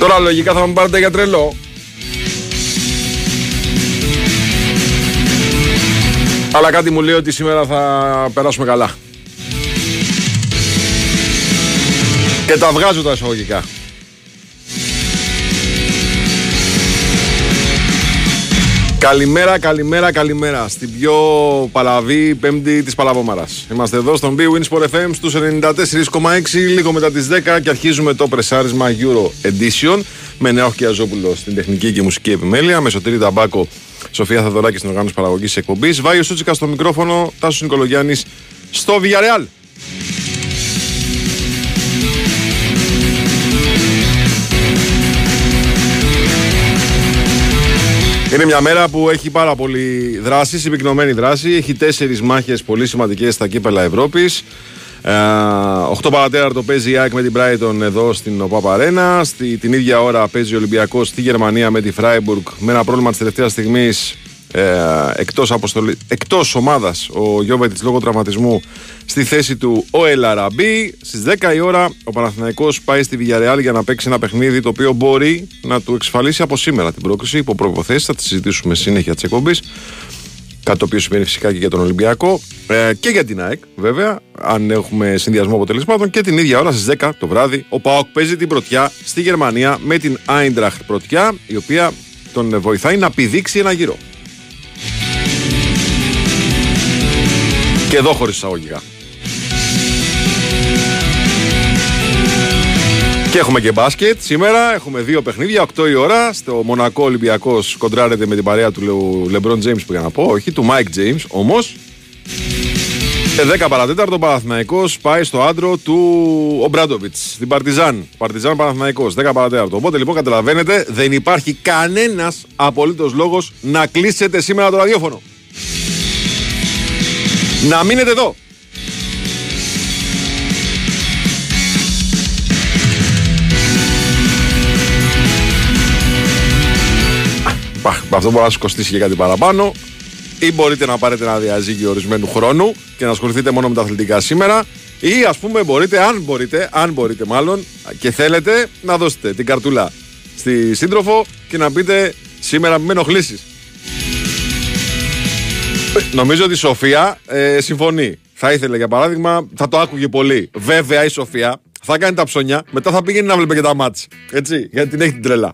Τώρα λογικά θα μου πάρετε για τρελό. Αλλά κάτι μου λέει ότι σήμερα θα περάσουμε καλά. Και τα βγάζω τα εισαγωγικά. Καλημέρα, καλημέρα, καλημέρα. Στην πιο παλαβή πέμπτη της Παλαβόμαρας. Είμαστε εδώ στον B Winsport FM στους 94,6 λίγο μετά τις 10 και αρχίζουμε το πρεσάρισμα Euro Edition με Νέο Χιαζόπουλο στην τεχνική και μουσική επιμέλεια, με Σωτήρη Ταμπάκο, Σοφία Θαδωράκη στην οργάνωση παραγωγής εκπομπής, Βάιο Σούτσικα στο μικρόφωνο, Τάσος Νικολογιάννης στο Villarreal. Είναι μια μέρα που έχει πάρα πολύ δράση, συμπυκνωμένη δράση. Έχει τέσσερις μάχες πολύ σημαντικές στα κύπελα Ευρώπης. 8 παρατέταρτο παίζει η ΑΕΚ με την Brighton εδώ στην ΟΠΑΠ Αρένα. Στη, την ίδια ώρα παίζει ο Ολυμπιακός στη Γερμανία με τη Φράιμπουργκ με ένα πρόβλημα της τελευταίας στιγμής ε, εκτός, αποστολή, εκτός ομάδας ο Γιώβετης λόγω τραυματισμού στη θέση του ο Ελαραμπή στις 10 η ώρα ο Παναθηναϊκός πάει στη Villarreal για να παίξει ένα παιχνίδι το οποίο μπορεί να του εξασφαλίσει από σήμερα την πρόκριση. Υπό προποθέσει, θα τη συζητήσουμε συνέχεια της εκπομπής κάτι το οποίο σημαίνει φυσικά και για τον Ολυμπιακό ε, και για την ΑΕΚ βέβαια αν έχουμε συνδυασμό αποτελεσμάτων και την ίδια ώρα στις 10 το βράδυ ο ΠΑΟΚ παίζει την πρωτιά στη Γερμανία με την Eintracht πρωτιά η οποία τον βοηθάει να πηδήξει ένα γύρο Και εδώ χωρίς εισαγωγικά. Και έχουμε και μπάσκετ σήμερα. Έχουμε δύο παιχνίδια, 8 η ώρα. Στο Μονακό Ολυμπιακός κοντράρεται με την παρέα του Λεμπρόν James που για να πω, όχι του Mike James όμως. Και 10 παρατέταρτο Παναθυναϊκό πάει στο άντρο του Ομπράντοβιτ, την Παρτιζάν. Παρτιζάν Παναθυναϊκό, 10 παρατέταρτο. Οπότε λοιπόν καταλαβαίνετε, δεν υπάρχει κανένας απολύτως λόγος να κλείσετε σήμερα το ραδιόφωνο. Να μείνετε εδώ. Αυτό μπορεί να σου κοστίσει και κάτι παραπάνω. Ή μπορείτε να πάρετε ένα διαζύγιο ορισμένου χρόνου και να ασχοληθείτε μόνο με τα αθλητικά σήμερα. Ή ας πούμε μπορείτε, αν μπορείτε, αν μπορείτε μάλλον και θέλετε να δώσετε την καρτούλα στη σύντροφο και να πείτε σήμερα μην με ενοχλήσεις. Νομίζω ότι η Σοφία ε, συμφωνεί. Θα ήθελε για παράδειγμα, θα το άκουγε πολύ. Βέβαια η Σοφία θα κάνει τα ψώνια, μετά θα πήγαινε να βλέπει και τα μάτς. Έτσι, γιατί την έχει την τρέλα.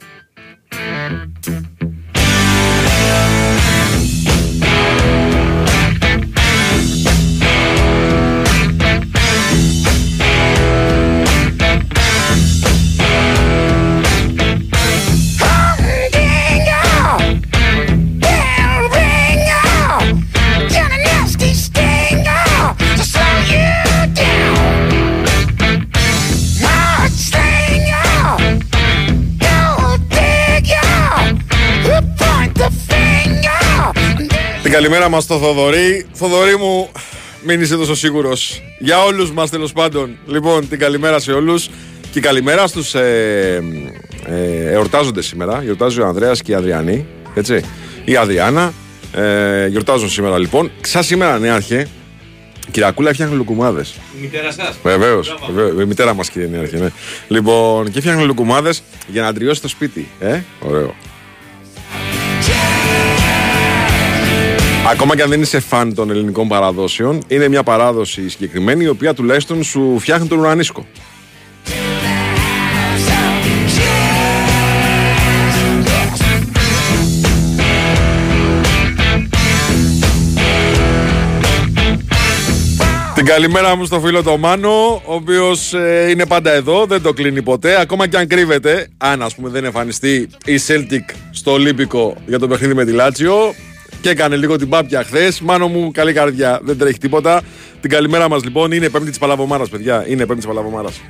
Καλημέρα μας στο Θοδωρή. Θοδωρή μου, μην είσαι τόσο σίγουρος. Για όλους μας τέλος πάντων. Λοιπόν, την καλημέρα σε όλους. Και καλημέρα στους ε, ε, εορτάζονται σήμερα. Γιορτάζει ο Ανδρέας και η Αδριανή. Έτσι. Η Αδριάνα. Ε, γιορτάζουν σήμερα λοιπόν. Ξα σήμερα νέαρχε. Κυριακούλα φτιάχνει λουκουμάδες. Η μητέρα σας. Βεβαίως. Η μητέρα μας κύριε Νέαρχε. Ναι. Λοιπόν, και φτιάχνει λουκουμάδες για να τριώσει το σπίτι. Ε, ωραίο. Ακόμα και αν δεν είσαι φαν των ελληνικών παραδόσεων, είναι μια παράδοση συγκεκριμένη η οποία τουλάχιστον σου φτιάχνει τον ουρανίσκο. Την καλημέρα μου στο φίλο το Μάνο, ο οποίος ε, είναι πάντα εδώ, δεν το κλείνει ποτέ. Ακόμα και αν κρύβεται, αν ας πούμε δεν εμφανιστεί η Celtic στο Ολύμπικο για το παιχνίδι με τη Λάτσιο, και έκανε λίγο την πάπια χθες. Μάνο μου, καλή καρδιά, δεν τρέχει τίποτα. Την καλημέρα μας λοιπόν είναι πέμπτη της Παλαβομάρας, παιδιά. Είναι πέμπτη της Παλαβομάρας.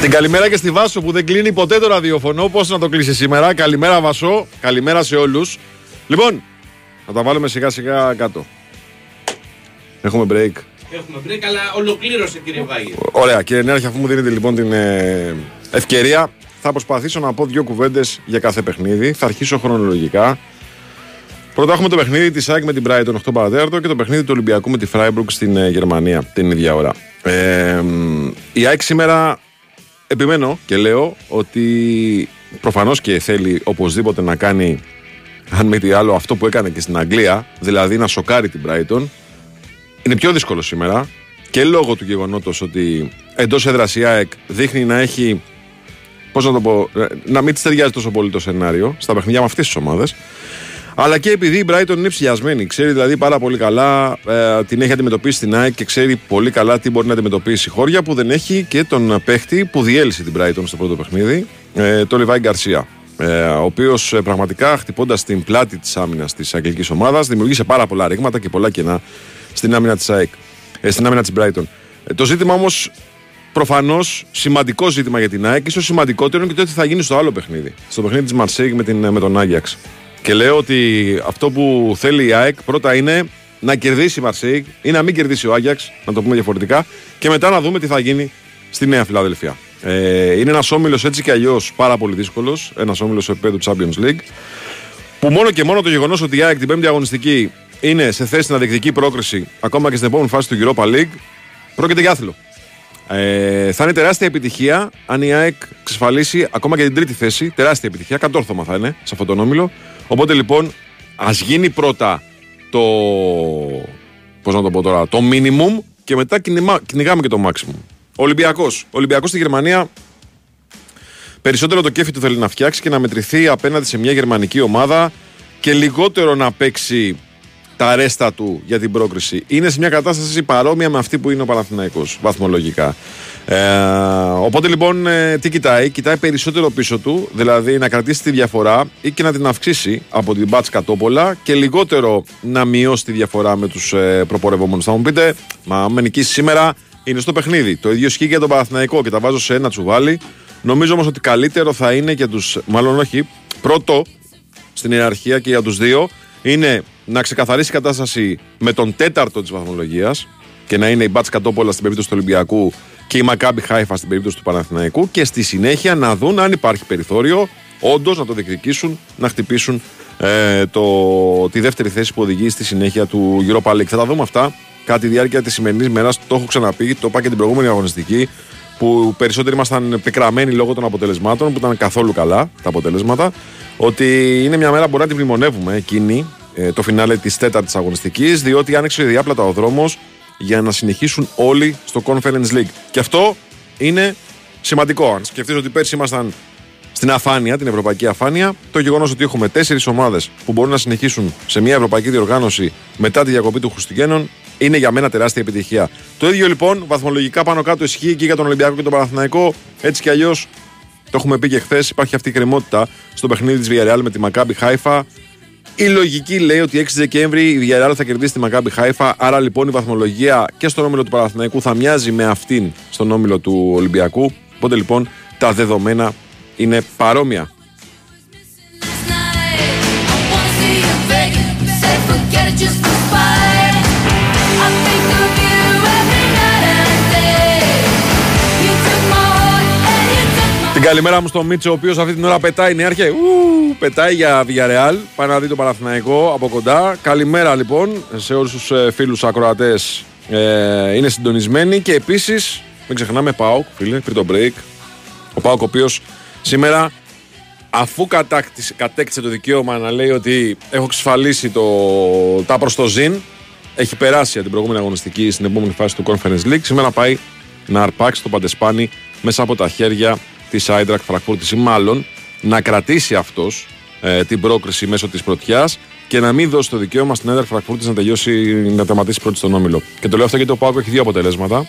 Την καλημέρα και στη Βάσο που δεν κλείνει ποτέ το ραδιοφωνό. Πώς να το κλείσει σήμερα. Καλημέρα Βάσο. Καλημέρα σε όλους. Λοιπόν, θα τα βάλουμε σιγά σιγά κάτω. Έχουμε break. Έχουμε break, αλλά ολοκλήρωσε κύριε Βάγη. Ωραία, κύριε Νέαρχη, αφού μου δίνετε λοιπόν την ε, ευκαιρία, θα προσπαθήσω να πω δύο κουβέντες για κάθε παιχνίδι. Θα αρχίσω χρονολογικά. Πρώτα έχουμε το παιχνίδι της ΑΕΚ με την Brighton 8 παρατέταρτο και το παιχνίδι του Ολυμπιακού με τη Freiburg στην ε, Γερμανία την ίδια ώρα. Ε, η ΑΕΚ σήμερα επιμένω και λέω ότι προφανώς και θέλει οπωσδήποτε να κάνει αν με τι άλλο αυτό που έκανε και στην Αγγλία, δηλαδή να σοκάρει την Brighton, είναι πιο δύσκολο σήμερα και λόγω του γεγονότος ότι εντός έδρας η ΑΕΚ δείχνει να έχει. Πώς να το πω, ε, να μην της ταιριάζει τόσο πολύ το σενάριο στα παιχνίδια με αυτές τις ομάδες. Αλλά και επειδή η Brighton είναι ψηλιασμένη, ξέρει δηλαδή πάρα πολύ καλά, ε, την έχει αντιμετωπίσει στην ΑΕΚ και ξέρει πολύ καλά τι μπορεί να αντιμετωπίσει η χώρια που δεν έχει και τον παίχτη που διέλυσε την Brighton στο πρώτο παιχνίδι, ε, το Λιβάη Γκαρσία. Ε, ο οποίος ε, πραγματικά χτυπώντας την πλάτη της άμυνας της αγγλικής ομάδας δημιουργήσε πάρα πολλά ρήγματα και πολλά κενά στην άμυνα της ΑΕΚ, ε, στην άμυνα της Brighton. Ε, το ζήτημα όμως προφανώς σημαντικό ζήτημα για την ΑΕΚ, ίσως σημαντικότερο είναι και το τι θα γίνει στο άλλο παιχνίδι. Στο παιχνίδι της Μαρσέγ με, με τον Άγιαξ. Και λέω ότι αυτό που θέλει η ΑΕΚ πρώτα είναι να κερδίσει η Μαρσέιγ ή να μην κερδίσει ο Άγιαξ, να το πούμε διαφορετικά, και μετά να δούμε τι θα γίνει στη Νέα Φιλαδελφία. Ε, είναι ένας όμιλος έτσι και αλλιώς πάρα πολύ δύσκολος, ένας όμιλος σε επίπεδο Champions League, που μόνο και μόνο το γεγονός ότι η ΑΕΚ την πέμπτη αγωνιστική είναι σε θέση να διεκδικεί πρόκριση ακόμα και στην επόμενη φάση του Europa League, πρόκειται για άθλο. Ε, θα είναι τεράστια επιτυχία αν η ΑΕΚ εξασφαλίσει ακόμα και την τρίτη θέση. Τεράστια επιτυχία, κατόρθωμα θα είναι σε αυτόν τον όμιλο. Οπότε λοιπόν, ας γίνει πρώτα το. Πώς να το πω τώρα, το minimum και μετά κυνηγάμε και το maximum. Ολυμπιακός. Ολυμπιακός στη Γερμανία περισσότερο το κέφι του θέλει να φτιάξει και να μετρηθεί απέναντι σε μια γερμανική ομάδα και λιγότερο να παίξει τα ρέστα του για την πρόκριση. Είναι σε μια κατάσταση παρόμοια με αυτή που είναι ο Παναθηναϊκός βαθμολογικά. Ε, οπότε λοιπόν ε, τι κοιτάει, κοιτάει περισσότερο πίσω του, δηλαδή να κρατήσει τη διαφορά ή και να την αυξήσει από την Μπάτς Κατόπολα και λιγότερο να μειώσει τη διαφορά με τους ε, προπορευόμενους. Θα μου πείτε, μα με νικήσεις σήμερα είναι στο παιχνίδι. Το ίδιο ισχύει για τον Παναθηναϊκό και τα βάζω σε ένα τσουβάλι. Νομίζω όμως ότι καλύτερο θα είναι για τους. Μάλλον όχι. Πρώτο στην ιεραρχία και για τους δύο είναι να ξεκαθαρίσει η κατάσταση με τον τέταρτο της βαθμολογίας και να είναι η Μπάτς Κατόπολα στην περίπτωση του Ολυμπιακού και η Μακάμπι Χάιφα στην περίπτωση του Παναθηναϊκού και στη συνέχεια να δουν αν υπάρχει περιθώριο όντως να το διεκδικήσουν, να χτυπήσουν ε, το, τη δεύτερη θέση που οδηγεί στη συνέχεια του Europa League. Θα τα δούμε αυτά κατά τη διάρκεια της σημερινής μέρας. Το έχω ξαναπεί, το είπα και την προηγούμενη αγωνιστική που περισσότεροι ήμασταν πικραμένοι λόγω των αποτελεσμάτων, που ήταν καθόλου καλά τα αποτελέσματα. Ότι είναι μια μέρα που μπορεί να την μνημονεύουμε εκείνη, ε, το φινάλε της τέταρτης αγωνιστικής, διότι άνοιξε διάπλατα ο δρόμος για να συνεχίσουν όλοι στο Conference League. Και αυτό είναι σημαντικό. Αν σκεφτείτε ότι πέρσι ήμασταν στην αφάνεια, την ευρωπαϊκή αφάνεια, το γεγονός ότι έχουμε τέσσερις ομάδες που μπορούν να συνεχίσουν σε μια ευρωπαϊκή διοργάνωση μετά τη διακοπή του Χριστουγέννων είναι για μένα τεράστια επιτυχία. Το ίδιο λοιπόν βαθμολογικά πάνω κάτω ισχύει και για τον Ολυμπιακό και τον Παναθηναϊκό. Έτσι κι αλλιώς το έχουμε πει και χθες, υπάρχει αυτή η κρεμότητα στο παιχνίδι της Villarreal με τη Maccabi Χάιφα. Η λογική λέει ότι 6 Δεκέμβρη η Villarreal θα κερδίσει τη Maccabi Χάιφα. Άρα λοιπόν η βαθμολογία και στον όμιλο του Παναθηναϊκού θα μοιάζει με αυτήν στον όμιλο του Ολυμπιακού. Οπότε λοιπόν τα δεδομένα είναι παρόμοια. Την καλημέρα μου στον Μίτσο, ο οποίος αυτή την ώρα πετάει νεάρχε. Ου, πετάει για Villarreal. Πάει να δει το Παναθηναϊκό από κοντά. Καλημέρα λοιπόν σε όλους τους ε, φίλους ακροατές. Ε, είναι συντονισμένοι και επίσης μην ξεχνάμε Πάοκ, φίλε, πριν το break. Ο Πάοκ, ο οποίος σήμερα αφού κατέκτησε το δικαίωμα να λέει ότι έχω εξασφαλίσει το, τα προς το ζήν, έχει περάσει από την προηγούμενη αγωνιστική στην επόμενη φάση του Conference League. Σήμερα πάει να αρπάξει το Παντεσπάνι μέσα από τα χέρια της Άιντρακ Φραγκφούρτης ή μάλλον να κρατήσει αυτός ε, την πρόκριση μέσω της πρωτιάς και να μην δώσει το δικαίωμα στην Άιντρακ Φραγκφούρτης να τελειώσει, να τερματίσει πρώτη στον όμιλο. Και το λέω αυτό γιατί ο Πάοκ έχει δύο αποτελέσματα.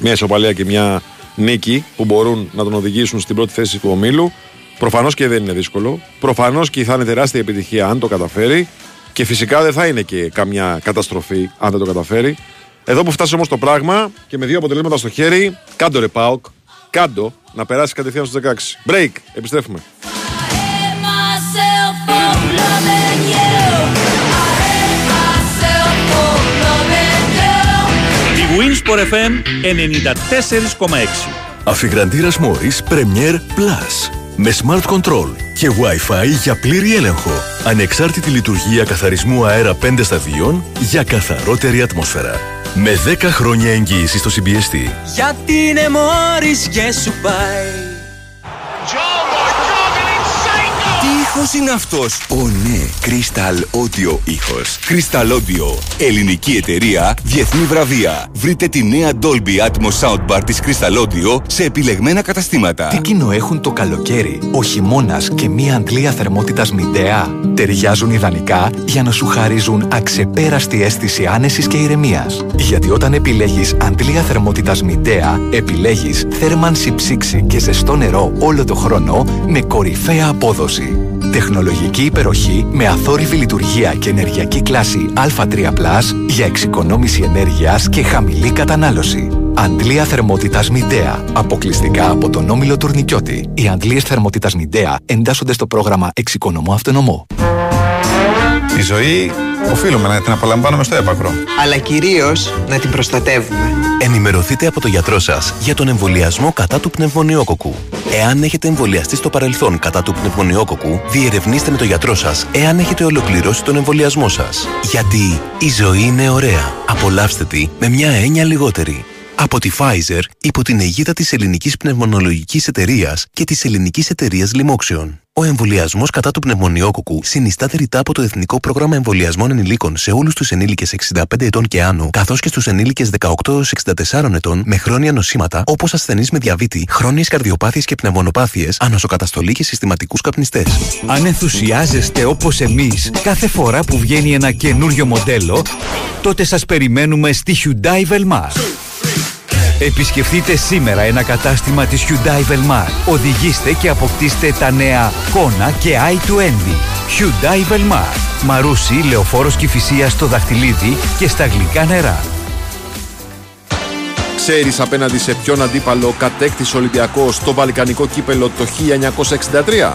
Μια ισοπαλία και μια νίκη που μπορούν να τον οδηγήσουν στην πρώτη θέση του ομίλου. Προφανώς και δεν είναι δύσκολο. Προφανώς και θα είναι τεράστια επιτυχία αν το καταφέρει. Και φυσικά δεν θα είναι και καμιά καταστροφή αν δεν το καταφέρει. Εδώ που φτάσει όμως το πράγμα και με δύο αποτελέσματα στο χέρι, κάντο ρε Πάοκ, κάντο να περάσει κατευθείαν στου 16. Break, επιστρέφουμε. Η Winsport FM 94,6 Αφιγραντήρας Morris Premier Plus με Smart Control και Wi-Fi για πλήρη έλεγχο. Ανεξάρτητη λειτουργία καθαρισμού αέρα 5 σταδίων για καθαρότερη ατμόσφαιρα. Με 10 χρόνια εγγύηση στο CBST. Γιατί είναι μόρις και σου πάει. Ήχος είναι αυτός; Ω ναι, Crystal Audio ήχος. Crystal Audio. Ελληνική εταιρεία, διεθνή βραβεία. Βρείτε τη νέα Dolby Atmos Soundbar της Crystal Audio σε επιλεγμένα καταστήματα. Τι κοινό έχουν το καλοκαίρι, ο χειμώνας και μία αντλία θερμότητας μηντέα. Ταιριάζουν ιδανικά για να σου χαρίζουν αξεπέραστη αίσθηση άνεσης και ηρεμίας. Γιατί όταν επιλέγεις αντλία θερμότητας μηντέα, επιλέγεις θέρμανση ψήξη και ζεστό νερό όλο το χρόνο με κορυφαία απόδοση. Τεχνολογική υπεροχή με αθόρυβη λειτουργία και ενεργειακή κλάση Α3+, για εξοικονόμηση ενέργειας και χαμηλή κατανάλωση. Αντλία θερμότητας Μιντέα. Αποκλειστικά από τον Όμιλο Τουρνικιώτη. Οι αντλίες θερμότητας Μιντέα εντάσσονται στο πρόγραμμα Εξοικονομώ Αυτονομώ. Η ζωή οφείλουμε να την απολαμβάνουμε στο έπακρο. Αλλά κυρίως να την προστατεύουμε. Ενημερωθείτε από το γιατρό σας για τον εμβολιασμό κατά του πνευμονιόκοκου. Εάν έχετε εμβολιαστεί στο παρελθόν κατά του πνευμονιόκοκου, διερευνήστε με τον γιατρό σας εάν έχετε ολοκληρώσει τον εμβολιασμό σας. Γιατί η ζωή είναι ωραία. Απολαύστε τη με μια έννοια λιγότερη. Από τη Pfizer υπό την αιγίδα της Ελληνικής Πνευμονολογικής Εταιρείας και της Ελληνικής Εταιρείας Λοιμόξεων. Ο εμβολιασμός κατά του πνευμονιόκοκου συνιστάται ρητά από το Εθνικό Πρόγραμμα Εμβολιασμών Ενηλίκων σε όλους τους ενήλικες 65 ετών και άνω, καθώς και στους ενήλικες 18 64 ετών με χρόνια νοσήματα όπως ασθενείς με διαβήτη, χρόνιες καρδιοπάθειες και πνευμονοπάθειες, ανοσοκαταστολή και συστηματικούς καπνιστές. Αν ενθουσιάζεστε όπως εμείς κάθε φορά που βγαίνει ένα καινούριο μοντέλο, τότε σας περιμένουμε στη Hyundai Velmar. Επισκεφτείτε σήμερα ένα κατάστημα της Hyundai Velmar. Οδηγήστε και αποκτήστε τα νέα Kona και i20. Hyundai Velmar. Μαρούσι, Λεωφόρος Κηφισίας στο Δαχτυλίδι και στα γλυκά νερά. Ξέρεις απέναντι σε ποιον αντίπαλο κατέκτησε ο Ολυμπιακός το Βαλκανικό κύπελο το 1963.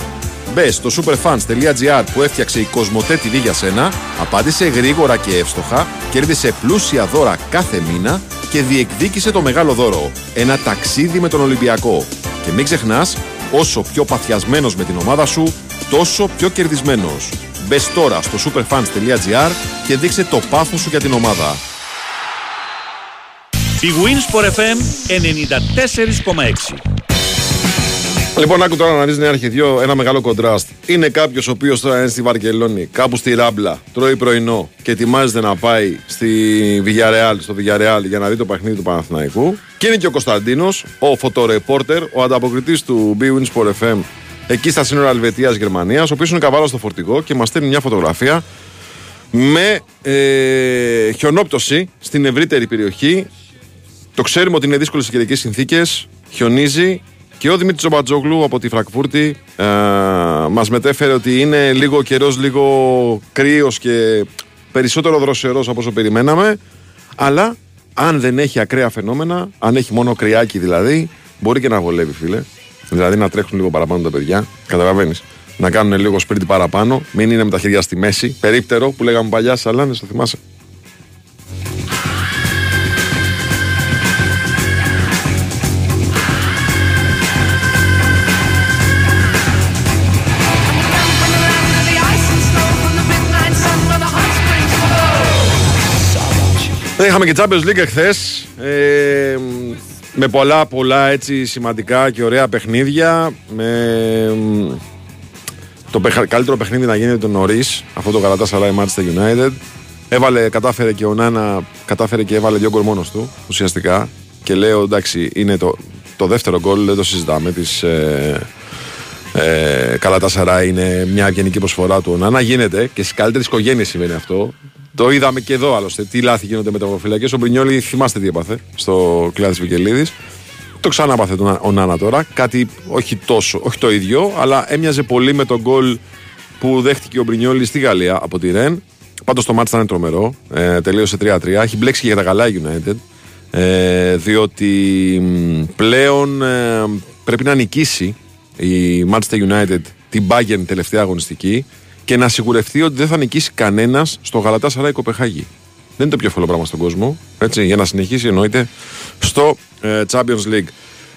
Μπε στο superfans.gr που έφτιαξε η Κοσμοτέ TV για σένα, απάντησε γρήγορα και εύστοχα, κέρδισε πλούσια δώρα κάθε μήνα και διεκδίκησε το μεγάλο δώρο. Ένα ταξίδι με τον Ολυμπιακό. Και μην ξεχνάς, όσο πιο παθιασμένος με την ομάδα σου, τόσο πιο κερδισμένος. Μπε τώρα στο superfans.gr και δείξε το πάθος σου για την ομάδα. Η Winsport FM 94,6 Λοιπόν, άκου τώρα να δεις νέα αρχιδιό ένα μεγάλο κοντράστ. Είναι κάποιος ο οποίος τώρα είναι στη Βαρκελόνη, κάπου στη Ράμπλα, τρώει πρωινό και ετοιμάζεται να πάει στη Villarreal, στο Villarreal για να δει το παιχνίδι του Παναθηναϊκού. Και είναι και ο Κωνσταντίνος, ο φωτορεπόρτερ, ο ανταποκριτής του B Sport FM εκεί στα σύνορα Ελβετία-Γερμανία, ο οποίος είναι καβάλας στο φορτηγό και μας στέλνει μια φωτογραφία με ε, χιονόπτωση στην ευρύτερη περιοχή. Το ξέρουμε ότι είναι δύσκολες οι καιρικές συνθήκες. Χιονίζει, και ο Δημήτρης Τζομπατζόγλου από τη Φραγκφούρτη ε, μας μετέφερε ότι είναι λίγο καιρός, λίγο κρύος και περισσότερο δροσερός από όσο περιμέναμε. Αλλά αν δεν έχει ακραία φαινόμενα, αν έχει μόνο κρυάκι δηλαδή, μπορεί και να βολεύει, φίλε. Δηλαδή να τρέχουν λίγο παραπάνω τα παιδιά. Καταλαβαίνεις. Να κάνουν λίγο σπίτι παραπάνω. Μην είναι με τα χέρια στη μέση. Περίπτερο που λέγαμε παλιά, σαλάνες, το θυμάσαι. Είχαμε και Champions League εχθές. Ε, με πολλά πολλά έτσι σημαντικά και ωραία παιχνίδια. Με το καλύτερο παιχνίδι να γίνεται τον νωρίς. Αυτό το Καλατά Σαράι Manchester United. Έβαλε, κατάφερε και ο Νάνα κατάφερε και έβαλε δύο γκολ μόνος του ουσιαστικά. Και λέω εντάξει, είναι το, το δεύτερο γκολ, δεν το συζητάμε. Της ε, ε, Καλατά είναι μια ευγενική προσφορά του. Νάνα γίνεται και στις καλύτερες οικογένειες συμβαίνει αυτό. Το είδαμε και εδώ άλλωστε. Τι λάθη γίνονται με τα Ο Μπρινιόλη, θυμάστε τι έπαθε στο κλάδι Βικελίδης. Το ξανά πάθε τον, ο Νάνα τώρα. Κάτι όχι τόσο, όχι το ίδιο, αλλά έμοιαζε πολύ με τον γκολ που δέχτηκε ο Μπρινιόλη στη Γαλλία από τη Ρεν. Πάντως το μάτι ήταν τρομερό. Ε, τελείωσε 3-3. Έχει μπλέξει και για τα καλά United. Ε, διότι πλέον ε, πρέπει να νικήσει η Manchester United την Bayern τελευταία αγωνιστική και να σιγουρευτεί ότι δεν θα νικήσει κανένας στο Γαλατά Σαράι Κοπεχάγη. Δεν είναι το πιο εύκολο πράγμα στον κόσμο. Έτσι, για να συνεχίσει εννοείται στο ε, Champions League.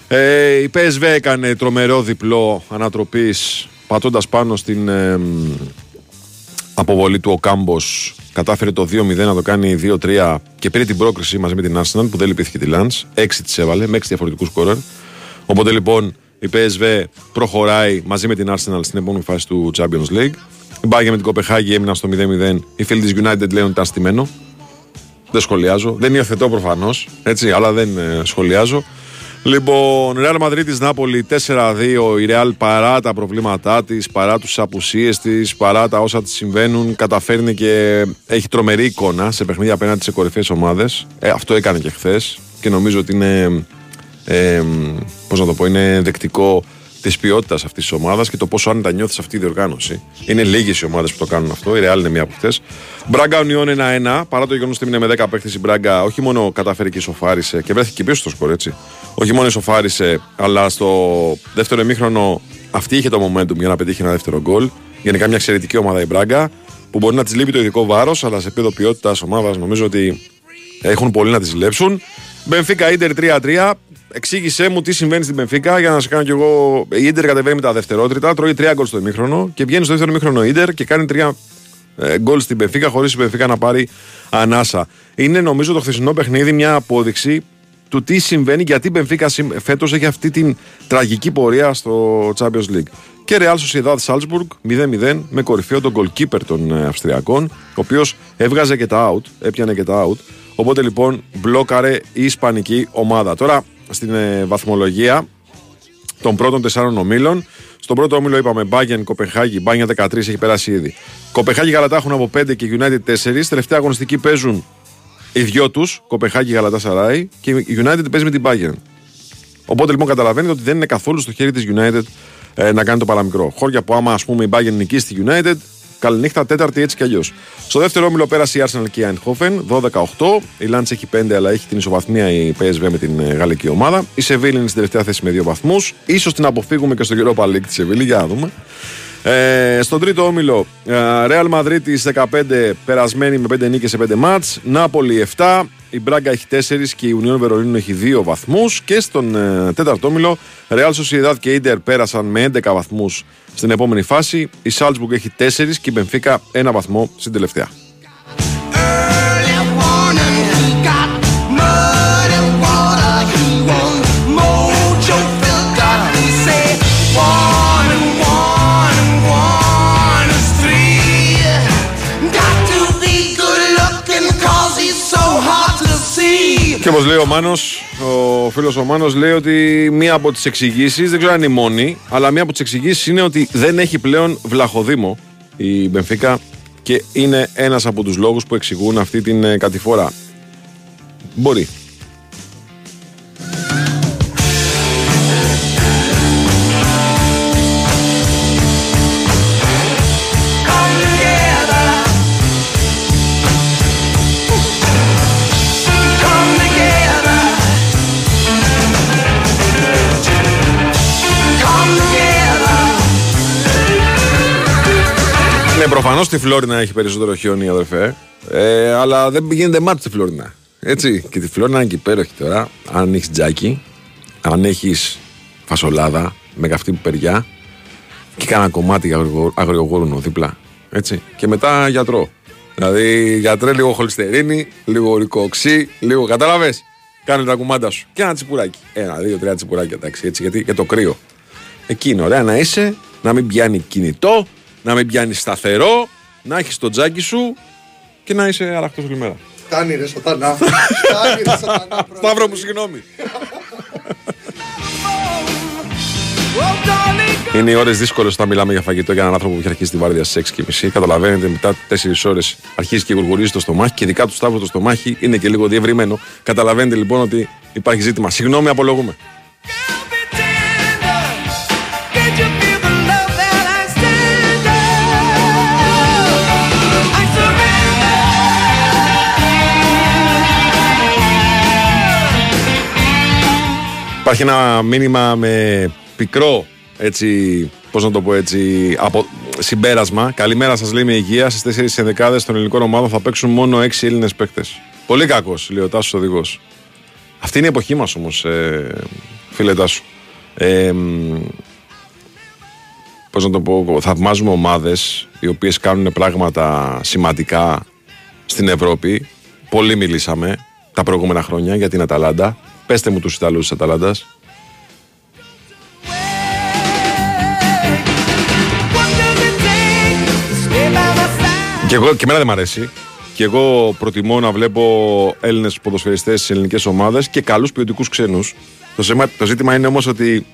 Ε, η PSV έκανε τρομερό διπλό ανατροπής πατώντας πάνω στην ε, αποβολή του ο Κάμπο, κατάφερε το 2-0 να το κάνει 2-3 και πήρε την πρόκριση μαζί με την Arsenal που δεν λυπήθηκε τη Lance. 6 της έβαλε με 6 διαφορετικούς σκόρερ. Οπότε λοιπόν η PSV προχωράει μαζί με την Arsenal στην επόμενη φάση του Champions League. Η Bayern με την Κοπεχάγη έμειναν στο 0-0. Οι φίλοι της United λένε ότι ήταν στημένο. Δεν σχολιάζω. Δεν υιοθετώ προφανώς, έτσι, αλλά δεν ε, σχολιάζω. Λοιπόν, Real Madrid της Νάπολη 4-2. Η Real παρά τα προβλήματά της, παρά τους απουσίες της, παρά τα όσα της συμβαίνουν, καταφέρνει και έχει τρομερή εικόνα σε παιχνίδια απέναντι σε κορυφαίες ομάδες. Ε, αυτό έκανε και χθες και νομίζω ότι είναι. Ε, πώς να το πω, είναι δεκτικό της ποιότητας αυτής της ομάδας και το πόσο άνετα νιώθεις αυτή η διοργάνωση. Είναι λίγες οι ομάδες που το κάνουν αυτό. Η Real είναι μία από αυτές. Μπράγκα Ονιόν 1-1. Παρά το γεγονός ότι είναι με 10 παίχτε η Μπράγκα, όχι μόνο καταφέρει και ισοφάρισε και βρέθηκε πίσω στο σκορ έτσι. Όχι μόνο ισοφάρισε, αλλά στο δεύτερο εμίχρονο αυτή είχε το momentum για να πετύχει ένα δεύτερο γκολ. Γενικά μια εξαιρετική ομάδα η Μπράγκα που μπορεί να της λείπει το ειδικό βάρος, αλλά σε επίπεδο ποιότητας ομάδας νομίζω ότι έχουν πολύ να της ζηλέψουν. Μπενφίκα Ιντερ 3-3. Εξήγησέ μου τι συμβαίνει στην Μπενφίκα για να σε κάνω κι εγώ. Η Ιντερ κατεβαίνει με τα δευτερότριτα, τρώει τρία γκολ στο ημίχρονο και βγαίνει στο δεύτερο ημίχρονο Ιντερ και κάνει τρία ε, γκολ στην Μπενφίκα χωρίς η Μπενφίκα να πάρει ανάσα. Είναι νομίζω το χθεσινό παιχνίδι μια απόδειξη του τι συμβαίνει γιατί η Μπενφίκα φέτος έχει αυτή την τραγική πορεία στο Champions League. Και Real Sociedad Salzburg 0-0 με κορυφαίο τον goalkeeper των ε, Αυστριακών, ο οποίος έβγαζε και τα out, έπιανε και τα out. Οπότε λοιπόν μπλόκαρε η Ισπανική ομάδα. Τώρα στην ε, βαθμολογία των πρώτων τεσσάρων ομίλων. Στον πρώτο όμιλο είπαμε Bayern, Κοπεχάγη, Μπάνια 13 έχει περάσει ήδη. Κοπεχάγη Γαλατά έχουν από 5 και United 4. Τελευταία αγωνιστική παίζουν οι δυο τους, Κοπεχάγη Γαλατά Σαράι και η United παίζει με την Bayern. Οπότε λοιπόν καταλαβαίνετε ότι δεν είναι καθόλου στο χέρι της United ε, να κάνει το παραμικρό. Χώρια που άμα ας πούμε η Bayern νικήσει τη United, Καληνύχτα, τέταρτη έτσι κι αλλιώς. Στο δεύτερο όμιλο πέρασε η Arsenal και η Eindhoven, 12-8. Η Lance έχει 5, αλλά έχει την ισοβαθμία η PSV με την ε, γαλλική ομάδα. Η Seville είναι στην τελευταία θέση με 2 βαθμούς. σω την αποφύγουμε και στο Europa League της Seville, για να δούμε. Ε, στον τρίτο όμιλο, ε, Real Madrid 15 περασμένη με 5 νίκες σε 5 μάτς, Νάπολη 7, η Μπράγκα έχει 4 και η Ουνιόν Βερολίνου έχει 2 βαθμούς και στον ε, τέταρτο όμιλο Real Sociedad και Ίντερ πέρασαν με 11 βαθμούς στην επόμενη φάση, η Salzburg έχει 4 και η Μπενφίκα 1 βαθμό στην τελευταία. Όπως λέει ο Μάνος, ο φίλος ο Μάνος λέει ότι μία από τις εξηγήσεις, δεν ξέρω αν είναι η μόνη, αλλά μία από τις εξηγήσεις είναι ότι δεν έχει πλέον βλαχοδήμο η Μπενφίκα και είναι ένας από τους λόγους που εξηγούν αυτή την ε, κατηφορά. Μπορεί. Στη Φλόρινα έχει περισσότερο χιόνι, αδερφέ. Ε, αλλά δεν γίνεται μάτι στη Φλόρινα. Έτσι. Και τη Φλόρινα είναι και υπέροχη τώρα. Αν έχεις τζάκι, αν έχεις φασολάδα με καυτή περιά και κάνα κομμάτι αγριογόρουνο δίπλα. Έτσι. Και μετά γιατρό. Δηλαδή γιατρέ λίγο χολυστερίνη, λίγο ορικοξύ, λίγο κατάλαβες; Κάνε τα κουμάντα σου. Και ένα τσιπουράκι. Ένα, δύο, τρία τσιπουράκια εντάξει. Έτσι, γιατί για το κρύο. Εκεί είναι ωραία να είσαι, να μην πιάνει κινητό, να μην πιάνει σταθερό, να έχεις το τζάκι σου και να είσαι αραχτό όλη μέρα. Φτάνει ρε σατανά. Φτάνει ρε σατανά. Σταύρο μου, συγγνώμη. Είναι οι ώρες δύσκολες όταν μιλάμε για φαγητό για έναν άνθρωπο που έχει αρχίσει τη βάρδια στις 6.30. Καταλαβαίνετε, μετά 4 ώρες αρχίζει και γουργουρίζει το στομάχι και ειδικά του Σταύρου το στομάχι είναι και λίγο διευρυμένο. Καταλαβαίνετε λοιπόν ότι υπάρχει ζήτημα. Συγγνώμη, απολογούμε. Υπάρχει ένα μήνυμα με πικρό έτσι, πώς να το πω έτσι, από συμπέρασμα. Καλημέρα σας λέει με υγεία. Στις 4 ενδεκάδες των ελληνικών ομάδων θα παίξουν μόνο 6 Έλληνες παίκτες. Πολύ κακός, λέει ο Τάσος Οδηγός. Αυτή είναι η εποχή μας όμως, ε, φίλε Τάσου. Ε, πώς να το πω, θαυμάζουμε ομάδες οι οποίες κάνουν πράγματα σημαντικά στην Ευρώπη. Πολύ μιλήσαμε τα προηγούμενα χρόνια για την Αταλάντα. Πέστε μου τους Ιταλούς της Αταλάντας. Και, εγώ, και εμένα δεν μ' αρέσει. Και εγώ προτιμώ να βλέπω Έλληνες ποδοσφαιριστές σε ελληνικές ομάδες και καλούς ποιοτικούς ξένους. Το, ζήμα- το ζήτημα είναι όμως ότι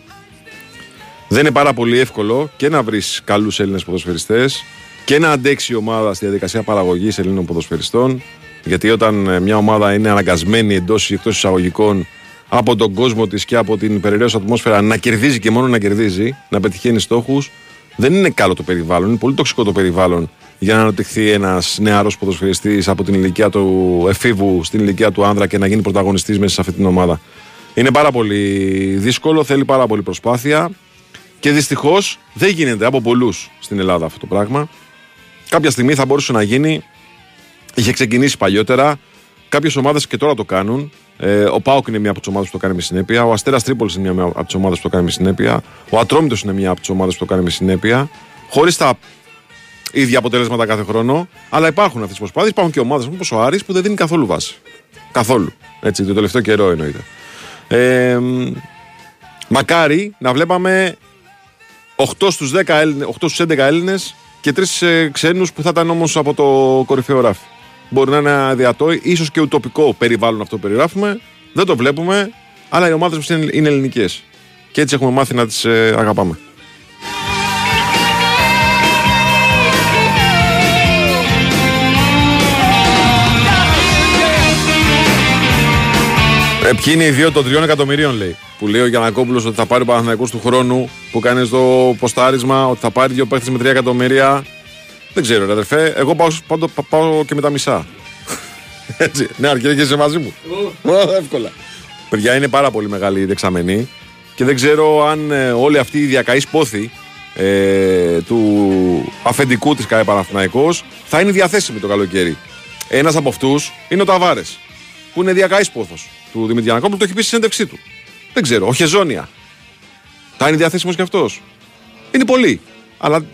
δεν είναι πάρα πολύ εύκολο και να βρεις καλούς Έλληνες ποδοσφαιριστές και να αντέξει η ομάδα στη διαδικασία παραγωγής Ελλήνων ποδοσφαιριστών. Γιατί όταν ε, μια ομάδα είναι αναγκασμένη εντός ή εκτός εισαγωγικών από τον κόσμο της και από την περιραίωση ατμόσφαιρα να κερδίζει και μόνο να κερδίζει, να πετυχαίνει στόχους, δεν είναι καλό το περιβάλλον. Είναι πολύ τοξικό το περιβάλλον για να αναπτυχθεί ένας νεαρός ποδοσφαιριστής από την ηλικία του εφήβου στην ηλικία του άνδρα και να γίνει πρωταγωνιστής μέσα σε αυτή την ομάδα. Είναι πάρα πολύ δύσκολο, θέλει πάρα πολύ προσπάθεια και δυστυχώς δεν γίνεται από πολλούς στην Ελλάδα αυτό το πράγμα. Κάποια στιγμή θα μπορούσε να γίνει. Είχε ξεκινήσει παλιότερα. Κάποιες ομάδες και τώρα το κάνουν. Ε, ο Πάοκ είναι μία από τις ομάδες που το κάνει με συνέπεια. Ο Αστέρας Τρίπολης είναι μία από τις ομάδες που το κάνει με συνέπεια. Ο Ατρόμητος είναι μία από τις ομάδες που το κάνει με συνέπεια. Χωρίς τα ίδια αποτελέσματα κάθε χρόνο. Αλλά υπάρχουν αυτές τις προσπάθειες. Υπάρχουν και ομάδες όπως ο Άρης που δεν δίνει καθόλου βάση. Καθόλου. Έτσι, το τελευταίο καιρό εννοείται. Ε, μ, μακάρι να βλέπαμε 8 στους, 10 Έλληνες, 8 στους 11 Έλληνες και 3 ε, ξένους που θα ήταν όμως από το κορυφαίο ράφι. Μπορεί να είναι αδιατό, ίσως και ουτοπικό περιβάλλον αυτό που περιγράφουμε. Δεν το βλέπουμε, αλλά οι ομάδες μας είναι, είναι ελληνικές. Και έτσι έχουμε μάθει να τις ε, αγαπάμε. Ε, ποιοι είναι οι δύο των τριών εκατομμυρίων, λέει. Που λέει ο Γιανακόπουλος ότι θα πάρει ο Παναθηναϊκός του χρόνου που κάνεις στο ποστάρισμα, ότι θα πάρει δύο παίχτες με τρία εκατομμύρια. Δεν ξέρω, ρε αδερφέ. Εγώ πάω, πάντο, πα- πάω και με τα μισά. Έτσι. Ναι, αρκεί και είσαι μαζί μου. Ω, Εύκολα. Παιδιά, είναι πάρα πολύ μεγάλη η δεξαμενή και δεν ξέρω αν ε, όλη αυτή η διακαή πόθη ε, του αφεντικού της ΚΑΕ Παναθηναϊκός θα είναι διαθέσιμη το καλοκαίρι. Ένας από αυτούς είναι ο Ταβάρες, που είναι διακαή πόθος του Δημήτρη Γιανακόπουλου, το έχει πει στη συνέντευξή του. Δεν ξέρω, ο Χεζόνια. Θα είναι διαθέσιμος κι αυτός. Είναι πολύ. Αλλά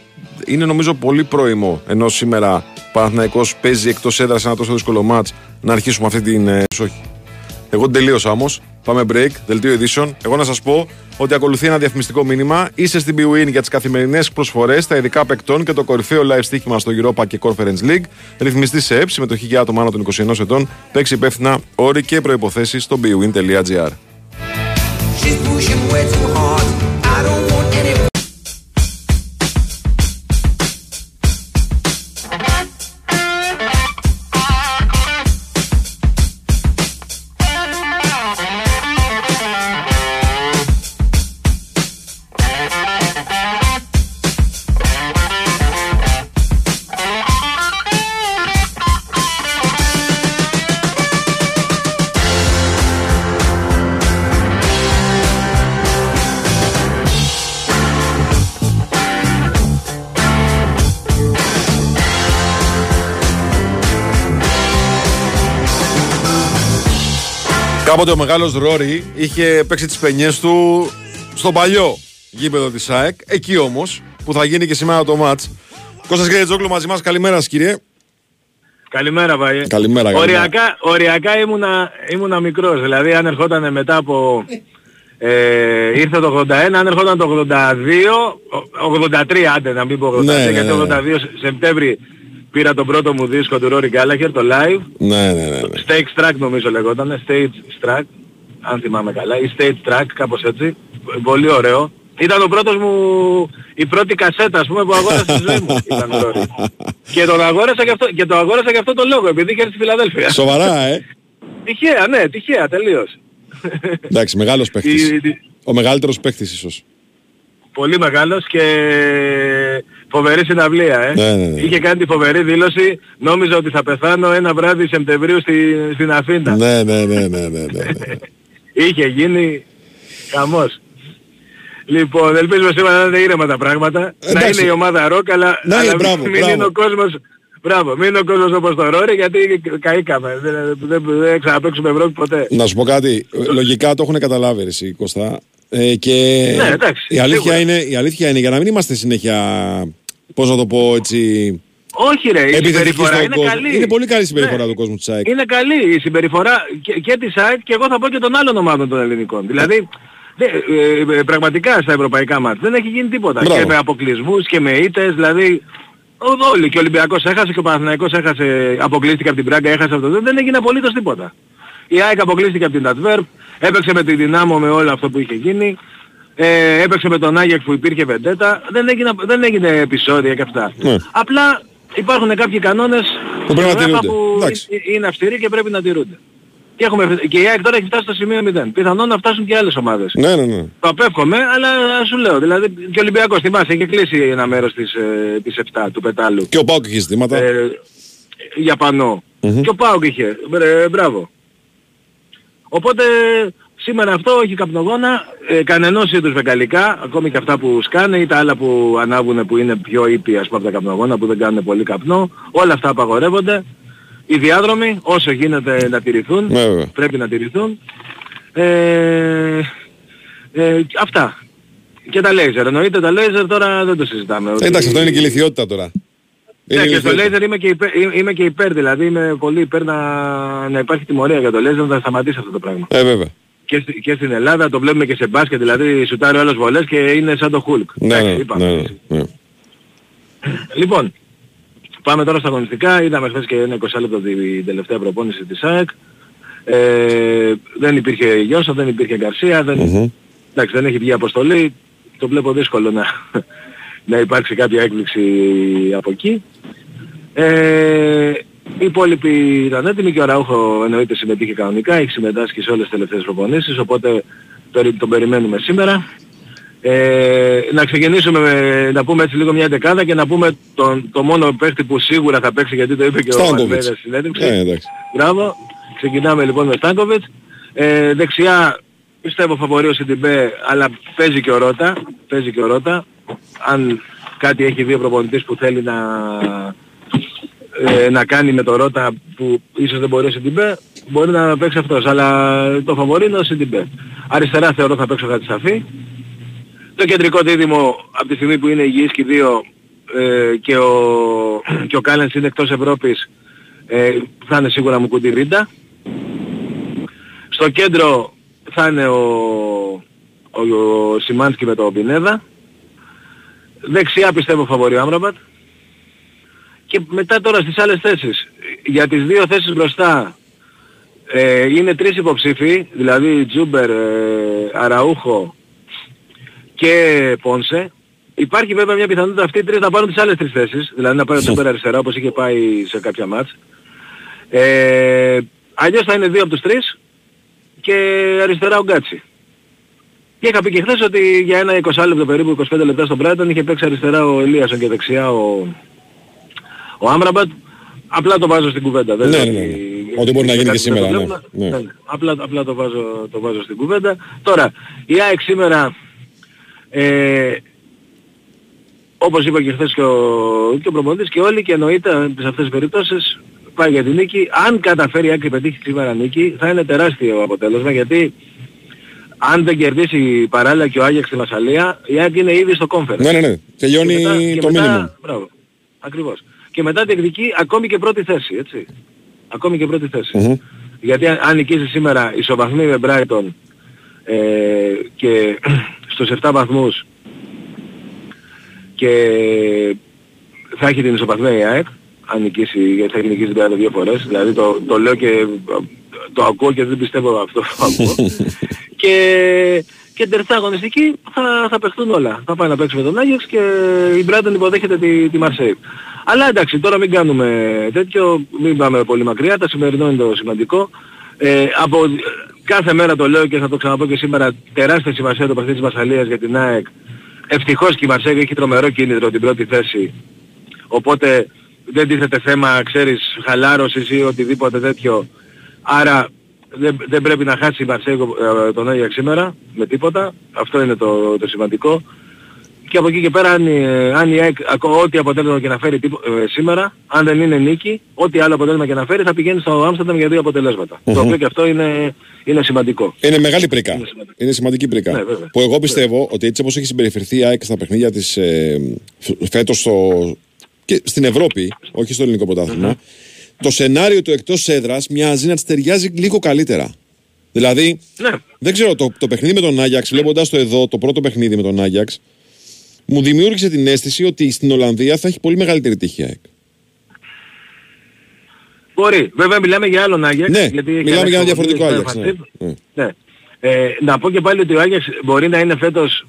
είναι νομίζω πολύ πρόημο ενώ σήμερα ο Παναθηναϊκός παίζει εκτός έδρας ένα τόσο δύσκολο μάτς να αρχίσουμε αυτή την. Ε, όχι. Εγώ την τελείωσα όμως. Πάμε break, δελτίο ειδήσεων. Εγώ να σας πω ότι ακολουθεί ένα διαφημιστικό μήνυμα. Είστε στην BWIN για τις καθημερινές προσφορές, τα ειδικά παικτών και το κορυφαίο live στοίχημα στο Europa και Conference League. Ρυθμιστή σε ΕΠ, συμμετοχή για άτομα άνω των 21 ετών. Παίξει υπεύθυνα όροι και προποθέσει στο bwin.gr. Κάποτε ο μεγάλος Ρόρι είχε παίξει τις πενιές του στο παλιό γήπεδο της ΑΕΚ. Εκεί όμως που θα γίνει και σήμερα το μάτς. Κώστας Γκρέτζόγλου μαζί μας. Καλημέρα σας κύριε. Καλημέρα, Βαγέ. Καλημέρα, καλημέρα. Οριακά, οριακά ήμουνα, ήμουνα μικρός. Δηλαδή, αν ερχόταν μετά από... Ε, ήρθε το 81, αν ερχόταν το 82, ο- 83 άντε να μην πω 83, Ναι, ναι, γιατί ναι, το ναι. 82 Σε- Σεπτέμβρη πήρα τον πρώτο μου δίσκο του Rory Gallagher, το live. Ναι, ναι, ναι. ναι. Stage Track νομίζω λεγόταν, Stage Track, αν θυμάμαι καλά, ή Stage Track, κάπως έτσι. Πολύ ωραίο. Ήταν ο πρώτος μου, η πρώτη κασέτα ας πούμε που αγόρασα στη ζωή μου. Ήταν ο Rory. και, τον αγόρασα και, αυτό, και το αγόρασα και αυτό το λόγο, επειδή είχε έρθει στη Φιλαδέλφια. Σοβαρά, ε. Τυχαία, ναι, τυχαία, τελείως. Εντάξει, μεγάλος παίχτης. Η- η- Ο μεγαλύτερος παίχτης ίσως. Πολύ μεγάλος και φοβερή συναυλία, ε. Ναι, ναι, ναι. Είχε κάνει τη φοβερή δήλωση, νόμιζα ότι θα πεθάνω ένα βράδυ Σεπτεμβρίου στη, στην Αθήνα. Ναι, ναι, ναι, ναι, ναι, ναι. ναι. Είχε γίνει χαμός. Λοιπόν, ελπίζουμε σήμερα να είναι ήρεμα τα πράγματα. να Εντάξει. είναι η ομάδα ροκ, αλλά, Να είναι, αλλά μπράβο, μην μπράβο. είναι ο κόσμος Μπράβο, μην είναι ο κόσμος όπως το Ρόρι γιατί καήκαμε. Δεν, δεν, δεν ξαναπαίξουμε Ευρώπη ποτέ. Να σου πω κάτι. Λογικά το έχουν καταλάβει ρε, εσύ, Κωστά. Ε, και Ναι, εντάξει, η, αλήθεια σίγουρα. είναι, η αλήθεια είναι για να μην είμαστε συνέχεια, πώς να το πω έτσι, Όχι ρε, η επιθετικοί συμπεριφορά στον είναι κόσμο. καλή. Είναι πολύ καλή η συμπεριφορά Ναι. του κόσμου της ΑΕΚ. Είναι καλή η συμπεριφορά και, και της ΑΕΚ και εγώ θα πω και των άλλων ομάδων των ελληνικών. Δηλαδή, δε, ε, ε, πραγματικά στα ευρωπαϊκά μάτια δεν έχει γίνει τίποτα. Μπράβο. Και με αποκλεισμούς και με ήττες, δηλαδή ο- όλοι. Και ο Ολυμπιακός έχασε και ο Παναθηναϊκός έχασε, αποκλείστηκε από την Πράγκα, έχασε αυτό. Δεν, δεν έγινε απολύτως τίποτα. Η ΑΕΚ αποκλείστηκε από την Αντβέρπ, έπαιξε με τη Δυνάμω με όλο αυτό που είχε γίνει. Ε, έπαιξε με τον Άγιαξ που υπήρχε βεντέτα. Δεν έγινε, δεν έγινε επεισόδια και αυτά. Ναι. Απλά υπάρχουν κάποιοι κανόνες Που πρέπει να στην UEFA τηρούνται. που Εντάξει. ε- είναι αυστηροί και πρέπει να τηρούνται. Και, έχουμε, και η ΑΕΚ τώρα έχει φτάσει στο σημείο 0. Πιθανόν να φτάσουν και άλλες ομάδες. Ναι, ναι, ναι. Το απέφχομαι, αλλά σου λέω, δηλαδή και ο Ολυμπιακός θυμάσαι, έχει κλείσει ένα μέρος της, ε, της 7 του πετάλου. Και ο Πάουκ έχει ζητήματα. Ε, για πανό. Μμμ. Και ο Πάουκ είχε. Μπρε- μπράβο. Οπότε σήμερα αυτό έχει καπνογόνα, ε, κανενός είδους βεγγαλικά, ακόμη και αυτά που σκάνε ή τα άλλα που ανάβουν που είναι πιο ήπια ας πούμε, από τα καπνογόνα που δεν κάνουν πολύ καπνό. Όλα αυτά απαγορεύονται. Οι διάδρομοι όσο γίνεται να τηρηθούν, Ναι, βέβαια. πρέπει να τηρηθούν. Ε, ε, αυτά. Και τα λέιζερ. Εννοείται τα λέιζερ τώρα δεν το συζητάμε. ότι- Εντάξει, αυτό είναι και η ηλικιότητα τώρα. Είναι ναι, η και στο ηλικιότητα. λέιζερ είμαι και, υπέρ, είμαι- είμαι και υπέρ, δηλαδή είμαι πολύ υπέρ να, να υπάρχει τιμωρία για το λέιζερ να σταματήσει αυτό το πράγμα. Ε, βέβαια. Και, στη- και στην Ελλάδα το βλέπουμε και σε μπάσκετ, δηλαδή σουτάρει ο άλλος βολές και είναι σαν το Hulk. Ναι, Εντάξει, ναι, είπαμε. ναι, ναι, ναι. Λοιπόν, πάμε τώρα στα αγωνιστικά. Είδαμε χθες και ένα 20 λεπτό την τελευταία προπόνηση της ΑΕΚ. Ε, δεν υπήρχε Γιώσα, δεν υπήρχε Γκαρσία, δεν, Μμμ. εντάξει, δεν έχει βγει αποστολή. Το βλέπω δύσκολο να, να υπάρξει κάποια έκπληξη από εκεί. Ε, οι υπόλοιποι ήταν έτοιμοι και ο Ραούχο εννοείται συμμετείχε κανονικά, έχει συμμετάσχει σε όλες τις τελευταίες προπονήσεις, οπότε περι- τον περιμένουμε σήμερα. Ε, να ξεκινήσουμε με, να πούμε έτσι λίγο μια δεκάδα και να πούμε τον, το μόνο παίχτη που σίγουρα θα παίξει γιατί το είπε και ο Στάνκοβιτς. Αλμέιδα στην συνέντευξη. Ε, εντάξει. Μπράβο. Ξεκινάμε λοιπόν με Στάνκοβιτς. Ε, δεξιά πιστεύω φαβορί ο Σιντιμπέ, αλλά παίζει και ο Ρότα. Παίζει και ο Ρότα. Αν κάτι έχει δύο προπονητής που θέλει να, ε, να κάνει με το Ρότα που ίσως δεν μπορεί ο Σιντιμπέ, μπορεί να παίξει αυτός. Αλλά το φαβορί είναι ο Σιντιμπέ. Αριστερά θεωρώ θα παίξει ο Χατζισαφί. Το κεντρικό δίδυμο από τη στιγμή που είναι υγιείς και οι δύο ε, και ο, και ο Κάλενς είναι εκτός Ευρώπης ε, θα είναι σίγουρα Μουκουντί Βίντα. Στο κέντρο θα είναι ο, ο, ο Σιμάνσκι με το Πινέδα. Δεξιά πιστεύω φαβορί ο Άμραμπατ. Και μετά τώρα στις άλλες θέσεις. Για τις δύο θέσεις μπροστά ε, είναι τρεις υποψήφοι, δηλαδή Τζούμπερ, ε, Αραούχο και Πόνσε. Υπάρχει βέβαια μια πιθανότητα αυτοί οι τρεις να πάρουν τις άλλες τρεις θέσεις, δηλαδή να πάρουν τον Τζούμπερ αριστερά όπως είχε πάει σε κάποια ματς. Ε, αλλιώς θα είναι δύο από τους τρεις και αριστερά ο Γκάτσι. Και είχα πει και χθες ότι για ένα 20 λεπτό περίπου, 25 λεπτά στον Brighton είχε παίξει αριστερά ο Ελίασον και δεξιά ο, ο Άμραμπατ. Απλά το βάζω στην κουβέντα. Δεν Ναι, λέω ναι, ναι. ότι- Ότι μπορεί να γίνει κάτι και δεν το σήμερα, ναι. βλέπουμε. Ναι. Ναι, ναι. Απλά, απλά το, βάζω, το βάζω στην κουβέντα. Τώρα, η ΑΕΚ σήμερα, ε, όπως είπα και χθες και ο, και ο προπονητής και όλοι και εννοείται σε αυτές τις περιπτώσεις πάει για την νίκη. Αν καταφέρει η ΑΕΚ και πετύχει σήμερα νίκη θα είναι τεράστιο αποτέλεσμα γιατί αν δεν κερδίσει παράλληλα και ο Άγιαξ στη Μασαλία η ΑΕΚ είναι ήδη στο conference. Ναι, ναι, ναι. Τελειώνει Και μετά- και το μετά- μήνυμα. Μπράβο. Ακριβώς. Και μετά διεκδικεί ακόμη και πρώτη θέση, έτσι. Ακόμη και πρώτη θέση. Μμμ. Γιατί αν, αν νικήσει σήμερα ισοβαθμί με Brighton ε, και στους 7 βαθμούς και θα έχει την ισοπαθμία η ΑΕΚ, αν νικήσει, γιατί θα έχει νικήσει την Brighton δύο φορές, δηλαδή το, το λέω και το ακούω και δεν πιστεύω αυτό που ακούω. και, και την τελευταία αγωνιστική θα, θα παιχτούν όλα. Θα πάει να παίξει με τον Άγιαξ και η Brighton υποδέχεται τη, τη Marseille. Αλλά εντάξει, τώρα μην κάνουμε τέτοιο, μην πάμε πολύ μακριά, τα σημερινό είναι το σημαντικό. Ε, από κάθε μέρα το λέω και θα το ξαναπώ και σήμερα, τεράστια σημασία το παιχνίδι της Μασαλίας για την ΑΕΚ. Ευτυχώς και η Μαρσέγγι έχει τρομερό κίνητρο την πρώτη θέση. Οπότε δεν τίθεται θέμα, ξέρεις, χαλάρωσης ή οτιδήποτε τέτοιο. Άρα δεν, δεν πρέπει να χάσει η Μαρσέγγι ε, τον Άγιαξ σήμερα με τίποτα. Αυτό είναι το, το σημαντικό. Και από εκεί και πέρα αν, ε, αν η ΑΕΚ ακό- ό,τι αποτέλεσμα και να φέρει τύπο- ε, σήμερα, αν δεν είναι νίκη, ό,τι άλλο αποτέλεσμα και να φέρει θα πηγαίνει στο Άμστερνταμ για δύο αποτελέσματα. Το Μμμ. οποίο και αυτό είναι, είναι σημαντικό. Είναι μεγάλη πρίκα. Είναι σημαντική πρίκα. Ναι, βέβαια. που εγώ πιστεύω ότι έτσι όπως έχει συμπεριφερθεί η ΑΕΚ στα παιχνίδια της ε, φ- φέτος στο, και στην Ευρώπη, όχι στο ελληνικό πρωτάθλημα, το σενάριο του εκτός έδρας μοιάζει να της ταιριάζει λίγο καλύτερα. Δηλαδή, Ναι. δεν ξέρω, το, το παιχνίδι με τον Άγιαξ, βλέποντας το εδώ, το πρώτο παιχνίδι με τον Άγιαξ, μου δημιούργησε την αίσθηση ότι στην Ολλανδία θα έχει πολύ μεγαλύτερη τύχη η ΑΕΚ. Μπορεί. Βέβαια μιλάμε για άλλον Άγιαξ. Ναι, γιατί έχει μιλάμε για ένα αλλάξει διαφορετικό ο Άγιαξ. Ναι. Φαντσίπ. Ναι. Ναι. Ε, να πω και πάλι ότι ο Άγιαξ μπορεί να είναι φέτος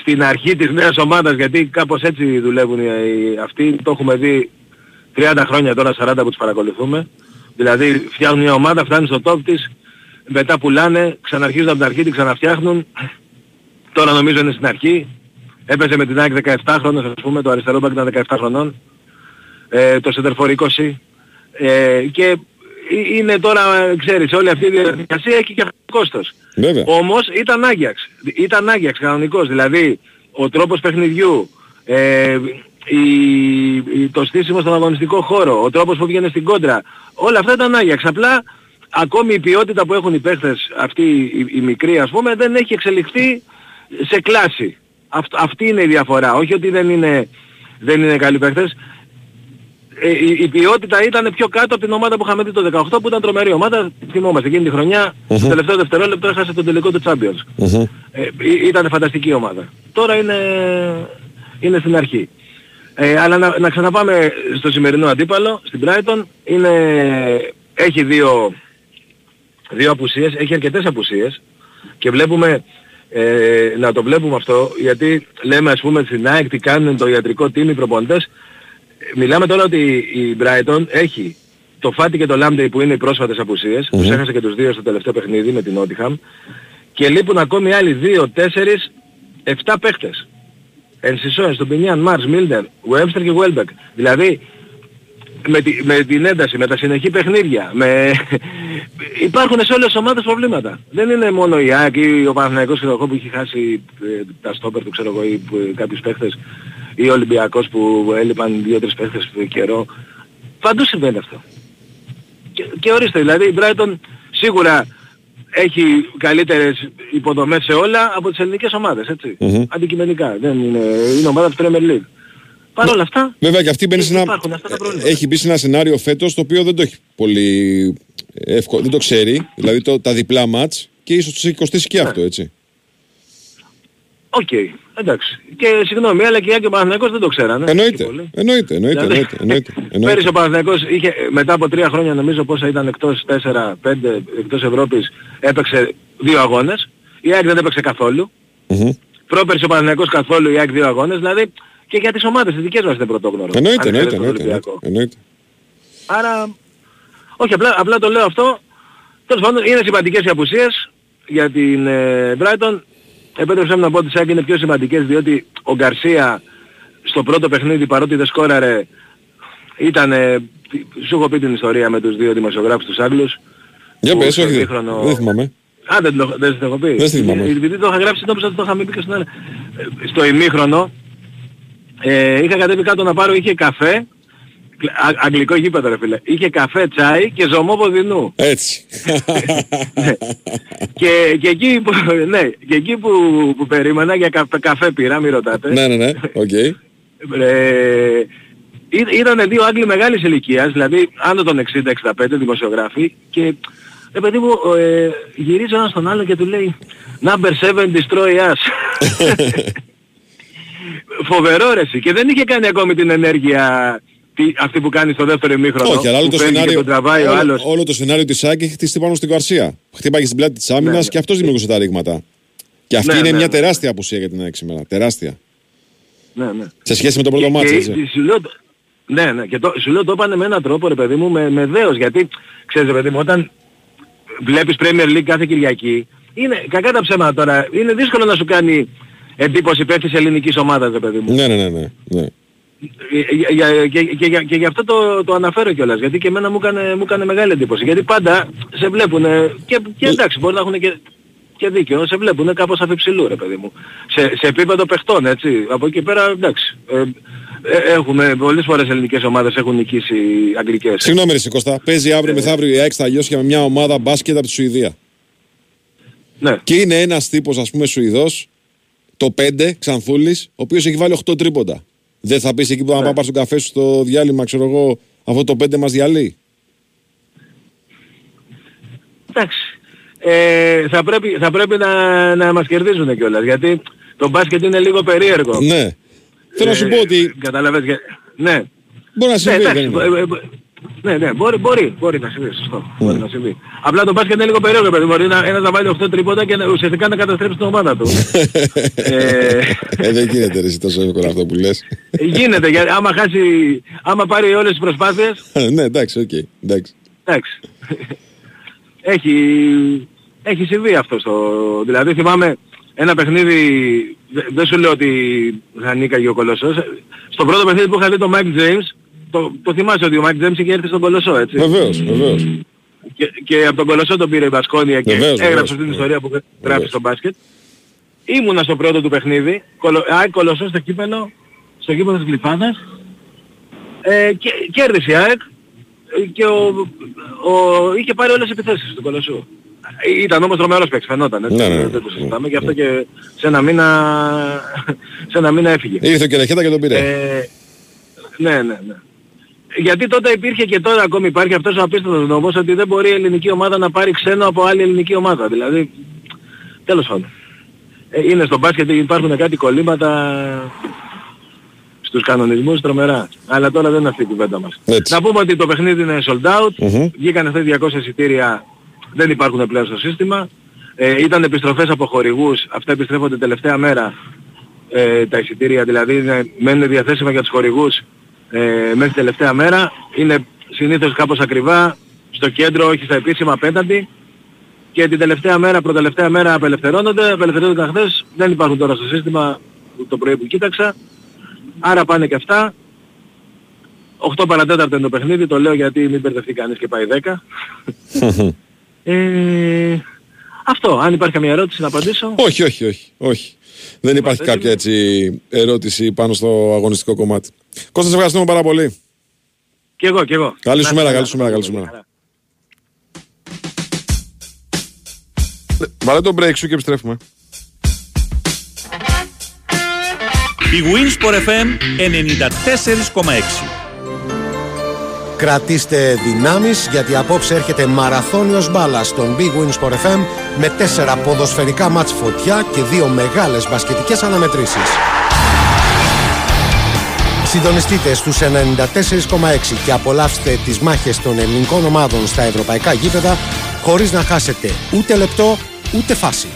στην αρχή της νέας ομάδας γιατί κάπως έτσι δουλεύουν οι, οι- αυτοί. Το έχουμε δει 30 χρόνια τώρα, 40 που τους παρακολουθούμε. Δηλαδή φτιάχνουν μια ομάδα, φτάνουν στο top της, μετά πουλάνε, ξαναρχίζουν από την αρχή, την ξαναφτιάχνουν. Τώρα νομίζω είναι στην αρχή. Έπαιζε με την ΑΕΚ 17 χρόνων, ας πούμε, το αριστερό μπακ ήταν 17 χρονών. Ε, το σεντερφόρ 20. Ε, και ε- είναι τώρα, ξέρεις, όλη αυτή η διαδικασία έχει και αυτό κόστος. Βέβαια. Όμως ήταν Άγιαξ. Ήταν Άγιαξ κανονικός. Δηλαδή ο τρόπος παιχνιδιού, ε, η, η- το στήσιμο στον αγωνιστικό χώρο, ο τρόπος που βγαίνει στην κόντρα, όλα αυτά ήταν Άγιαξ. Απλά ακόμη η ποιότητα που έχουν οι παίχτες, αυτοί οι, οι μικροί ας πούμε, δεν έχει εξελιχθεί σε κλάση. Αυτ- αυτή είναι η διαφορά. Όχι ότι δεν είναι, δεν είναι καλοί παίχτες. Ε, η, η ποιότητα ήταν πιο κάτω από την ομάδα που είχαμε δει το 18 που ήταν τρομερή ομάδα. Θυμόμαστε εκείνη τη χρονιά, στο τελευταίο δευτερόλεπτο έχασε τον τελικό του Champions. Ε, ή- ήταν φανταστική ομάδα. Τώρα είναι, είναι στην αρχή. Ε, αλλά να, να ξαναπάμε στο σημερινό αντίπαλο, στην Brighton. Είναι, έχει δύο, δύο απουσίες, έχει αρκετές απουσίες και βλέπουμε ε, να το βλέπουμε αυτό γιατί λέμε ας πούμε στην ΑΕΚ τι κάνουν το ιατρικό team οι προπονητές Μιλάμε τώρα ότι η Brighton έχει το Φάτι και το Λάμπτεϊ που είναι οι πρόσφατες απουσίες, τους έχασε και τους δύο στο τελευταίο παιχνίδι με την Νότιχαμ και λείπουν ακόμη άλλοι 2, 4, 7 παίχτες. Ενσισόεν, στον Πινιάν, Μάρς, Μίλντερ, Βέμστερ και Βέλμπεκ. Δηλαδή με, τη, με την ένταση, με τα συνεχή παιχνίδια, με... υπάρχουν σε όλες τις ομάδες προβλήματα. Δεν είναι μόνο η ΑΕΚ ή ο Παναθηναϊκός ξέρω εγώ, που έχει χάσει ε, τα στόπερ του ξέρω εγώ ή που, ε, κάποιους παίχτες ή ο Ολυμπιακός που έλειπαν δύο-τρεις παίχτες καιρό. Παντού συμβαίνει αυτό. Και, και ορίστε, δηλαδή η Brighton σίγουρα έχει καλύτερες υποδομές σε όλα από τις ελληνικές ομάδες, έτσι. Μμμ. Αντικειμενικά. Δεν είναι, είναι ομάδα του Premier League. Παρ' όλα αυτά, Βέβαια και αυτή μπαίνει σε ένα, υπάρχουν αυτά τα προβλήματα. έχει μπει σε ένα σενάριο φέτος το οποίο δεν το έχει πολύ εύκολο, δεν το ξέρει, δηλαδή το, τα διπλά ματς και ίσως τους έχει κοστίσει και αυτό, έτσι. Οκ, εντάξει. Και συγγνώμη, αλλά και η ΑΕΚ και ο Παναθηναϊκός δεν το ξέρανε. Εννοείται, Και πολύ. εννοείται, εννοείται, Δηλαδή, εννοείται, εννοείται, εννοείται. Πέρυσι ο Παναθηναϊκός είχε μετά από τρία χρόνια νομίζω πόσα ήταν εκτός 4-5 εκτός Ευρώπης έπαιξε δύο αγώνες. Η ΑΕΚ δεν έπαιξε καθόλου. Μμμ. Πρόπερσι ο Παναθηναϊκός καθόλου η ΑΕΚ δύο αγώνες. Δηλαδή και για τις ομάδες τις δικές μας είναι πρωτόγνωρο. Εννοείται, Αν εννοείται, ξέρεις τον εννοείται, Ολυμπιακό. εννοείται. Άρα, όχι απλά, απλά το λέω αυτό. Τέλος πάντων είναι σημαντικές οι απουσίες για την ε, Brighton. Επέτρεψέ μου να πω ότι σαν είναι πιο σημαντικές διότι ο Γκαρσία στο πρώτο παιχνίδι παρότι δεν σκόραρε ήταν, σου έχω πει την ιστορία με τους δύο δημοσιογράφους τους Άγγλους. Για που πες, στο όχι, δεν- ημίχρονο- δεν θυμάμαι. Α, δεν το, δεν το έχω πει. Δεν στη θυμάμαι. Ε, Επειδή το είχα γράψει νόμιζα ότι το είχαμε πει και στην άλλη. Ε, Στο ημίχρονο ε, είχα κατέβει κάτω να πάρω, είχε καφέ, α, αγγλικό γήπεδο ρε φίλε, είχε καφέ, τσάι και ζωμό βοδινού. Έτσι. και, και εκεί, που, ναι, και εκεί που, που περίμενα για κα, καφέ πήρα, μην ρωτάτε. ναι, ναι, ναι, οκ. Ε, ή- ήταν δύο Άγγλοι μεγάλης ηλικίας, δηλαδή άνω των 60-65 δημοσιογράφοι και ρε παιδί μου ε, γυρίζει ένας στον άλλο και του λέει Number 7 destroy us. Φοβερό ρε εσύ. Και δεν είχε κάνει ακόμη την ενέργεια τι- αυτή που κάνει στο δεύτερο ημίχρονο. Όχι, αλλά όλο που το, φεύγει σενάριο, Και τον τραβάει ο όλο, άλλος. όλο το σενάριο της ΑΕΚ έχει χτιστεί πάνω στην Καρσία. Χτύπαγε στην πλάτη της άμυνας Ναι, ναι. και αυτός δημιουργούσε τα ρήγματα. Και αυτή Ναι, είναι ναι, μια ναι. τεράστια απουσία για την ΑΕΚ σήμερα. Τεράστια. Ναι, ναι. Σε σχέση με το πρώτο Και- μάτς, και έτσι. σου λέω το- ναι, ναι, και το, σου λέω το έπανε με έναν τρόπο ρε παιδί μου με, με δέος γιατί ξέρεις ρε παιδί μου όταν βλέπεις Premier League κάθε Κυριακή είναι κακά τα ψέματα τώρα είναι δύσκολο να σου κάνει εντύπωση παίχτης ελληνικής ομάδας ρε παιδί μου Ναι, ναι, ναι. ναι, ναι. Ε, για- για- και, και, για- και γι' αυτό το, το αναφέρω κιόλας γιατί και εμένα μου έκανε, μου έκανε μεγάλη εντύπωση γιατί πάντα σε βλέπουν και, και εντάξει μπορεί να έχουν και και δίκαιο, σε βλέπουν κάπως αφιψηλού ρε παιδί μου. Σε, σε επίπεδο παιχτών έτσι. Από εκεί πέρα εντάξει. Ε, ε, έχουμε πολλές φορές ελληνικές ομάδες έχουν νικήσει αγγλικές. Συγγνώμη, Ρε Κώστα. Παίζει αύριο μεθαύριο η ΑΕΚ στα Λιώσια με μια ομάδα μπάσκετ από τη Σουηδία. Ναι. Και είναι ένας τύπος, ας πούμε, Σουηδός, το 5, Ξανθούλης, ο οποίος έχει βάλει 8 τρίποντα. Δεν θα πεις εκεί που θα πάει πάρει τον καφέ σου στο διάλειμμα, ξέρω εγώ, αυτό το 5 μας διαλύει. Εντάξει. Ε, θα, πρέπει, θα πρέπει να, να μας κερδίζουν κιόλας γιατί το μπάσκετ είναι λίγο περίεργο. Ναι. Θέλω να σου πω ότι. Καταλαβες, για- ναι. Μπορεί να συμβεί. Ναι, δεν εντάξει, είναι. ε, ε, ε, ναι, ναι, μπορεί, μπορεί, μπορεί να συμβεί, σωστό. Μπορεί να συμβεί. Απλά το μπάσκετ είναι λίγο περίεργο, παιδί. Μπορεί να, ένας να βάλει 8 τρίποτα και να, ουσιαστικά να καταστρέψει την ομάδα του. ε, ε, δεν γίνεται ρε, εσύ τόσο εύκολα αυτό που λες. γίνεται, γιατί άμα χάσει, άμα πάρει όλες τις προσπάθειες, ναι, εντάξει, οκ. εντάξει. εντάξει. έχει, έχει συμβεί αυτό στο... Δηλαδή θυμάμαι ένα παιχνίδι, δε- δεν σου λέω ότι θα νίκαγε ο Κολοσσός. Στο πρώτο παιχνίδι που είχα δει το Mike James, το, το θυμάσαι ότι ο Mike James είχε έρθει στον Κολοσσό, έτσι. Βεβαίως, βεβαίως. Και, και από τον Κολοσσό τον πήρε η Μπασκόνια και Βεβαίως, βεβαίως. έγραψε αυτή την ιστορία που γράφει Βεβαίως. στο μπάσκετ. Ήμουνα στο πρώτο του παιχνίδι, κολο, ΑΕΚ Κολοσσό στο κύπελο, στο κύπελο της Γλυφάδας. Ε, και, κέρδισε η ΑΕΚ ε, και ο, ο, είχε πάρει όλες τις επιθέσεις του Κολοσσού. Ε, Ήταν όμως τρομερός παίκτης, φαινόταν, έτσι, Ναι, ναι, ναι. δεν το συζητάμε, γι' αυτό και σε ένα μήνα, σε ένα μήνα έφυγε. Ήρθε ο Κεραχέτα και τον πήρε. Ε, ναι, ναι, ναι. Γιατί τότε υπήρχε και τώρα ακόμη υπάρχει αυτός ο απίστευτος νόμος ότι δεν μπορεί η ελληνική ομάδα να πάρει ξένο από άλλη ελληνική ομάδα. Δηλαδή, τέλος πάντων. Ε, είναι στο μπάσκετ υπάρχουν κάτι κολλήματα στους κανονισμούς τρομερά. Αλλά τώρα δεν είναι αυτή η κουβέντα μας. Έτσι. Να πούμε ότι το παιχνίδι είναι sold out. Μμμ. Βγήκαν αυτές 200 εισιτήρια, δεν υπάρχουν πλέον στο σύστημα. Ε, ήταν επιστροφές από χορηγούς, αυτά επιστρέφονται τελευταία μέρα ε, τα εισιτήρια, δηλαδή είναι, μένουν διαθέσιμα για τους χορηγούς ε, μέχρι τελευταία μέρα. Είναι συνήθως κάπως ακριβά, στο κέντρο, όχι στα επίσημα απέναντι. Και την τελευταία μέρα, προτελευταία μέρα απελευθερώνονται, απελευθερώνονται χθες, δεν υπάρχουν τώρα στο σύστημα το πρωί που κοίταξα. Άρα πάνε και αυτά. 8 παρατέταρτο είναι το παιχνίδι, το λέω γιατί μην μπερδευτεί κανείς και πάει 10. Ε, αυτό, αν υπάρχει καμία ερώτηση να απαντήσω. όχι, όχι, όχι, όχι. Δεν υπάρχει κάποια έτσι ερώτηση πάνω στο αγωνιστικό κομμάτι. Κώστα, σε ευχαριστούμε πάρα πολύ. Και εγώ, και εγώ. Καλή Να σου είστε μέρα, καλά. καλή σου μέρα, καλή σου μέρα. Βάλε το break σου και επιστρέφουμε. Η Winsport FM 94,6. Κρατήστε δυνάμεις γιατί απόψε έρχεται μαραθώνιος μπάλας στον Big Win Sport FM με τέσσερα ποδοσφαιρικά μάτς φωτιά και δύο μεγάλες μπασκετικές αναμετρήσεις. Συντονιστείτε στους 94,6 και απολαύστε τις μάχες των ελληνικών ομάδων στα ευρωπαϊκά γήπεδα χωρίς να χάσετε ούτε λεπτό ούτε φάση.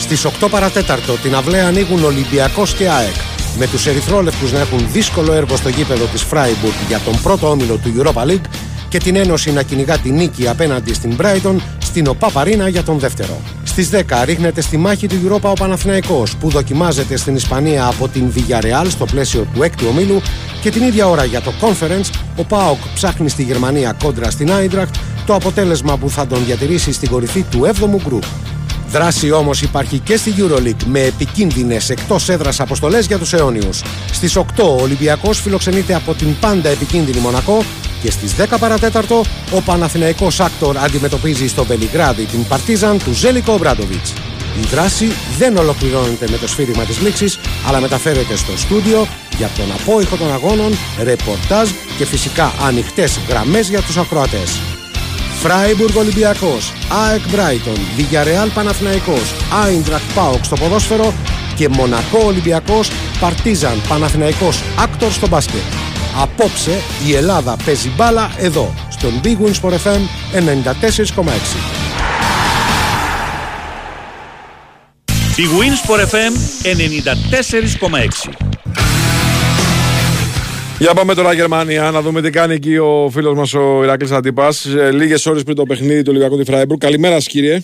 Στις 8 παρατέταρτο την αυλαία ανοίγουν Ολυμπιακός και ΑΕΚ με τους ερυθρόλευκους να έχουν δύσκολο έργο στο γήπεδο της Φράιμπουργκ για τον πρώτο όμιλο του Europa League και την Ένωση να κυνηγά τη νίκη απέναντι στην Brighton στην ΟΠΑΠΑΡΗΝΑ για τον δεύτερο. Στις 10 ρίχνεται στη μάχη του Europa ο Παναθηναϊκός που δοκιμάζεται στην Ισπανία από την Villarreal στο πλαίσιο του έκτου ομίλου και την ίδια ώρα για το Conference ο ΠΑΟΚ ψάχνει στη Γερμανία κόντρα στην Άιντραχτ το αποτέλεσμα που θα τον διατηρήσει στην κορυφή του 7ου γκρουπ. Δράση όμως υπάρχει και στη Euroleague με επικίνδυνες εκτός έδρας αποστολές για τους αιώνιους. Στις 8 ο Ολυμπιακός φιλοξενείται από την πάντα επικίνδυνη Μονακό και στις 10 παρά τέταρτο ο Παναθηναϊκός Άκτορ αντιμετωπίζει στο Βελιγράδι την Παρτίζαν του Ζέλικο Ομπράντοβιτς. Η δράση δεν ολοκληρώνεται με το σφύριγμα της λήξης, αλλά μεταφέρεται στο στούντιο για τον απόηχο των αγώνων, ρεπορτάζ και φυσικά ανοιχτές γραμμές για τους ακροατές. Φράιμπουργκ Ολυμπιακός, ΑΕΚ Μπράιτον, Villarreal Παναθηναϊκός, Άιντραχτ ΠΑΟΚ στο ποδόσφαιρο και Μονακό Ολυμπιακός, Παρτίζαν Παναθηναϊκός Άκτορ στο μπάσκετ. Απόψε η Ελλάδα παίζει μπάλα εδώ, στον bwin ΣΠΟΡ FM 94,6. Η Winsport FM 94,6. Για πάμε τώρα Γερμανία να δούμε τι κάνει εκεί ο φίλος μας ο Ηρακλής Αντίπας ε, Λίγες ώρες πριν το παιχνίδι του Ολυμπιακού τη Φράιμπουργκ. Καλημέρα, σας, κύριε.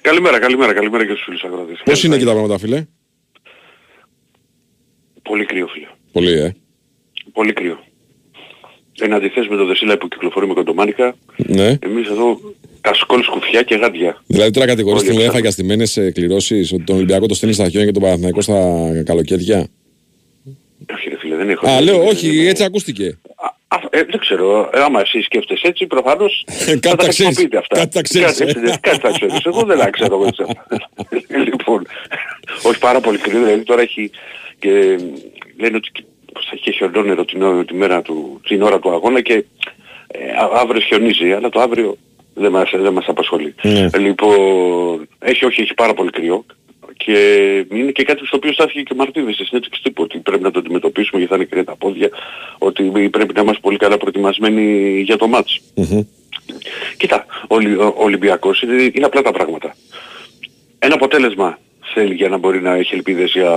Καλημέρα, καλημέρα, καλημέρα και στους φίλους αγρότες. Πώς είναι εκεί τα πράγματα, φίλε; Πολύ κρύο, φίλε. Πολύ, ε. Πολύ κρύο. εν αντιθέσεις με το Δεσίλα που κυκλοφορεί με κοντομάνικα, Ναι. εμείς εδώ κασκόλ σκουφιά και γάντια. Δηλαδή τώρα κατηγορείς Όλοι την αυτά. UEFA για στημένες ε, κληρώσεις, ότι τον Ολυμπιακό το στέλνει στα χιόνια και τον Παναθηναϊκό στα καλοκαίρια. Όχι ρε φίλε, δεν έχω. Α, δεν- λέω, δεν- όχι, δεν- έτσι ακούστηκε. Α, ε, δεν ξέρω, ε, άμα εσύ σκέφτεσαι έτσι, προφανώς θα Κάτι τα τα ξέρεις. χρησιμοποιείτε αυτά. Κάτι τα ξέρεις, Κάτι, ε. κάτι τα ξέρεις. Εγώ δεν τα ξέρω. εγώ έτσι. λοιπόν, όχι πάρα πολύ κρύο, δηλαδή τώρα έχει και λένε ότι πως θα έχει χιονόνερο την, ώρα- τη μέρα του, την ώρα του αγώνα και ε, α- αύριο χιονίζει, αλλά το αύριο δεν μας, δεν μας απασχολεί. Ναι. Λοιπόν, έχει, όχι, έχει πάρα πολύ κρύο και είναι και κάτι στο οποίο στάθηκε και ο Μαρτίνες στη συνέντευξη τύπου ότι πρέπει να το αντιμετωπίσουμε γιατί θα είναι κρύα τα πόδια, ότι πρέπει να είμαστε πολύ καλά προετοιμασμένοι για το μάτς. Κοίτα, ο, Ολυ- ο Ολυμπιακός είναι, είναι απλά τα πράγματα. Ένα αποτέλεσμα θέλει για να μπορεί να έχει ελπίδες για,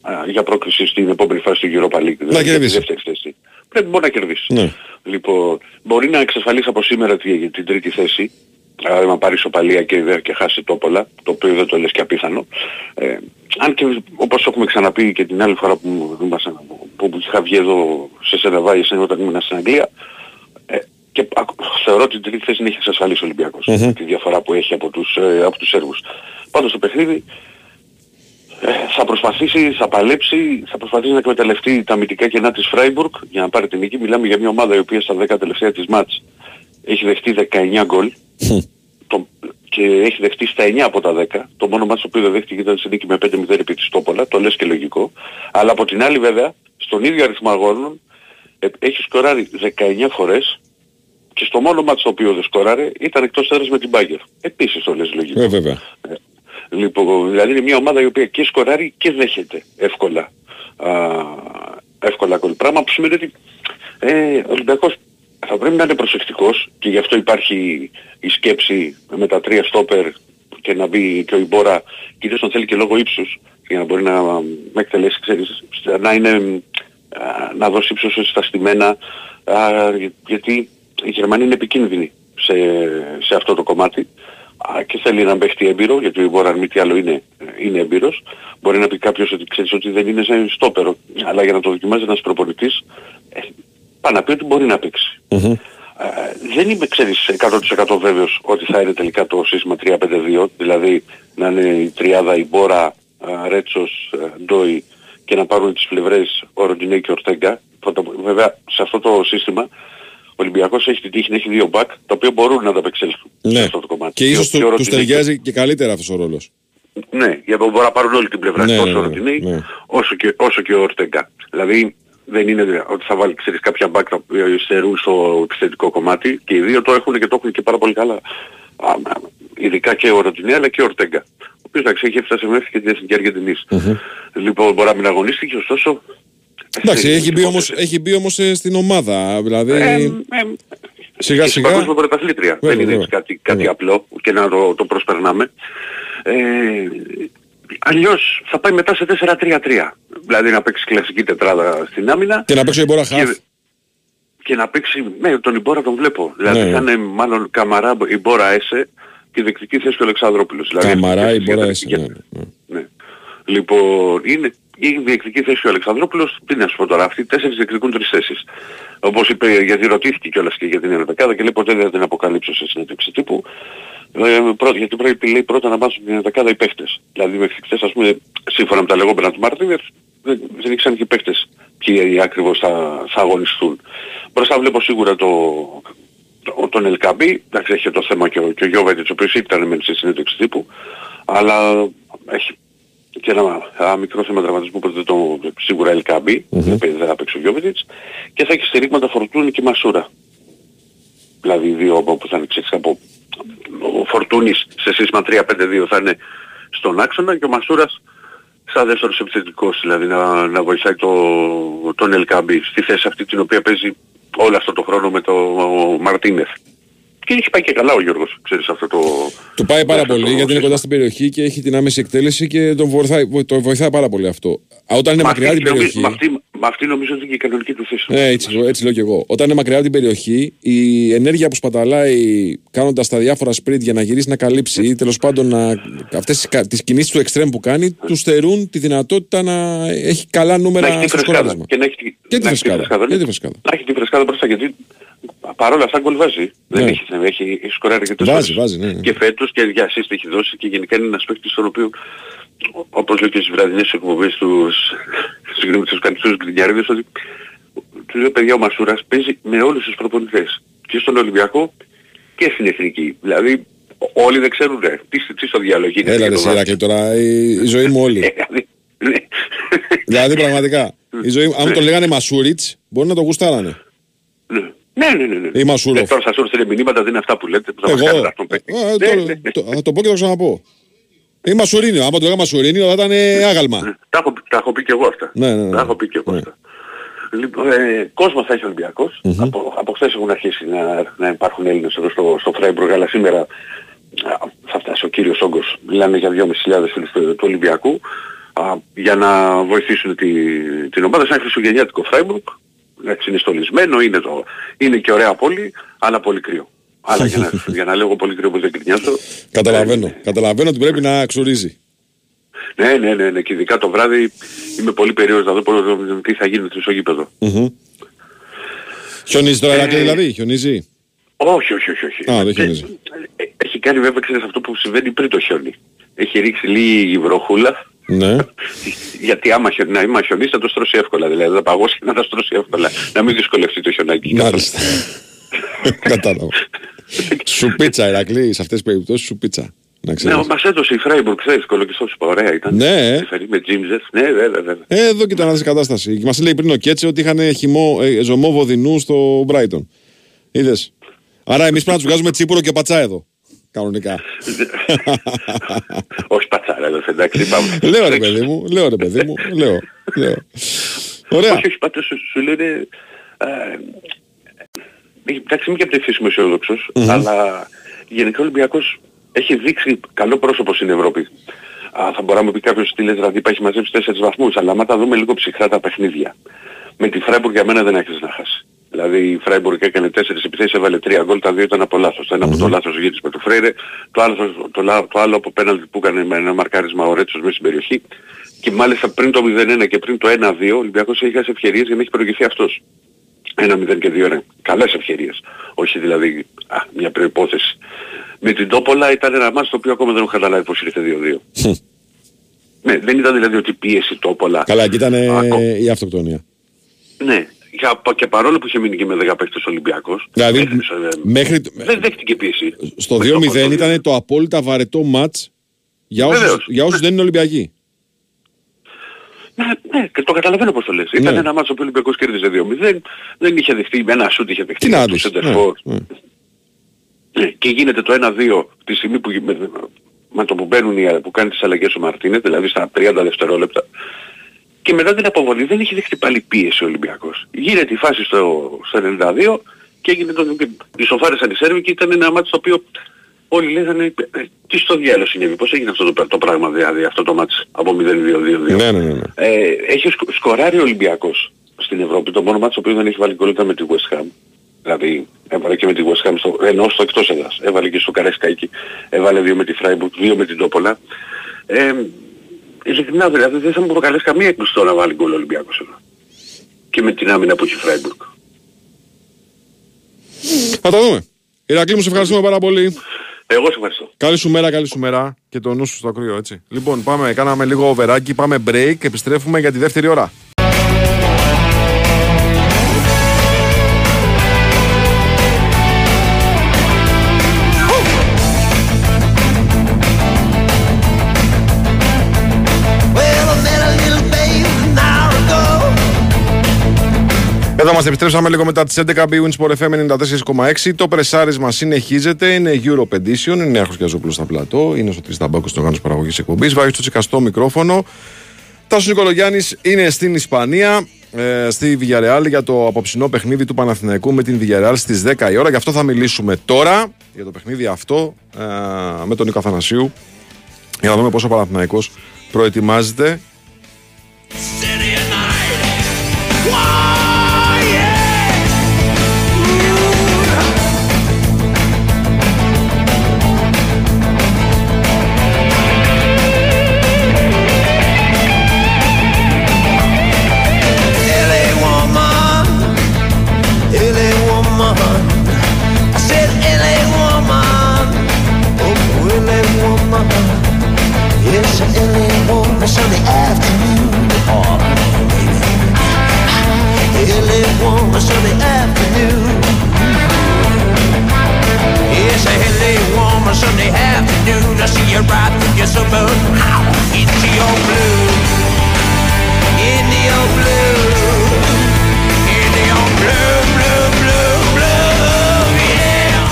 α, για πρόκριση στην επόμενη φάση του Europa League. δηλαδή για τη κερδίσει. δεύτερη θέση. Πρέπει μόνο να κερδίσει. Ναι. Λοιπόν, μπορεί να εξασφαλίσει από σήμερα τη- την τρίτη θέση, δηλαδή να πάρεις σοπαλία και, και χάσει τόπολα, το οποίο δεν το λες και απίθανο. Ε, αν και όπως έχουμε ξαναπεί και την άλλη φορά που, ήμασταν- που, που είχα βγει εδώ σε Σενεβάγες όταν ήμουν στην Αγγλία, ε, και ακ- θεωρώ ότι την τρίτη θέση την έχει εξασφαλίσει ο Ολυμπιακός. Μμμ. Τη διαφορά που έχει από τους, ε, από τους Σέρβους. Πάντως το παιχνίδι ε, θα προσπαθήσει, θα παλέψει, θα προσπαθήσει να εκμεταλλευτεί τα αμυντικά κενά της Φράιμπουργκ για να πάρει την νίκη. Μιλάμε για μια ομάδα η οποία στα 10 τελευταία της μάτς έχει δεχτεί 19 γκολ το, και έχει δεχτεί στα 9 από τα 10. Το μόνο μάτς το οποίο δεν δέχτηκε ήταν σε νίκη με 5-0 επί της Τόπολα, το λες και λογικό. Αλλά από την άλλη βέβαια, στον ίδιο αριθμό αγώνων ε, έχει σκοράρει 19 φορές και στο μόνο μάτς το οποίο δεν σκοράρε ήταν εκτός έδρας με την Μπάγκερ. Επίσης το λες λογικό. Ε, βέβαια. Λοιπόν, δηλαδή είναι μια ομάδα η οποία και σκοράρει και δέχεται εύκολα, α, εύκολα γκολ. Πράγμα που σημαίνει ότι ε, ο Ολυμπιακός θα πρέπει να είναι προσεκτικός και γι' αυτό υπάρχει η σκέψη με τα τρία στόπερ και να μπει και ο Ιμπόρα, κυρίως τον θέλει και λόγω ύψους, για να μπορεί να με εκτελέσει, ξέρεις, να είναι, α, να δώσει ύψος στα στημένα, α, για- γιατί η Γερμανία είναι επικίνδυνη σε, σε αυτό το κομμάτι Α, και θέλει έναν παίχτη έμπειρο, γιατί ο Ιμπόρα αν μη τι άλλο είναι, είναι έμπειρος. Μπορεί να πει κάποιος ότι ξέρεις ότι δεν είναι σαν στόπερο, αλλά για να το δοκιμάζει ένας προπονητής, ε, πάει να πει ότι μπορεί να παίξει. Ε, δεν είμαι, ξέρεις, 100% βέβαιος ότι θα είναι τελικά το σύστημα 3-5-2, δηλαδή να είναι η τριάδα η Μπόρα, α, Ρέτσος, α, Ντόι και να πάρουν τις πλευρές ο Ροντινέ και ο Ορτέγκα. Πρώτα- Βέβαια, σε αυτό το σύστημα ο Ολυμπιακός έχει την τύχη να έχει δύο μπακ, τα οποία μπορούν να ανταπεξέλθουν σε Ναι. αυτό το κομμάτι. Και ίσως ο- ο του, τους Ροντινέ και- ταιριάζει και καλύτερα αυτός ο ρόλος. ναι, για να μπορούν να πάρουν όλη την πλευρά, Ναι, τόσο ναι, ο ναι, Ροντινέη, ναι. όσο, και, όσο και ο Ορτέγκα. Δηλαδή δεν είναι ότι θα βάλει ξέρεις, κάποια μπακ τα οποία υστερούν στο επιθετικό κομμάτι και οι δύο το έχουν και το έχουν και πάρα πολύ καλά. Α, α, ειδικά και ο Ροντινέ αλλά και ο Ορτέγκα. Ο οποίος εντάξει έχει φτάσει μέχρι και την Εθνική Αργεντινής. Λοιπόν μπορεί να μην αγωνίστηκε ωστόσο Εντάξει, ε, έχει μπει όμως, έχει μπει όμως ε, στην ομάδα. Δηλαδή, σιγά και σιγά. παγκόσμια πρωταθλήτρια. Βέβαια, δεν είναι βέβαια. έτσι κάτι, κάτι απλό και να το, το προσπερνάμε. Ε, αλλιώς θα πάει μετά σε 4-3-3. Δηλαδή να παίξει κλασική τετράδα στην άμυνα Και να παίξει ο Ιμπόρα χαφ. και, και να παίξει, ναι τον Ιμπόρα τον βλέπω. Δηλαδή Ναι. θα είναι μάλλον Καμαρά, Ιμπόρα Έσε και δεκτική θέση και ο Αλεξανδρόπουλος. Δηλαδή, Καμαρά, αυτές Ιμπόρα, για- Έσε, για- ναι, ναι. ναι. Λοιπόν, είναι η διεκδική θέση ο Αλεξανδρόπουλος, τι να σου πω τώρα, αυτοί οι τέσσερις διεκδικούν τρεις θέσεις. Όπως είπε, γιατί ρωτήθηκε κιόλας και για την Ενδεκάδα και λέει ποτέ δεν την αποκαλύψω σε συνέντευξη τύπου. Ε, πρω- γιατί πρέπει λέει, πρώτα να μάθουν την Ενδεκάδα οι παίχτες. Δηλαδή μέχρι χθες ας πούμε, σύμφωνα με τα λεγόμενα του Μαρτίνεφ, δεν, δεν ήξεραν και οι παίχτες ποιοι ακριβώς θα, θα αγωνιστούν. Μπροστά βλέπω σίγουρα το, το, τον Ελκαμπή, εντάξει έχει το θέμα και ο, και ο Γιώβετιτς, ο οποίος ήταν μεν στη συνέντευξη τύπου, αλλά έχει και ένα, ένα μικρό θέμα τραυματισμού που δεν το σίγουρα Ελκαμπή, δεν θα παίξει ο Γιώβετιτς, και θα έχει στηρίγματα Φορτούνη και Μασούρα. Δηλαδή οι δύο που θα είναι ξέρεις, από ο Φορτούνης σε σύστημα 3-5-2 θα είναι στον άξονα και ο Μασούρας σαν δεύτερος επιθετικός, δηλαδή να, να βοηθάει το, τον Ελκαμπή στη θέση αυτή την οποία παίζει όλο αυτό το χρόνο με τον Μαρτίνεθ. Και έχει πάει και καλά ο Γιώργος, ξέρεις αυτό το... Του πάει πάρα αυτό πολύ το γιατί είναι κοντά στην περιοχή και έχει την άμεση εκτέλεση και τον βοηθάει, τον βοηθάει πάρα πολύ αυτό. Α, Όταν είναι Μα μακριά αυτή, την νομίζω- περιοχή. με αυτή, Μα αυτή νομίζω ότι είναι και η κανονική του θέση. Ναι, έτσι, έτσι λέω και εγώ. Όταν είναι μακριά από την περιοχή, η ενέργεια που σπαταλάει κάνοντας τα διάφορα σπριτ για να γυρίσει να καλύψει ή τέλος πάντων αυτές τις κινήσεις του εξτρέμ που κάνει, τους στερούν τη δυνατότητα να έχει καλά να νούμερα έχει τη στο φρεσκάδα. σκοράρισμα. Και να έχει, τη- Και τη να έχει τη φρεσκάδα. ναι. Και τη φρεσκάδα. Να έχει τη φρεσκάδα μπροστά γιατί παρόλα αυτά γκολ βάζει. Δεν Ναι. έχει θέμα. Έχει, έχει σκοράρει και Βάζει, βάζει, ναι, ναι. Και φέτος και για assist έχει δώσει και γενικά είναι ένας παίκτης στον οποίο ο- όπως λέω και στις βραδινές εκπομπές τους, συγγνώμη, τους κανιστούς γκρινιάριδες ότι του λέω παιδιά ο Μασούρας παίζει με όλους τους προπονητές και στον Ολυμπιακό και στην Εθνική. Δηλαδή όλοι δεν ξέρουν ρε, τι, τι στο διάλογο γίνεται. Έλα για ρε το Σιράκλη τώρα, η, η ζωή μου όλη. δηλαδή πραγματικά. Η ζωή, μου- αν τον λέγανε Μασούριτς, μπορεί να το γουστάρανε. Ναι, ναι, ναι. ναι. Ή Μασούροφ. Ε, τώρα σας έστειλε μηνύματα, δεν είναι αυτά που λέτε, που θα μας Εγώ. κάνετε αυτόν παίκτη. Ε, Ναι, το- ναι, ναι. το- Θα το πω και θα το ξαναπώ. Ή Μασουρίνιο. Άμα το λέγα Μασουρίνιο θα ήταν ε, άγαλμα. Τα έχω, τα έχω πει και εγώ αυτά. Ναι, ναι, ναι. Τα έχω πει και εγώ αυτά. Λοιπόν, ε, κόσμος θα έχει ο Ολυμπιακός. Από, από χθες έχουν αρχίσει να, να υπάρχουν Έλληνες εδώ στο, στο Φράιμπουργκ, αλλά σήμερα α, θα φτάσει ο κύριος όγκος. Μιλάμε για 2.500 φίλους του, του Ολυμπιακού α, για να βοηθήσουν τη, την ομάδα σε ένα χριστουγεννιάτικο Φράιμπουργκ. Έτσι είναι στολισμένο, είναι, το, είναι και ωραία πόλη, αλλά πολύ κρύο. Αλλά για να, για να λέω πολύ κρύο που δεν κρινιάζω, Καταλαβαίνω. Καταλαβαίνω ότι πρέπει να ξουρίζει. ναι, ναι, ναι, ναι, και ειδικά το βράδυ είμαι πολύ περίεργος να δω πώς- τι θα γίνει στο γήπεδο. Μμμ. Χιονίζει τώρα, Ε, Ηρακλή, δηλαδή, χιονίζει; Όχι, όχι, όχι. όχι. Α, δεν χιονίζει. Ε, Έχει κάνει βέβαια ξέρεις αυτό που συμβαίνει πριν το χιόνι. Έχει ρίξει λίγη βροχούλα, Ναι. γιατί άμα, χιονί, να, άμα χιονίσει θα το στρώσει εύκολα. Δηλαδή θα παγώσει και να τα στρώσει εύκολα. Να μην δυσκολευτεί το χιονάκι. Μάλιστα. Κατάλαβα. Σου πίτσα, Ηρακλή, σε αυτές τις περιπτώσεις σου πίτσα. Να Ναι, ξέρεις. μας έδωσε η Φράιμπουργκ, ξέρεις, κολοκυστός είπα, ωραία ήταν. Ναι, ε. Φερή με τζίμζες, ναι, βέβαια, βέβαια. Ε, εδώ κοίτα να δεις κατάσταση. Μας λέει πριν ο Κέτσε ότι είχαν χυμό, ε, ζωμό βοδινού στο Μπράιτον. Είδες. Άρα εμείς πρέπει να τους βγάζουμε τσίπουρο και πατσά εδώ. Κανονικά. Όχι πατσάρα, εδώ, εντάξει, πάμε. λέω ρε παιδί μου, λέω ρε παιδί μου, λέω. λέω. Ωραία. Όχι, όχι, πάντως σου, σου λένε... Ε, ε, εντάξει, μην και από είμαι αισιόδοξος, αλλά γενικά ο Ολυμπιακός έχει δείξει καλό πρόσωπο στην Ευρώπη. Α, θα μπορούμε να πει κάποιος τι λες, δηλαδή έχει μαζέψει 4 βαθμούς, αλλά άμα τα δούμε λίγο ψυχρά τα παιχνίδια. Με τη Φράιμπουργκ για μένα δεν έχεις να χάσει. Δηλαδή η Φράιμπουργκ έκανε 4 επιθέσεις, έβαλε 3 γκολ, τα δύο ήταν από λάθος. Το ένα από το λάθος γύρισε με του Φρέιρε, το άλλο, το, λα- το άλλο από πέναλτι που έκανε με ένα μαρκάρισμα ο Ρέτσος μέσα στην περιοχή. Και μάλιστα πριν το 0-1 και πριν το 1-2 ο Ολυμπιακός έχει χάσει ευκαιρίες για να έχει προηγηθεί αυτός. 1-0 και 2-1. Καλές ευκαιρίες. Όχι δηλαδή α, μια προϋπόθεση. Με την Τόπολα ήταν ένα μάτς το οποίο ακόμα δεν έχω καταλάβει πώς ήρθε 2-2. ναι, δεν ήταν δηλαδή ότι πίεση Τόπολα. Καλά, και ήταν ε, Ακό- η αυτοκτονία. Ναι, για, και παρόλο που είχε μείνει και με 10 παίκτες Ολυμπιακός, Δηλαδή, έθεσε, ε, μέχρι, δεν δέχτηκε πίεση. στο Με 2-0 ήταν το απόλυτα βαρετό μάτς για όσους, Βεβαίως. για όσους δεν είναι Ολυμπιακοί. Ναι, ναι, και το καταλαβαίνω πώς το λες. Ήταν Ναι. ένα μάτσο που ο Ολυμπιακός κέρδιζε 2-0, δεν είχε δεχτεί, με ένα σούτ είχε δεχτεί. Τι να από δεις. το ναι, center for. ναι. Ναι, και γίνεται το 1-2 τη στιγμή που, με, με το που μπαίνουν οι, που κάνει τις αλλαγές ο Μαρτίνες, δηλαδή στα 30 δευτερόλεπτα. Και μετά την αποβολή δεν έχει δεχτεί πάλι πίεση ο Ολυμπιακός. Γίνεται η φάση στο, στο 92 και έγινε το, και ισοφάρισαν οι Σέρβοι και ήταν ένα μάτι στο οποίο όλοι λέγανε ε, τι στο διάλογο συνέβη, πώς έγινε αυτό το, το πράγμα δηλαδή αυτό το μάτι από 0-2-2-2. Ναι, ναι, ναι. ναι. Ε, έχει σκο- σκοράρει ο Ολυμπιακός στην Ευρώπη. Το μόνο μάτι το οποίο δεν έχει βάλει γκολ ήταν με τη West Ham. Δηλαδή έβαλε και με τη West Ham στο, ενώ στο εκτός έδρας. Έβαλε και στο Καρέσκαϊκι. Έβαλε δύο με τη Φράιμπουργκ, δύο με την Τόπολα. Ε, ειλικρινά δηλαδή δεν θα μου προκαλέσει καμία έκπληξη τώρα να βάλει γκολ ο Ολυμπιακός εδώ. Και με την άμυνα που έχει η Φράιμπουργκ. Θα το δούμε. Ηρακλή μου, σε ευχαριστούμε πάρα πολύ. Εγώ σε ευχαριστώ. Καλή σου μέρα, καλή σου μέρα και το νου σου στο κρύο, έτσι. Λοιπόν, πάμε, κάναμε λίγο οβεράκι, πάμε break, επιστρέφουμε για τη δεύτερη ώρα. Εδώ μας επιστρέψαμε λίγο μετά τις 11 Bwin Sport FM 94,6. Το πρεσάρισμα συνεχίζεται. Είναι Europe Edition. Είναι Άρχος Γιαζόπουλος στα πλατό. Είναι στο Τρισταμπάκος στο οργάνωση παραγωγής εκπομπής. Βάγει στο τσικαστό μικρόφωνο. Τάσος Νικολογιάννης είναι στην Ισπανία. ε, στη Villarreal για το απόψινό παιχνίδι του Παναθηναϊκού με την Villarreal στις 10 η ώρα. Γι' αυτό θα μιλήσουμε τώρα για το παιχνίδι αυτό ε, με τον Νίκο Αθανασίου για να δούμε πόσο ο Παναθηναϊκός προετοιμάζεται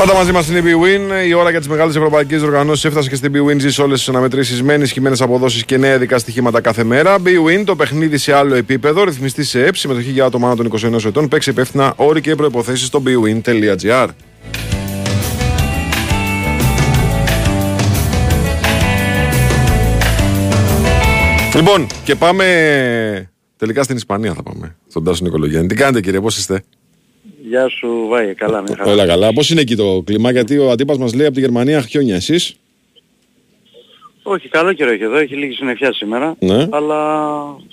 Πάντα μαζί μας είναι η BWIN. Η ώρα για τις μεγάλες ευρωπαϊκές οργανώσεις έφτασε και στην BWIN. Ζεις όλες τις αναμετρήσεις με ενισχυμένες αποδόσεις και νέα ειδικά στοιχήματα κάθε μέρα. BWIN, το παιχνίδι σε άλλο επίπεδο. Ρυθμιστή σε ΕΠ. Συμμετοχή για άτομα άνω των 21 ετών. Παίξει υπεύθυνα όροι και προποθέσει στο bwin.gr. Λοιπόν, και πάμε τελικά στην Ισπανία θα πάμε. Στον Τάσο Νικολογιάννη. Τι κάνετε κύριε, πώς είστε; Γεια σου, Βάγε, καλά, μια χαρά. Όλα καλά. Πώς είναι εκεί το κλίμα, γιατί ο αντίπας μας λέει από τη Γερμανία χιόνια εσείς. Όχι, καλό καιρό έχει εδώ, έχει λίγη συννεφιά σήμερα, Ναι. αλλά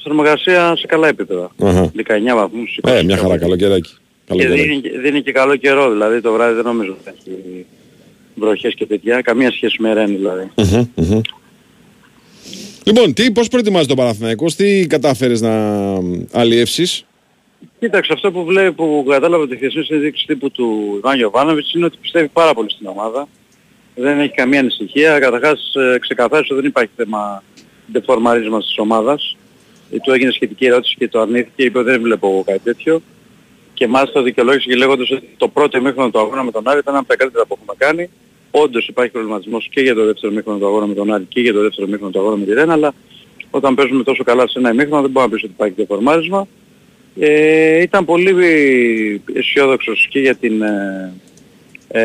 θερμοκρασία σε καλά επίπεδα. Αχα. 19 βαθμούς. 20 Ε, μια χαρά, καλό καιράκι. Και Καλοκαιράκι. δίνει, και- δίνει και καλό καιρό, δηλαδή το βράδυ δεν νομίζω ότι έχει βροχές και τέτοια, καμία σχέση με ρένι δηλαδή. Μμμ, μμμ. Λοιπόν, τι, πώς προετοιμάζει το Παναθηναϊκός, τι κατάφερες να αλλιεύσεις; Κοίταξε, αυτό που βλέπω, που κατάλαβα τη χθεσινή συνδείξη τύπου του Ιβάν Γιωβάνοβιτς είναι ότι πιστεύει πάρα πολύ στην ομάδα. Δεν έχει καμία ανησυχία. Καταρχάς ε, ξεκαθάρισε ότι δεν υπάρχει θέμα ντεφορμαρίσματος της ομάδας. Ε, Του έγινε σχετική ερώτηση και το αρνήθηκε, είπε ότι δεν βλέπω εγώ κάτι τέτοιο. Και μάλιστα το δικαιολόγησε και λέγοντας ότι το πρώτο ημίχρονο του αγώνα με τον Άρη ήταν από τα καλύτερα που έχουμε κάνει. Όντως υπάρχει προβληματισμός και για το δεύτερο ημίχρονο του αγώνα με τον Άρη και για το δεύτερο ημίχρονο του αγώνα με τη Ρένα, αλλά όταν παίζουμε τόσο καλά σε ένα ημίχρονο δεν μπορεί να πεις ότι υπάρχει ντεφορμάρισμα. Ε, ήταν πολύ αισιόδοξος και για, την, ε, ε,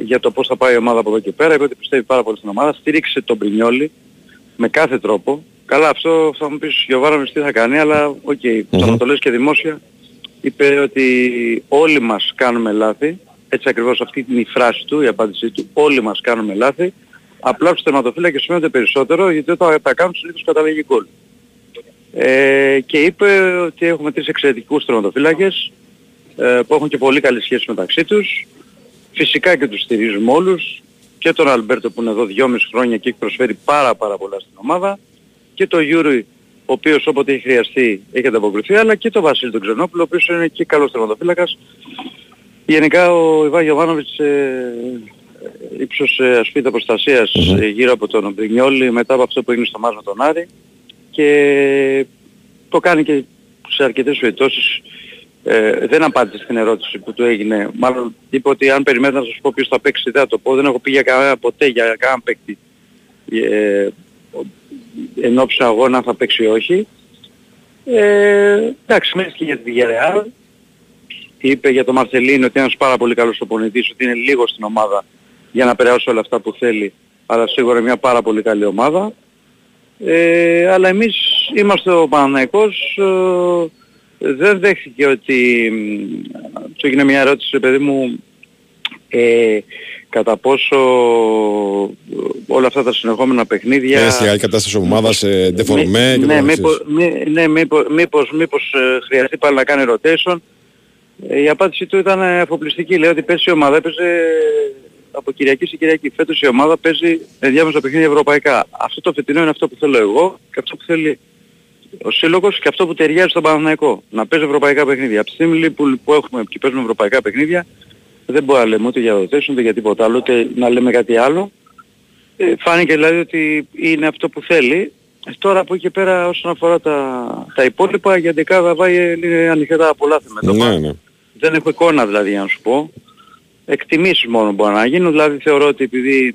για το πώς θα πάει η ομάδα από εδώ και πέρα. Είπε ότι πιστεύει πάρα πολύ στην ομάδα. Στήριξε τον Μπρινιόλι με κάθε τρόπο. Καλά, αυτό θα μου πεις Γιοβάνοβιτς τι θα κάνει, αλλά OK, okay, το να το λες και δημόσια. Είπε ότι όλοι μας κάνουμε λάθη. Έτσι ακριβώς αυτή είναι η φράση του, η απάντησή του. Όλοι μας κάνουμε λάθη. Απλά τους τερματοφύλακες σημαίνονται περισσότερο γιατί όταν τα κάνουν συνήθως καταλήγει γκολ. Ε, και είπε ότι έχουμε τρεις εξαιρετικούς τερματοφύλακες ε, που έχουν και πολύ καλή σχέση μεταξύ τους. Φυσικά και τους στηρίζουμε όλους. Και τον Αλμπέρτο που είναι εδώ 2,5 χρόνια και έχει προσφέρει πάρα πάρα πολλά στην ομάδα. Και τον Γιούρι ο οποίος όποτε έχει χρειαστεί έχει ανταποκριθεί. Αλλά και τον Βασίλη τον Ξενόπουλο ο οποίος είναι και καλός τερματοφύλακας. Γενικά ο Ιβάν Γιωβάνοβιτς ε, ύψος ε, ασπίδα προστασίας ε, γύρω από τον Μπρινιόλη μετά από αυτό που έγινε στο μάτς με τον Άρη και το κάνει και σε αρκετές περιπτώσεις ε, δεν απάντησε στην ερώτηση που του έγινε. Μάλλον είπε ότι αν περιμένετε να σας πω ποιος θα παίξει δεν θα το πω. Δεν έχω πει για κανένα, ποτέ για κανέναν παίκτη ε, εν ώψη αγώνα αν θα παίξει ή όχι. Ε, εντάξει, μίλησε για τη Villarreal. Είπε για τον Μαρσελίνο ότι είναι ένας πάρα πολύ καλός οπονητής, ότι είναι λίγο στην ομάδα για να περάσει όλα αυτά που θέλει, αλλά σίγουρα μια πάρα πολύ καλή ομάδα. Ε, αλλά εμείς είμαστε ο Παναναϊκός, ε, δεν δέχθηκε ότι μ, του έγινε μια ερώτηση, ρε παιδί μου, ε, κατά πόσο όλα αυτά τα συνεχόμενα παιχνίδια... Ε, στη κατάσταση ομάδας, ε, ντεφορμέ και το ναι, καθεξής. μήπως, μη- ναι, μήπως, μήπως, μήπως ε, χρειαστεί πάλι να κάνει rotation. Ε, η απάντησή του ήταν ε, αφοπλιστική. Λέει ότι πέσει η ομάδα, έπαιζε από Κυριακή σε Κυριακή. Φέτος η ομάδα παίζει ενδιάμεσα παιχνίδια ευρωπαϊκά. Αυτό το φετινό είναι αυτό που θέλω εγώ και αυτό που θέλει ο Σύλλογος και αυτό που ταιριάζει στον Παναθηναϊκό. Να παίζει ευρωπαϊκά παιχνίδια. Από τη στιγμή που, που έχουμε και παίζουμε ευρωπαϊκά παιχνίδια δεν μπορεί να λέμε ούτε για rotation ούτε για τίποτα άλλο, ούτε να λέμε κάτι άλλο. Ε, φάνηκε δηλαδή ότι είναι αυτό που θέλει. Ε, Τώρα από εκεί και πέρα όσον αφορά τα, τα υπόλοιπα για δεκάδα βάει είναι ανοιχτά πολλά θέματα. Ναι, ναι. Δεν έχω εικόνα δηλαδή για να σου πω. Εκτιμήσεις μόνο μπορεί να γίνουν. Δηλαδή θεωρώ ότι επειδή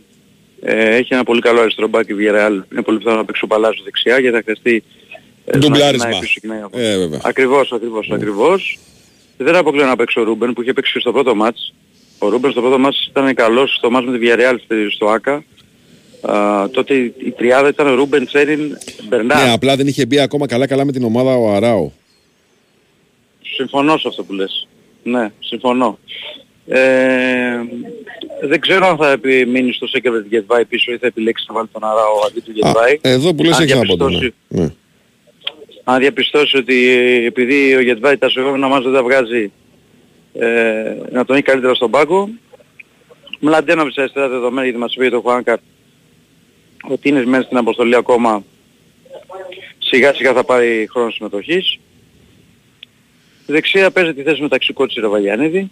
ε, έχει ένα πολύ καλό αριστερό μπάκι η Villarreal είναι πολύ πιθανό να παίξει ο Παλάζο δεξιά γιατί θα χρειαστεί ε, να Ντουμπλάρισμα. γυρνάει πίσω και να- Ε, βέβαια. Ακριβώς, ακριβώς, ακριβώς. Δεν αποκλείω να παίξει ο Ρούμπεν που είχε παίξει και στο πρώτο μάτς. Ο Ρούμπεν στο πρώτο μάτς ήταν καλός στο μάτς με τη Villarreal στη- στο ΆΚΑ. Α, τότε η η τριάδα ήταν ο Ρούμπεν, Τσέριν, Μπερνάρ. Ναι, απλά δεν είχε μπει ακόμα καλά-καλά με την ομάδα ο Αράο. Συμφωνώ σε αυτό που λες. Ναι, συμφωνώ. Ε, δεν ξέρω αν θα επιμείνεις στο Σέκεβερτ Γετβάη πίσω ή θα επιλέξεις να βάλεις τον Αράο αντί του Γετβάη. Εδώ που λες Αν έχει ένα πόντο. Ναι. διαπιστώσει- Ναι. αν διαπιστώσει ότι ε, επειδή ο Γετβάη τα συγχώμενα μας δεν τα βγάζει ε, να τον έχει καλύτερα στον πάγκο. Μλαντένοβιτς αριστερά δεδομένα γιατί μας είπε το Χουάνκαρ ότι είναι μέσα στην αποστολή ακόμα σιγά σιγά θα πάρει χρόνο συμμετοχής. Δεξιά παίζει τη θέση μεταξύ Κότσι Ραβαγιανίδη.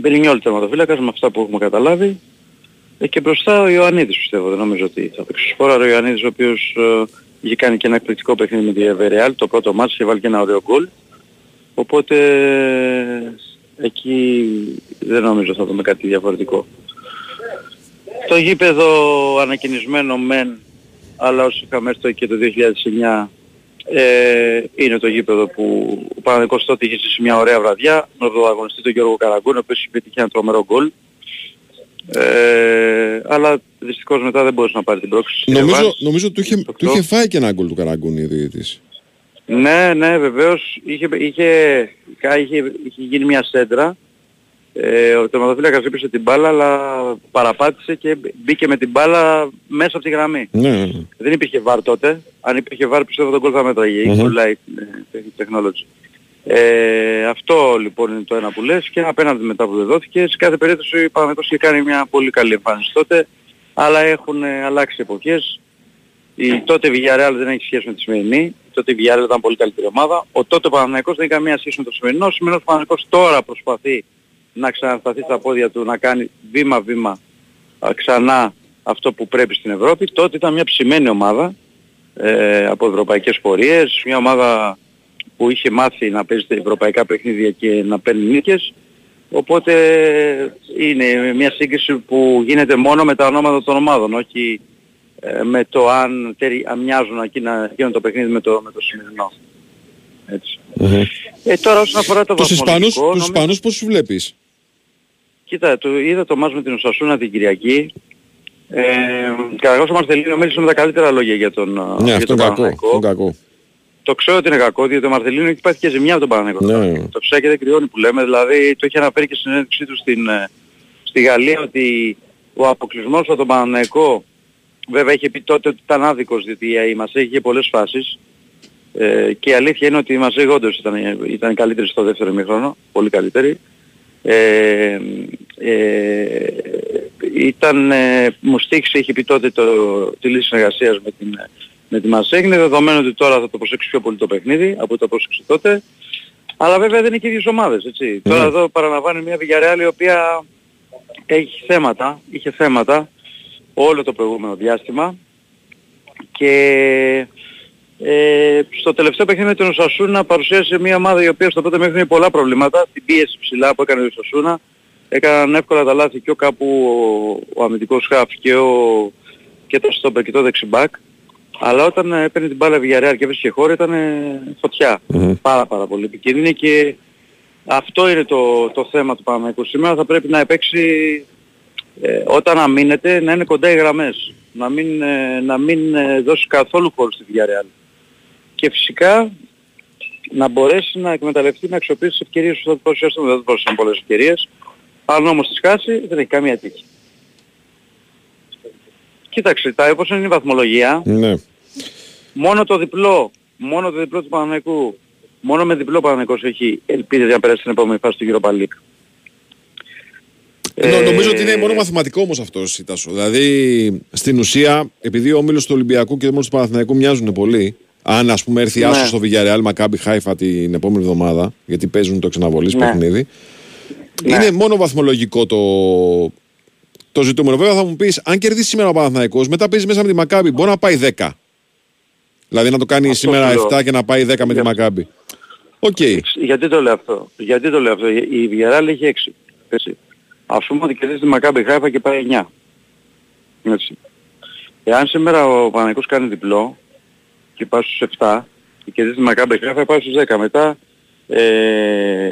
Μπερινιόλ τερματοφύλακας με αυτά που έχουμε καταλάβει. Ε, και μπροστά ο Ιωαννίδης πιστεύω, δεν νομίζω ότι θα παίξει σπόρα. Ο Ιωαννίδης ο οποίος ε, είχε κάνει και ένα εκπληκτικό παιχνίδι με τη Βερεάλ, το πρώτο μάτς είχε βάλει και ένα ωραίο γκολ. Οπότε εκεί δεν νομίζω θα δούμε κάτι διαφορετικό. Το γήπεδο ανακοινισμένο μεν, αλλά όσο είχαμε έρθει και το 2009 ε, είναι το γήπεδο που ο Παναδικός τότε είχε ζήσει μια ωραία βραδιά με τον πρωταγωνιστή τον Γιώργο Καραγκούν, ο οποίος είχε πετύχει ένα τρομερό γκολ. Ε, αλλά δυστυχώς μετά δεν μπορούσε να πάρει την πρόκληση. Νομίζω, νομίζω του, είχε, του είχε φάει και ένα γκολ του Καραγκούνη ο διαιτητής. Ναι, ναι, βεβαίως είχε, είχε, είχε, είχε γίνει μια σέντρα. Ε, ο τερματοφύλακας έπεσε την μπάλα αλλά παραπάτησε και μπήκε με την μπάλα μέσα από τη γραμμή. Ναι. Δεν υπήρχε βάρ τότε. Αν υπήρχε βάρ πιστεύω τον γκολ θα μέτραγε. Μμμ. Mm-hmm. Light technology. Ε, αυτό λοιπόν είναι το ένα που λες και ένα απέναντι μετά που δεν δόθηκε. Σε κάθε περίπτωση η Παναγιώτος είχε κάνει μια πολύ καλή εμφάνιση τότε αλλά έχουν ε, αλλάξει εποχές. Η τότε Villarreal δεν έχει σχέση με τη σημερινή. Η τότε Villarreal ήταν πολύ καλύτερη ομάδα. Ο τότε Παναθηναϊκός δεν έχει καμία σχέση με το σημερινό. Ο σημερινός Παναθηναϊκός τώρα προσπαθεί να ξανασταθεί στα πόδια του, να κάνει βήμα-βήμα α, ξανά αυτό που πρέπει στην Ευρώπη. Τότε ήταν μια ψημένη ομάδα ε, από ευρωπαϊκές πορείες, μια ομάδα που είχε μάθει να παίζει τα ευρωπαϊκά παιχνίδια και να παίρνει νίκες. Οπότε είναι μια σύγκριση που γίνεται μόνο με τα ονόματα των ομάδων, όχι ε, με το αν, τερι- αν μοιάζουν εκείνα, εκείνο το παιχνίδι με το, με το σημερινό. Έτσι. Ε, τώρα όσον αφορά το Τους Ισπανούς, βαθμολογικό, τους νομίζω- Ισπανούς πώς τους βλέπεις; Κοίτα, το, είδα το μάτς με την Οσασούνα την Κυριακή. Ε, Καταρχάς ο Μαρθελίνο μίλησε με τα καλύτερα λόγια για τον, Ναι, για αυτό τον είναι κακό. Παναθηναϊκό. Αυτό είναι κακό. Το ξέρω ότι είναι κακό, διότι ο Μαρθελίνο έχει πάθει και ζημιά από τον Παναθηναϊκό. Ναι. Το ψάει και δεν κρυώνει που λέμε. Δηλαδή το είχε αναφέρει και στην συνέντευξή του στην, ε, στη Γαλλία ότι ο αποκλεισμός από τον Παναθηναϊκό βέβαια είχε πει τότε ότι ήταν άδικος διότι η Μασέ είχε πολλές φάσεις ε, και η αλήθεια είναι ότι η Μασέ όντως ήταν, ήταν καλύτερη στο δεύτερο ημίχρονο, πολύ καλύτερη. Ε, ε, ήταν, ε, μου στήχησε, είχε πει τότε το, τη λύση συνεργασίας με την, με τη Μασέ. Είναι δεδομένο ότι τώρα θα το προσέξει πιο πολύ το παιχνίδι από ό,τι το πρόσεξε τότε. Αλλά βέβαια δεν είναι και οι ίδιες ομάδες, έτσι. Τώρα εδώ παραλαμβάνει μια Villarreal η οποία έχει θέματα, είχε θέματα όλο το προηγούμενο διάστημα και ε, στο τελευταίο παιχνίδι με τον Οσασούνα παρουσίασε μια ομάδα η οποία στο πρώτο μέχρι είχε πολλά προβλήματα, την πίεση ψηλά που έκανε ο Οσασούνα, έκαναν εύκολα τα λάθη και ο κάπου ο, ο αμυντικός χαφ και, ο, και το στόπερ και το δεξιμπάκ. Αλλά όταν ε, έπαιρνε την μπάλα Villarreal και έβρισκε χώρο ήταν ε, φωτιά. Πάρα πάρα πολύ επικίνδυνη και αυτό είναι το, το θέμα του Παναμαϊκού. Σήμερα θα πρέπει να παίξει ε, όταν αμήνεται να είναι κοντά οι γραμμές. Να μην, ε, να μην ε, δώσει καθόλου χώρο στη Villarreal. Και φυσικά να μπορέσει να εκμεταλλευτεί, να αξιοποιήσεις τις ευκαιρίες που θα του παρουσιάσουν. Δεν θα του παρουσιάσουν πολλές ευκαιρίες. Αν όμως τις χάσει δεν έχει καμία τύχη. Κοίταξε, τα, όπως είναι η βαθμολογία, Ναι. μόνο το διπλό, μόνο το διπλό του Παναναϊκού, μόνο με διπλό Παναναϊκός έχει ελπίδες να περάσει στην επόμενη φάση του Europa League. Ε, νο- νομίζω ότι είναι Ε, μόνο μαθηματικό όμως αυτός, Σίτασο. Δηλαδή, στην ουσία, επειδή ο όμιλο του Ολυμπιακού και ο όμιλο του Παναθηναϊκού μοιάζουν πολύ, αν ας πούμε έρθει Ναι. άσο στο Villarreal Μακάμπι Χάιφα την επόμενη εβδομάδα, γιατί παίζουν το ξαναβολής Ναι. παιχνίδι, Ναι. είναι μόνο βαθμολογικό το, το ζητούμενο. Βέβαια θα μου πεις, αν κερδίσει σήμερα ο Παναθηναϊκός, μετά παίζει μέσα με τη Μακάμπι, μπορεί να πάει 10. Δηλαδή να το κάνει Αυτό σήμερα σου λέω. 7 και να πάει 10 με τη Μακάμπι. Οκ. Γιατί το λέω αυτό; Γιατί το λέω αυτό; Η Villarreal έχει 6. Έτσι. Ας πούμε ότι κερδίζει τη Μακάμπι Χάιφα και πάει 9. Έτσι. Εάν σήμερα ο Παναθηναϊκός κάνει διπλό και πάει στους 7 και κερδίζεις τη Μακάμπι Χάιφα πάει στους 10. Μετά ε,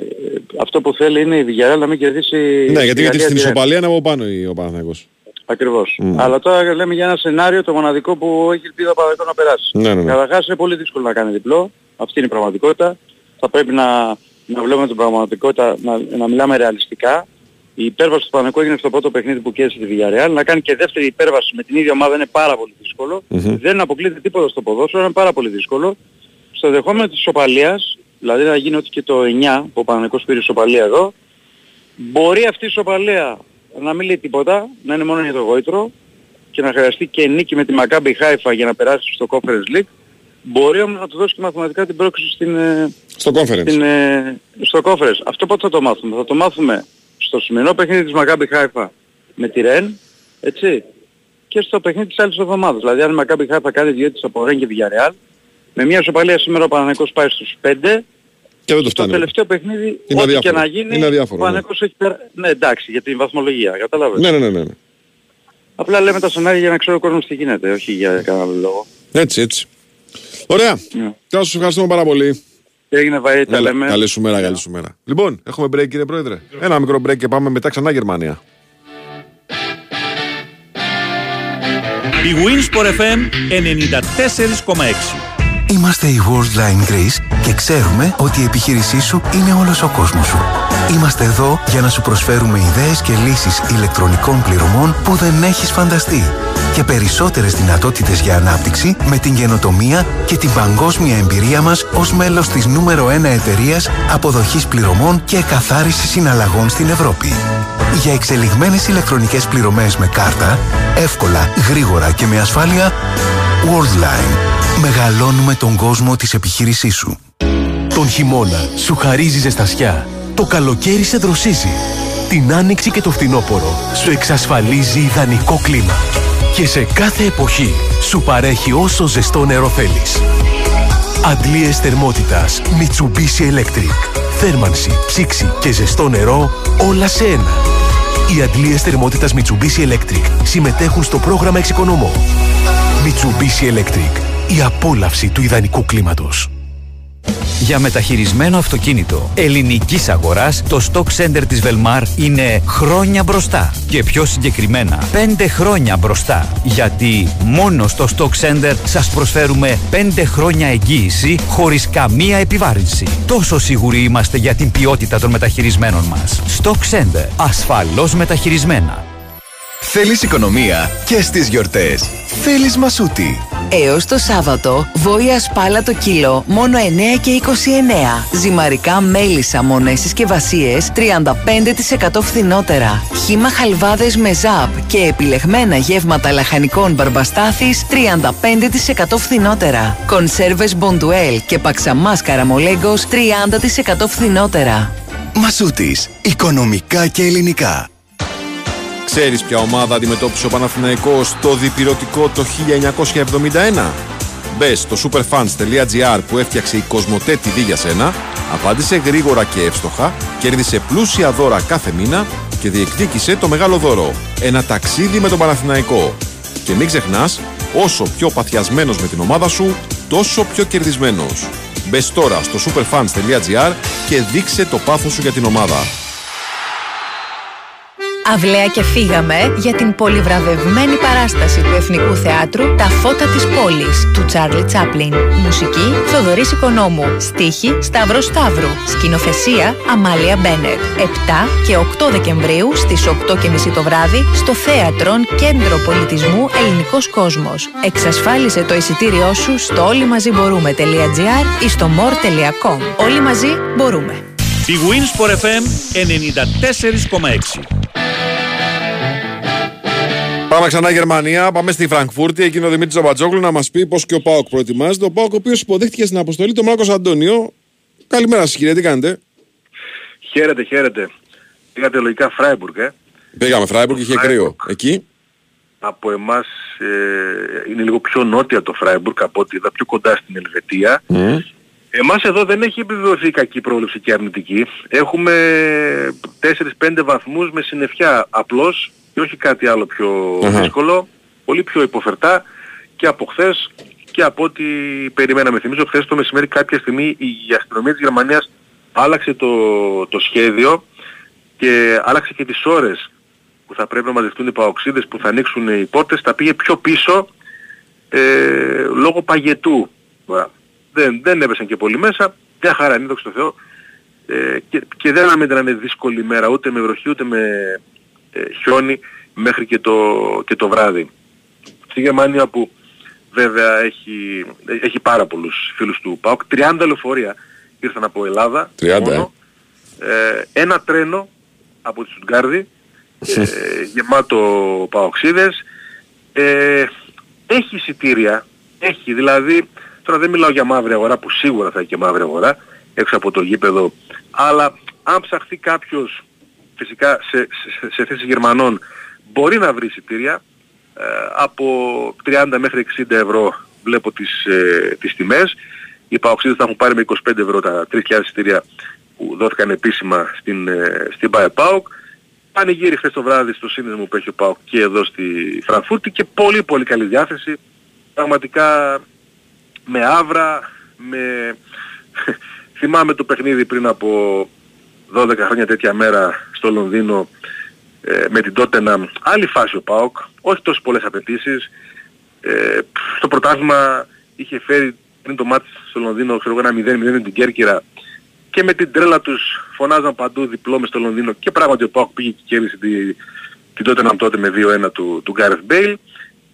αυτό που θέλει είναι η Villarreal να μην κερδίσει Ναι, γιατί, τη γιατί Γαλλία στην direct. ισοπαλία είναι από πάνω η- ο Παναθηναϊκός. Ακριβώς. Μμ. Αλλά τώρα λέμε για ένα σενάριο το μοναδικό που έχει ελπίδα ο Παναγικός να περάσει. Ναι, ναι, ναι. Καταρχάς είναι πολύ δύσκολο να κάνει διπλό. Αυτή είναι η πραγματικότητα. Θα πρέπει να, να βλέπουμε την πραγματικότητα, να, να μιλάμε ρεαλιστικά. Η υπέρβαση του Παναγικού έγινε στο πρώτο παιχνίδι που κέρδισε τη Villarreal. Να κάνει και δεύτερη υπέρβαση με την ίδια ομάδα είναι πάρα πολύ δύσκολο. Μμμ. Δεν αποκλείεται τίποτα στο ποδόσφαιρο, είναι πάρα πολύ δύσκολο. Στο δεχόμενο της ισοπαλίας, δηλαδή να γίνει ότι και το 9 που ο Παναγικός πήρε ισοπαλία εδώ, μπορεί αυτή η ισοπαλία να μην λέει τίποτα, να είναι μόνο για το γόητρο και να χρειαστεί και νίκη με τη Maccabi Haifa για να περάσει στο Conference League. Μπορεί όμως να του δώσει και μαθηματικά την πρόκληση στην, ε, Στο conference. στην, ε, στο conference. Αυτό πότε θα το μάθουμε; Θα το μάθουμε στο σημερινό παιχνίδι της Μακάμπι Χάιφα με τη Ρεν, έτσι, και στο παιχνίδι της άλλης εβδομάδας. Δηλαδή αν η Μακάμπι Χάιφα κάνει δύο της από Ρεν και Villarreal, με μια ισοπαλία σήμερα ο Παναγικός πάει στους 5, Και δεν το στο φτάνει. τελευταίο παιχνίδι, Είναι ό,τι και αδιάφορο. να γίνει, Είναι αδιάφορο, ο ναι. Παναγικός έχει πέρα... Ναι, εντάξει, για την βαθμολογία, κατάλαβες. Ναι, ναι, ναι, ναι. ναι. Απλά λέμε τα σενάρια για να ξέρει ο κόσμος τι γίνεται, όχι για κανένα άλλο λόγο. Έτσι, έτσι. Ωραία. Ναι. Καλά, σας ευχαριστούμε πάρα πολύ. Έγινε βαΐ, τα Έλα, λέμε. Καλή σου μέρα, καλή σου μέρα. Λοιπόν, έχουμε break κύριε Πρόεδρε. Ένα μικρό break και πάμε μετά ξανά Γερμανία. Η Winsport FM 94,6. Είμαστε η Worldline Greece και ξέρουμε ότι η επιχείρησή σου είναι όλος ο κόσμος σου. Είμαστε εδώ για να σου προσφέρουμε ιδέες και λύσεις ηλεκτρονικών πληρωμών που δεν έχεις φανταστεί. Και περισσότερες δυνατότητες για ανάπτυξη με την καινοτομία και την παγκόσμια εμπειρία μας ως μέλος της νούμερο 1 εταιρείας αποδοχής πληρωμών και καθάρισης συναλλαγών στην Ευρώπη. Για εξελιγμένες ηλεκτρονικές πληρωμές με κάρτα, εύκολα, γρήγορα και με ασφάλεια, Worldline. Μεγαλώνουμε τον κόσμο της επιχείρησής σου. Τον χειμώνα σου χαρίζει ζεστασιά. Το καλοκαίρι σε δροσίζει. Την άνοιξη και το φθινόπωρο σου εξασφαλίζει ιδανικό κλίμα. Και σε κάθε εποχή σου παρέχει όσο ζεστό νερό θέλεις. Αντλίες θερμότητας Mitsubishi Electric. Θέρμανση, ψήξη και ζεστό νερό όλα σε ένα. Οι αντλίες θερμότητας Mitsubishi Electric συμμετέχουν στο πρόγραμμα Εξοικονομώ. Mitsubishi Electric. Η απόλαυση του ιδανικού κλίματος. Για μεταχειρισμένο αυτοκίνητο ελληνικής αγοράς, το Stock Center της Velmar είναι χρόνια μπροστά. Και πιο συγκεκριμένα, 5 χρόνια μπροστά. Γιατί μόνο στο Stock Center σας προσφέρουμε 5 χρόνια εγγύηση χωρίς καμία επιβάρυνση. Τόσο σίγουροι είμαστε για την ποιότητα των μεταχειρισμένων μας. Stock Center. Ασφαλώς μεταχειρισμένα. Θέλεις οικονομία και στις γιορτές. Θέλεις μασούτη. Έως το Σάββατο, βόηα σπάλα το κιλό, μόνο 9 και 29. Ζυμαρικά μέλισσα, μονές συσκευασίες, 35% φθηνότερα. Χύμα χαλβάδες με ζάπ και επιλεγμένα γεύματα λαχανικών μπαρμπαστάθης, 35% φθηνότερα. Κονσέρβες Μποντουέλ και παξαμάς καραμολέγκος, 30% φθηνότερα. Μασούτης. Οικονομικά και ελληνικά. Ξέρεις ποια ομάδα αντιμετώπισε ο Παναθηναϊκός το διπυρωτικό το 1971? Μπες στο superfans.gr που έφτιαξε η Κοσμοτέ TV για σένα, απάντησε γρήγορα και εύστοχα, κέρδισε πλούσια δώρα κάθε μήνα και διεκδίκησε το μεγάλο δώρο. Ένα ταξίδι με τον Παναθηναϊκό. Και μην ξεχνάς, όσο πιο παθιασμένος με την ομάδα σου, τόσο πιο κερδισμένος. Μπες τώρα στο superfans.gr και δείξε το πάθος σου για την ομάδα. Αυλαία και φύγαμε για την πολυβραβευμένη παράσταση του Εθνικού Θεάτρου «Τα φώτα της πόλης» του Τσάρλι Τσάπλιν. Μουσική Θοδωρής Οικονόμου. Στίχη Σταύρος Σταύρου. Σκηνοθεσία Αμάλια Μπένετ. 7 και 8 Δεκεμβρίου στις 8.30 το βράδυ στο Θέατρον Κέντρο Πολιτισμού Ελληνικός Κόσμος. Εξασφάλισε το εισιτήριό σου στο όλοιμαζιμπορούμε.gr ή στο more.com. Όλοι μαζί μπορούμε. Η bwin ΣΠΟΡ FM 94,6. Πάμε ξανά Γερμανία, πάμε στη Φραγκφούρτη. Εκεί είναι ο Δημήτρης Ζαμπατζόγλου να μας πει πώς και ο ΠΑΟΚ προετοιμάζεται. Ο ΠΑΟΚ, ο οποίος υποδέχτηκε στην αποστολή τον Μάρκος Αντώνιο. Καλημέρα σας, κύριε, τι κάνετε; Χαίρετε, χαίρετε. Πήγατε λογικά Φράιμπουργκ, ε. Πήγαμε Φράιμπουργκ, είχε κρύο. Εκεί; Από εμάς ε, είναι λίγο πιο νότια το Φράιμπουργκ από ότι είδα πιο κοντά στην Ελβετία. Εμάς εδώ δεν έχει επιβεβαιωθεί κακή πρόβλεψη και αρνητική. Έχουμε 4-5 βαθμούς με συννεφιά απλώς και όχι κάτι άλλο πιο Αχα. δύσκολο. Πολύ πιο υποφερτά και από χθες και από ό,τι περιμέναμε. Θυμίζω χθες το μεσημέρι κάποια στιγμή η αστυνομία της Γερμανίας άλλαξε το, το σχέδιο και άλλαξε και τις ώρες που θα πρέπει να μαζευτούν οι παοξίδες που θα ανοίξουν οι πόρτες, τα πήγε πιο πίσω ε, λόγω παγετού. Ωραία. Δεν, δεν έπεσαν και πολύ μέσα, μια χαρά είναι, δόξα τω Θεώ. Ε, και, και δεν αναμένεται να είναι δύσκολη μέρα ούτε με βροχή ούτε με ε, χιόνι μέχρι και το, και το βράδυ. Στη Γερμανία που βέβαια έχει, έχει πάρα πολλούς φίλους του ΠΑΟΚ, 30 λεωφορεία ήρθαν από Ελλάδα 30, ε. μόνο, ε, ένα τρένο από τη Στουτγκάρδη ε, γεμάτο παοξίδες ε, έχει εισιτήρια έχει δηλαδή Τώρα δεν μιλάω για μαύρη αγορά που σίγουρα θα έχει και μαύρη αγορά έξω από το γήπεδο. Αλλά αν ψαχθεί κάποιος φυσικά σε, σε, σε θέση Γερμανών μπορεί να βρει εισιτήρια ε, από 30 μέχρι 60 ευρώ βλέπω τις, ε, τις τιμές. Οι Παοξίδες θα έχουν πάρει με 25 ευρώ τα 3.000 εισιτήρια που δόθηκαν επίσημα στην, ε, στην ΠΑΕ ΠΑΟΚ. Πανηγύρι χθες το βράδυ στο σύνδεσμο που έχει ο ΠΑΟΚ και εδώ στη Φραγκφούρτη και πολύ πολύ καλή διάθεση. Πραγματικά με άβρα, με... Θυμάμαι το παιχνίδι πριν από 12 χρόνια τέτοια μέρα στο Λονδίνο ε, με την Τότενα άλλη φάση ο ΠΑΟΚ, όχι τόσο πολλές απαιτήσεις. Ε, στο πρωτάθλημα είχε φέρει πριν το μάτι στο Λονδίνο ξέρω εγώ ένα 0-0 την Κέρκυρα και με την τρέλα τους φωνάζαν παντού διπλό μες στο Λονδίνο και πράγματι ο ΠΑΟΚ πήγε και κέρδισε τη, την Τότεναμ τότε με 2-1 του, του Γκάρεθ Μπέιλ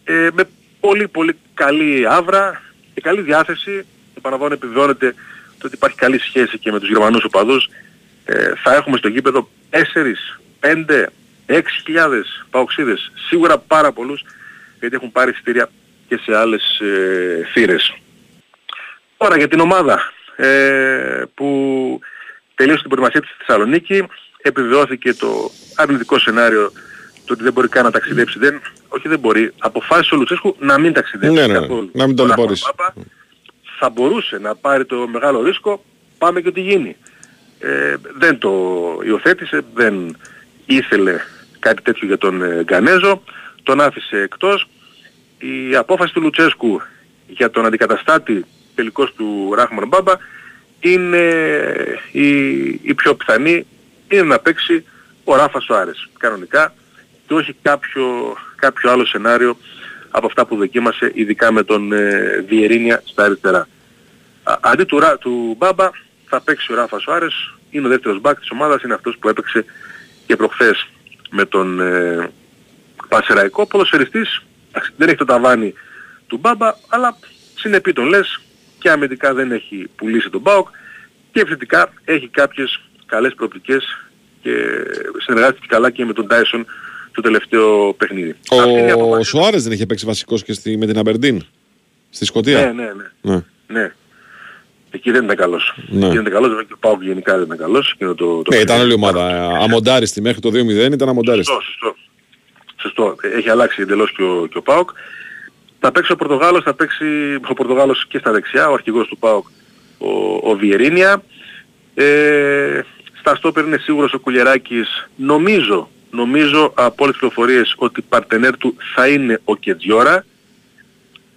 ε, με πολύ πολύ καλή άβρα και καλή διάθεση. Επαναλαμβάνω επιβεβαιώνεται το ότι υπάρχει καλή σχέση και με τους Γερμανούς οπαδούς ε, θα έχουμε στο γήπεδο 4, 5, 6.000 παοξίδες, σίγουρα πάρα πολλούς γιατί έχουν πάρει εισιτήρια και σε άλλες ε, θύρες. Τώρα για την ομάδα ε, που τελείωσε την προετοιμασία της στη Θεσσαλονίκη επιβεβαιώθηκε το αρνητικό σενάριο το ότι δεν μπορεί καν να ταξιδέψει. Δεν, όχι δεν μπορεί. Αποφάσισε ο Λουτσέσκου να μην ταξιδέψει. Ναι, ναι, ναι. να μην το Θα μπορούσε να πάρει το μεγάλο ρίσκο. Πάμε και ό,τι γίνει. Ε, δεν το υιοθέτησε, δεν ήθελε κάτι τέτοιο για τον ε, Γκανέζο, τον άφησε εκτός. Η απόφαση του Λουτσέσκου για τον αντικαταστάτη τελικός του Ράχμαν Μπάμπα είναι η, η πιο πιθανή, είναι να παίξει ο Ράφα Σουάρες κανονικά και όχι κάποιο, κάποιο άλλο σενάριο από αυτά που δοκίμασε ειδικά με τον ε, Βιερίνια στα αριστερά. Α, αντί του, του Μπάμπα θα παίξει ο Ράφα Σουάρες, είναι ο δεύτερος μπακ της ομάδας, είναι αυτός που έπαιξε και προχθές με τον ε, Πασεραϊκό ποδοσφαιριστής δεν έχει το ταβάνι του Μπάμπα αλλά συνεπεί τον λες και αμυντικά δεν έχει πουλήσει τον Μπάουκ και επιθετικά έχει κάποιες καλές προοπτικές και συνεργάστηκε καλά και με τον Τάισον το τελευταίο παιχνίδι. Ο, ο Σουάρες δεν είχε παίξει βασικός και στη, με την Αμπερντίν στη Σκωτία. Ναι, ναι, ναι. ναι. ναι. Εκεί δεν ήταν καλός. Ναι. Εκεί δεν ήταν καλός, βέβαια και ο Πάουκ γενικά δεν ήταν καλός. Το, το ναι, ήταν όλη η ομάδα. Αμοντάριστη μέχρι το 2-0 ήταν αμοντάριστη. Σωστό, σωστό. Σωστό. Έχει αλλάξει εντελώς και ο, και ο Πάουκ. Θα παίξει ο Πορτογάλος, θα παίξει ο Πορτογάλος και στα δεξιά, ο αρχηγός του ΠΑΟΚ, ο, ο Βιερίνια. Ε, στα στόπερ είναι σίγουρος ο Κουλιεράκης. Νομίζω, νομίζω από όλες τις πληροφορίες ότι παρτενέρ του θα είναι ο Κετζιόρα.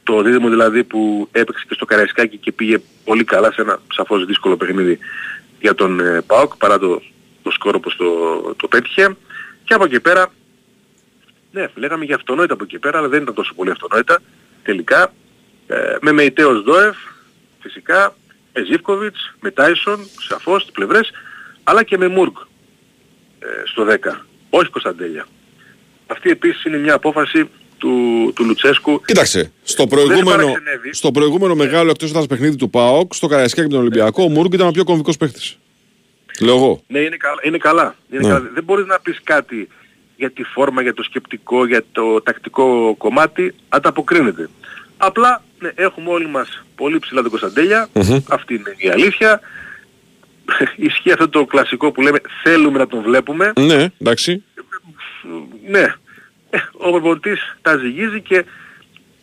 Το δίδυμο δηλαδή που έπαιξε και στο Καραϊσκάκι και πήγε πολύ καλά σε ένα σαφώς δύσκολο παιχνίδι για τον ε, ΠΑΟΚ παρά το, το σκόρο όπως το, το πέτυχε. Και από εκεί πέρα ναι, λέγαμε για αυτονόητα από εκεί πέρα, αλλά δεν ήταν τόσο πολύ αυτονόητα. Τελικά, ε, με Μεϊτέος Δόεφ, φυσικά, με Ζίβκοβιτς, με Τάισον, σαφώς, στις πλευρές, αλλά και με Μούργκ ε, στο 10. Όχι Κωνσταντέλια. Αυτή επίσης είναι μια απόφαση του, του Λουτσέσκου. Κοίταξε, στο προηγούμενο, στο προηγούμενο μεγάλο εκτός ήταν παιχνίδι του ΠΑΟΚ, στο Καραϊσκάκι με τον Ολυμπιακό, ο Μούργκ ήταν ο πιο κομβικός παίχτης. Λέω εγώ. Ναι, είναι, καλά. Είναι καλά. Είναι ναι. καλά. Δεν μπορείς να πεις κάτι για τη φόρμα, για το σκεπτικό, για το τακτικό κομμάτι, ανταποκρίνεται. Απλά ναι, έχουμε όλοι μας πολύ ψηλά τον κωνσταντελια αυτή είναι η αλήθεια. Ισχύει αυτό το κλασικό που λέμε θέλουμε να τον βλέπουμε. Ναι, εντάξει. Ναι, ε, ο προπονητής τα ζυγίζει και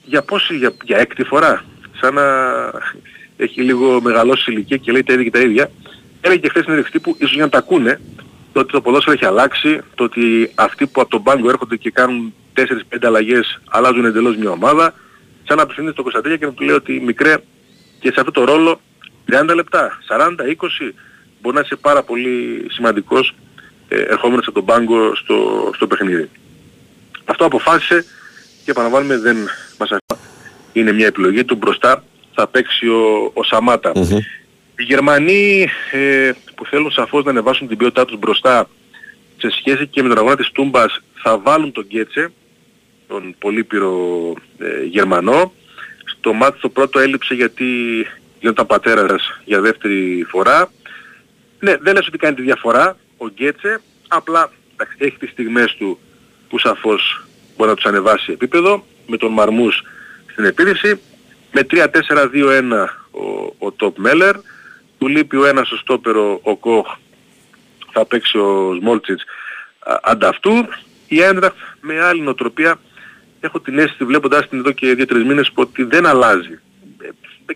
για πόση, για, για έκτη φορά, σαν να έχει λίγο μεγαλώσει ηλικία και λέει τα ίδια και τα ίδια. Έλεγε και χθες στην που ίσως για να τα ακούνε, το ότι το ποδόσφαιρο έχει αλλάξει, το ότι αυτοί που από τον πάγκο έρχονται και κάνουν 4-5 αλλαγές αλλάζουν εντελώς μια ομάδα, σαν να απευθύνεται στο Κωνσταντίνια και να του λέει ότι μικρέ και σε αυτό το ρόλο 30 λεπτά, 40, 20 μπορεί να είσαι πάρα πολύ σημαντικός ε, ερχόμενος από τον πάγκο στο, στο παιχνίδι. Αυτό αποφάσισε και επαναλαμβάνουμε δεν μας είναι μια επιλογή του μπροστά θα παίξει ο, ο σαματα οι Γερμανοί ε, που θέλουν σαφώς να ανεβάσουν την ποιότητά τους μπροστά σε σχέση και με τον αγώνα της Τούμπας θα βάλουν τον Γκέτσε, τον πολύπειρο ε, Γερμανό. Στο μάτι το πρώτο έλειψε γιατί γινόταν πατέρας για δεύτερη φορά. Ναι, δεν λες ότι κάνει τη διαφορά ο Γκέτσε, απλά έχει τις στιγμές του που σαφώς μπορεί να τους ανεβάσει επίπεδο με τον Μαρμούς στην επίδυση με 3-4-2-1 ο, ο Top Meller, του λείπει ο ένας ο στόπερο ο Κοχ, θα παίξει ο Σμόλτσιτς α, ανταυτού. Η Έντραχτ με άλλη νοοτροπία έχω την αίσθηση βλέποντας την εδώ και 2-3 μήνες ότι δεν αλλάζει.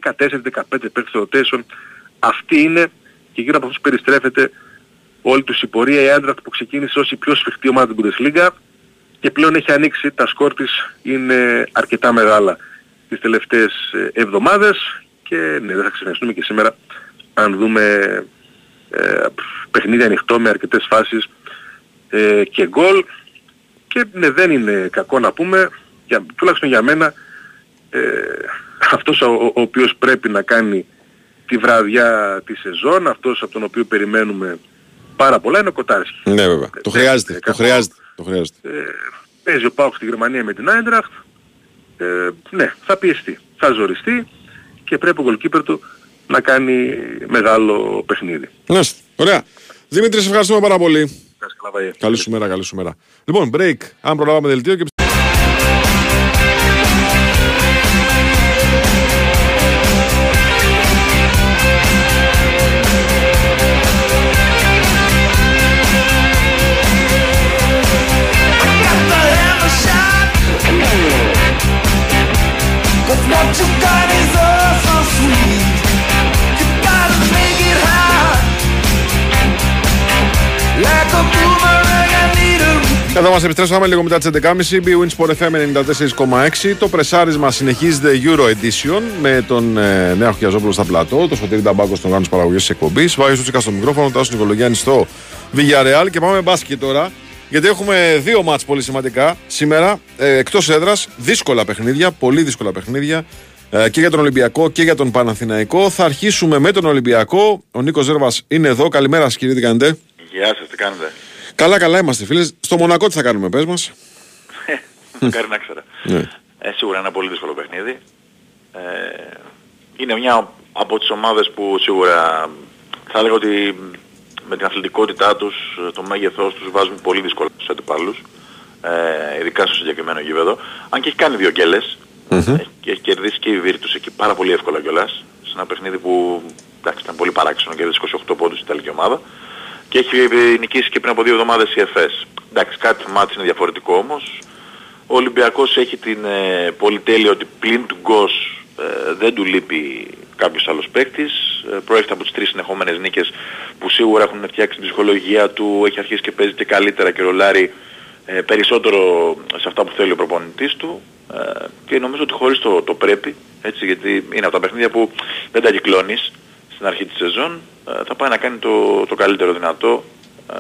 14-15 παίκτες rotation αυτή είναι και γύρω από αυτούς περιστρέφεται όλη τους η πορεία η Έντραχτ που ξεκίνησε ως η πιο σφιχτή ομάδα του Bundesliga και πλέον έχει ανοίξει τα σκορ της είναι αρκετά μεγάλα τις τελευταίες ε, εβδομάδες και ναι, δεν θα ξεχαστούμε και σήμερα αν δούμε ε, παιχνίδι ανοιχτό με αρκετές φάσεις ε, και γκολ και ναι, δεν είναι κακό να πούμε, για, τουλάχιστον για μένα, ε, αυτός ο, ο οποίος πρέπει να κάνει τη βραδιά τη σεζόν, αυτός από τον οποίο περιμένουμε πάρα πολλά είναι ο Κοτάρσκι. Ναι βέβαια, το χρειάζεται, το χρειάζεται. Το χρειάζεται. Ε, παίζει ο Πάουκ στη Γερμανία με την Άιντραχτ, ε, ναι, θα πιεστεί, θα ζοριστεί και πρέπει ο goalkeeper του να κάνει μεγάλο παιχνίδι. Ναι, ωραία. Δημήτρη, σε ευχαριστούμε πάρα πολύ. Καλά, Καλή σου μέρα, καλή σου μέρα. Λοιπόν, break. Αν προλάβαμε δελτίο και What you got is oh so sweet. You gotta make it hot. Like a boomerang, I need a Εδώ μα επιστρέψαμε λίγο μετά τι 11.30. B Winsport FM 94,6. Το πρεσάρισμα συνεχίζεται Euro Edition με τον ε, Νέο Χιαζόπουλο στα πλατό, το Σωτήρι Ταμπάκο στον γάνο παραγωγής της εκπομπής. Βάγιο Τσίκα στο μικρόφωνο, Τάσος Νικολογιάννης στο Villarreal και πάμε μπάσκετ τώρα. Γιατί έχουμε δύο μάτς πολύ σημαντικά σήμερα ε, εκτός έδρας, δύσκολα παιχνίδια, πολύ δύσκολα παιχνίδια ε, και για τον Ολυμπιακό και για τον Παναθηναϊκό. Θα αρχίσουμε με τον Ολυμπιακό. Ο Νίκος Ζέρβας είναι εδώ. Καλημέρα σας κύριε, τι κάνετε. Γεια σας, τι κάνετε; Καλά, καλά είμαστε φίλες. Στο Μονακό τι θα κάνουμε, πες μας. Μακάρι να ξέρα. Ναι. Ε, σίγουρα είναι ένα πολύ δύσκολο παιχνίδι. Ε, είναι μια από τις ομάδες που σίγουρα θα έλεγα ότι με την αθλητικότητά τους, το μέγεθός τους βάζουν πολύ δύσκολα στους αντιπάλους. Ε, ειδικά στο συγκεκριμένο γήπεδο. Αν και έχει κάνει δύο γκέλες και έχει κερδίσει και η Βίρτους εκεί πάρα πολύ εύκολα κιόλας. Σε ένα παιχνίδι που εντάξει, ήταν πολύ παράξενο, κέρδισε 28 πόντους η Ιταλική ομάδα. Και έχει νικήσει και πριν από δύο εβδομάδες η ΕΦΕΣ. Εντάξει, κάτι μάτι είναι διαφορετικό όμως. Ο Ολυμπιακός έχει την ε, πολυτέλεια ότι πλην του γκος ε, δεν του λείπει κάποιος άλλος παίκτης. Ε, προέρχεται από τις τρεις συνεχόμενες νίκες που σίγουρα έχουν φτιάξει την ψυχολογία του. Έχει αρχίσει και παίζει και καλύτερα και ρολάρει ε, περισσότερο σε αυτά που θέλει ο προπονητής του. Ε, και νομίζω ότι χωρίς το, το πρέπει, έτσι, γιατί είναι από τα παιχνίδια που δεν τα κυκλώνεις στην αρχή της σεζόν, ε, θα πάει να κάνει το, το καλύτερο δυνατό. Ε,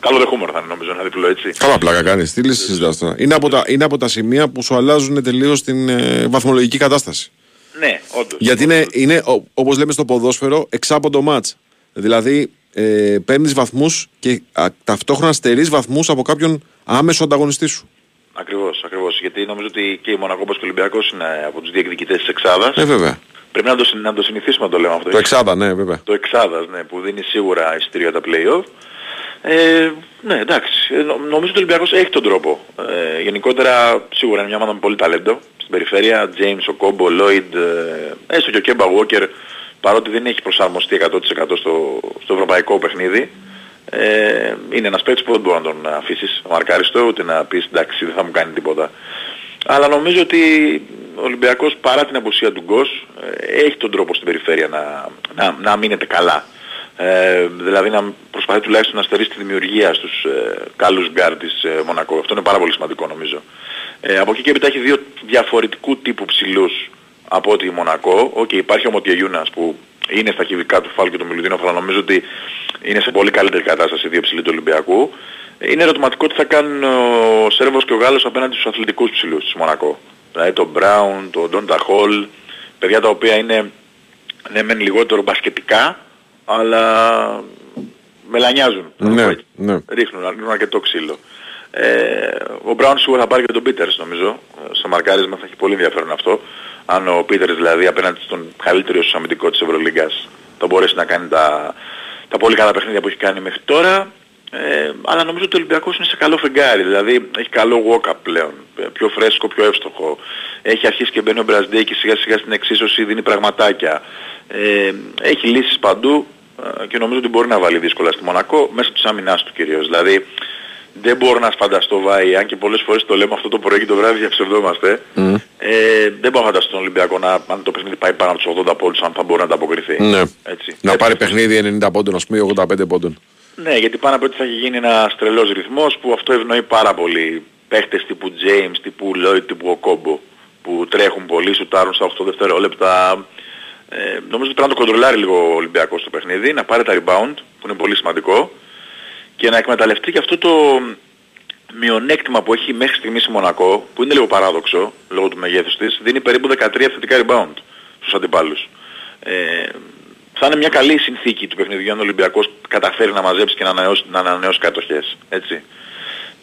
καλοδεχούμενο θα είναι νομίζω ένα διπλό έτσι. Καλά πλάκα κάνει. Τι λύση συζητάς τώρα. Είναι από, τα, είναι από τα σημεία που σου αλλάζουν τελείως την ε, βαθμολογική κατάσταση. Ναι, όντως. Γιατί είναι, είναι όπως λέμε στο ποδόσφαιρο, εξάποντο μάτς. Δηλαδή, ε, παίρνεις βαθμούς και α, ταυτόχρονα στερείς βαθμούς από κάποιον άμεσο ανταγωνιστή σου. Ακριβώς, ακριβώς. Γιατί νομίζω ότι και η Μονακό όπως και ο Ολυμπιακός είναι από τους διεκδικητές της Εξάδας. Ε, βέβαια. Πρέπει να το, συν- να το συνηθίσουμε να το λέμε αυτό. Το εξάδα, ναι, βέβαια. Το Εξάδας, ναι, που δίνει σίγουρα εισιτήρια τα play-off. Ε, ναι, εντάξει. Ε, νο- νομίζω ότι ο Ολυμπιακός έχει τον τρόπο. Ε, γενικότερα σίγουρα είναι μια ομάδα με πολύ ταλέντο. Στην περιφέρεια, James, ο Κόμπο, ο Lloyd, ε, έστω και ο Κέμπα Walker, παρότι δεν έχει προσαρμοστεί 100% στο, στο ευρωπαϊκό παιχνίδι. Ε, είναι ένας παίκτης που δεν μπορείς να τον αφήσεις αμαρκάριστο, ούτε να πεις εντάξει δεν θα μου κάνει τίποτα. Αλλά νομίζω ότι ο Ολυμπιακός παρά την απουσία του Γκος ε, έχει τον τρόπο στην περιφέρεια να, να, να αμύνεται καλά. Ε, δηλαδή να προσπαθεί τουλάχιστον να στερήσει τη δημιουργία στους ε, καλούς γκαρντ της ε, Μονακό. Αυτό είναι πάρα πολύ σημαντικό νομίζω. Ε, από εκεί και έπειτα έχει δύο διαφορετικού τύπου ψηλούς από ότι η Μονακό. Οκ, υπάρχει ο Μοτιεγιούνας που είναι στα κυβικά του Φάλ και του Μιλουτίνοφ, αλλά νομίζω ότι είναι σε πολύ καλύτερη κατάσταση οι δύο ψηλοί του Ολυμπιακού. Είναι ερωτηματικό τι θα κάνουν ο Σέρβος και ο Γάλλος απέναντι στους αθλητικούς ψηλούς της Μονακό. Δηλαδή τον Μπράουν, τον Ντόντα Χολ, παιδιά τα οποία είναι ναι μεν λιγότερο μπασκετικά, αλλά μελανιάζουν. Ναι, ναι. Ρίχνουν, ρίχνουν αρκετό ξύλο. Ε, ο Μπράουν σίγουρα θα πάρει και τον Πίτερς νομίζω. Στο μαρκάρισμα θα έχει πολύ ενδιαφέρον αυτό. Αν ο Πίτερς δηλαδή απέναντι στον καλύτερο ίσως αμυντικό της Ευρωλίγκας θα μπορέσει να κάνει τα, τα πολύ καλά παιχνίδια που έχει κάνει μέχρι τώρα. Ε, αλλά νομίζω ότι ο Ολυμπιακός είναι σε καλό φεγγάρι, δηλαδή έχει καλό walk-up πλέον, ε, πιο φρέσκο, πιο εύστοχο. Έχει αρχίσει και μπαίνει ο Μπραζντέκη σιγά σιγά στην εξίσωση, δίνει πραγματάκια. Ε, έχει λύσεις παντού ε, και νομίζω ότι μπορεί να βάλει δύσκολα στη Μονακό μέσω της άμυνάς του κυρίως. Δηλαδή δεν μπορώ να φανταστώ Βάη, αν και πολλές φορές το λέμε αυτό το πρωί και το βράδυ διαψευδόμαστε, Mm. ε, δεν μπορώ να φανταστώ τον Ολυμπιακό να, αν το παιχνίδι πάει πάνω από τους 80 πόντους, αν θα μπορεί να ανταποκριθεί. Ναι. Έτσι. Να πάρει παιχνίδι 90 πόντων, ας πούμε, ή 85 πόντων. Ναι, γιατί πάνω από ότι θα έχει γίνει ένας τρελός ρυθμός που αυτό ευνοεί πάρα πολύ παίχτες τύπου James, τύπου Lloyd, τύπου Οκόμπο που τρέχουν πολύ, σουτάρουν στα 8 δευτερόλεπτα. Ε, νομίζω ότι πρέπει να το κοντρολάρει λίγο ο Ολυμπιακός στο παιχνίδι, να πάρει τα rebound που είναι πολύ σημαντικό και να εκμεταλλευτεί και αυτό το μειονέκτημα που έχει μέχρι στιγμής η Μονακό, που είναι λίγο παράδοξο λόγω του μεγέθους της, δίνει περίπου 13 θετικά rebound στους αντιπάλους. Ε, θα είναι μια καλή συνθήκη του παιχνιδιού αν ο Ολυμπιακός καταφέρει να μαζέψει και να ανανεώσει, να ανανεώσει κατοχές. Έτσι.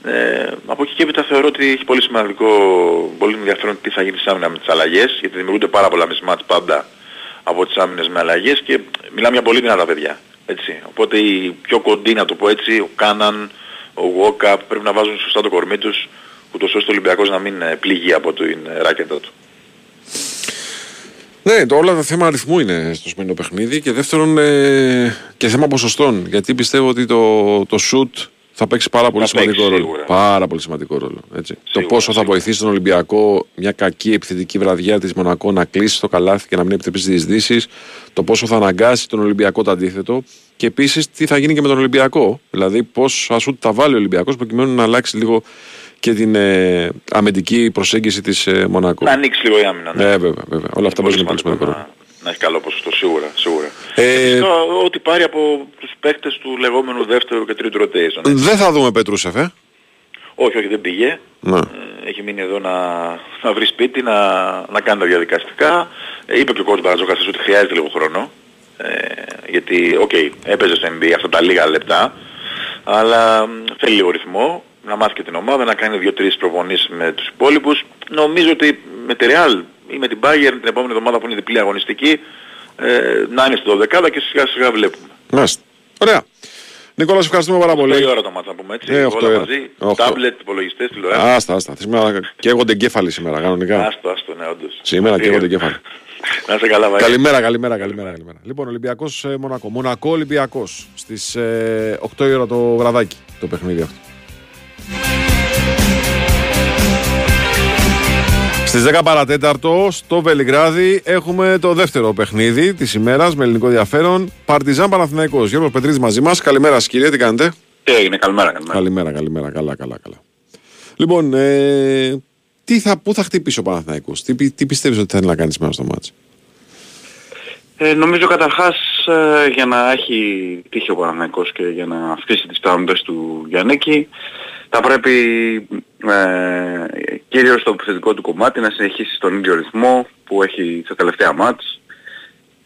Ε, από εκεί και έπειτα θεωρώ ότι έχει πολύ σημαντικό, πολύ ενδιαφέρον τι θα γίνει στις άμυνα με τις αλλαγές, γιατί δημιουργούνται πάρα πολλά μισμάτς πάντα από τις άμυνες με αλλαγές και μιλάμε για πολύ δυνατά παιδιά. Έτσι. Οπότε οι πιο κοντοί, να το πω έτσι, ο Κάναν, ο Walkup πρέπει να βάζουν σωστά το κορμί τους, ούτως ώστε ο Ολυμπιακός να μην ε, πληγεί από την ε, ράκετα του. Ναι, το όλα το θέμα αριθμού είναι στο σημερινό παιχνίδι και δεύτερον ε, και θέμα ποσοστών. Γιατί πιστεύω ότι το, το shoot θα παίξει πάρα πολύ Θα παίξει σημαντικό ρόλο. σίγουρα. Πάρα πολύ σημαντικό ρόλο. Έτσι. το πόσο θα βοηθήσει τον Ολυμπιακό μια κακή επιθετική βραδιά της Μονακό να κλείσει το καλάθι και να μην επιτρέψει διεισδύσει. Το πόσο θα αναγκάσει τον Ολυμπιακό το αντίθετο. Και επίσης τι θα γίνει και με τον Ολυμπιακό. Δηλαδή πόσα σουτ θα βάλει ο Ολυμπιακός προκειμένου να αλλάξει λίγο και την ε, αμυντική προσέγγιση της ε, Μονακό. Να ανοίξει λίγο η άμυνα. Ναι, βέβαια, βέβαια. Όλα αυτά παίζουν πολύ σημαντικό ρόλο. Να έχει καλό ποσοστό σίγουρα. σίγουρα. Ε, Φυσικά, ό,τι πάρει από τους παίκτες του λεγόμενου δεύτερου και τρίτου rotation. έτσι. δεν θα δούμε Πετρούσεφ, ε. Όχι, όχι, δεν πήγε. Ναι. Ε, Έχει μείνει εδώ να, να βρει σπίτι, να, να κάνει τα διαδικαστικά. Ε, είπε και ο κόουτς Μπαρτζώκας ότι χρειάζεται λίγο χρόνο. Ε, γιατί, οκ, έπαιζε στο NBA αυτά τα λίγα λεπτά, αλλά μ, θέλει λίγο ρυθμό, να μάθει και την ομάδα, να κάνει δύο-τρεις προπονήσεις με τους υπόλοιπους. Νομίζω ότι με τη Real ή με την Bayern την επόμενη εβδομάδα που είναι διπλή αγωνιστική, ε, να είναι στο 12 και σιγά σιγά βλέπουμε. Μάλιστα. Ωραία. Νικόλα, σε ευχαριστούμε πάρα πολύ. 8 ώρα το μάτσα να πούμε έτσι, Ε, οχτώ όλα ώρα. μαζί, Οχτώ. τάμπλετ, υπολογιστές, τηλεόραση. Άστα, άστα. Σήμερα καίγονται εγκέφαλοι σήμερα, κανονικά. Άστο, άστο, ναι, όντως. Σήμερα καίγονται εγκέφαλοι. Να είσαι καλά, Βαγγέλη. Καλημέρα, καλημέρα, καλημέρα, καλημέρα. Λοιπόν, Ολυμπιακός Μονακό. Μονακό Ολυμπιακός. Στις ε, 8 η ώρα το βραδάκι το παιχνίδι αυτό. Στις 10 παρατέταρτο στο Βελιγράδι έχουμε το δεύτερο παιχνίδι της ημέρας με ελληνικό ενδιαφέρον. Παρτιζάν Παναθηναϊκός. Γιώργος Πετρίδη μαζί μας. Καλημέρα, σας, κύριε, τι κάνετε; Τι έγινε, καλημέρα, καλημέρα. Καλημέρα, καλημέρα. Καλά, καλά, καλά. Λοιπόν, ε, τι θα, πού θα χτυπήσει ο Παναθηναϊκός, τι, πι- τι πιστεύεις ότι θέλει να κάνεις σήμερα στο μάτς; Ε, νομίζω καταρχάς ε, για να έχει τύχει ο Παναθηναϊκός και για να αυξήσει τις τάμπες του Γιαννέκη θα πρέπει ε, κυρίως στο επιθετικό του κομμάτι να συνεχίσει στον ίδιο ρυθμό που έχει στα τελευταία μάτς.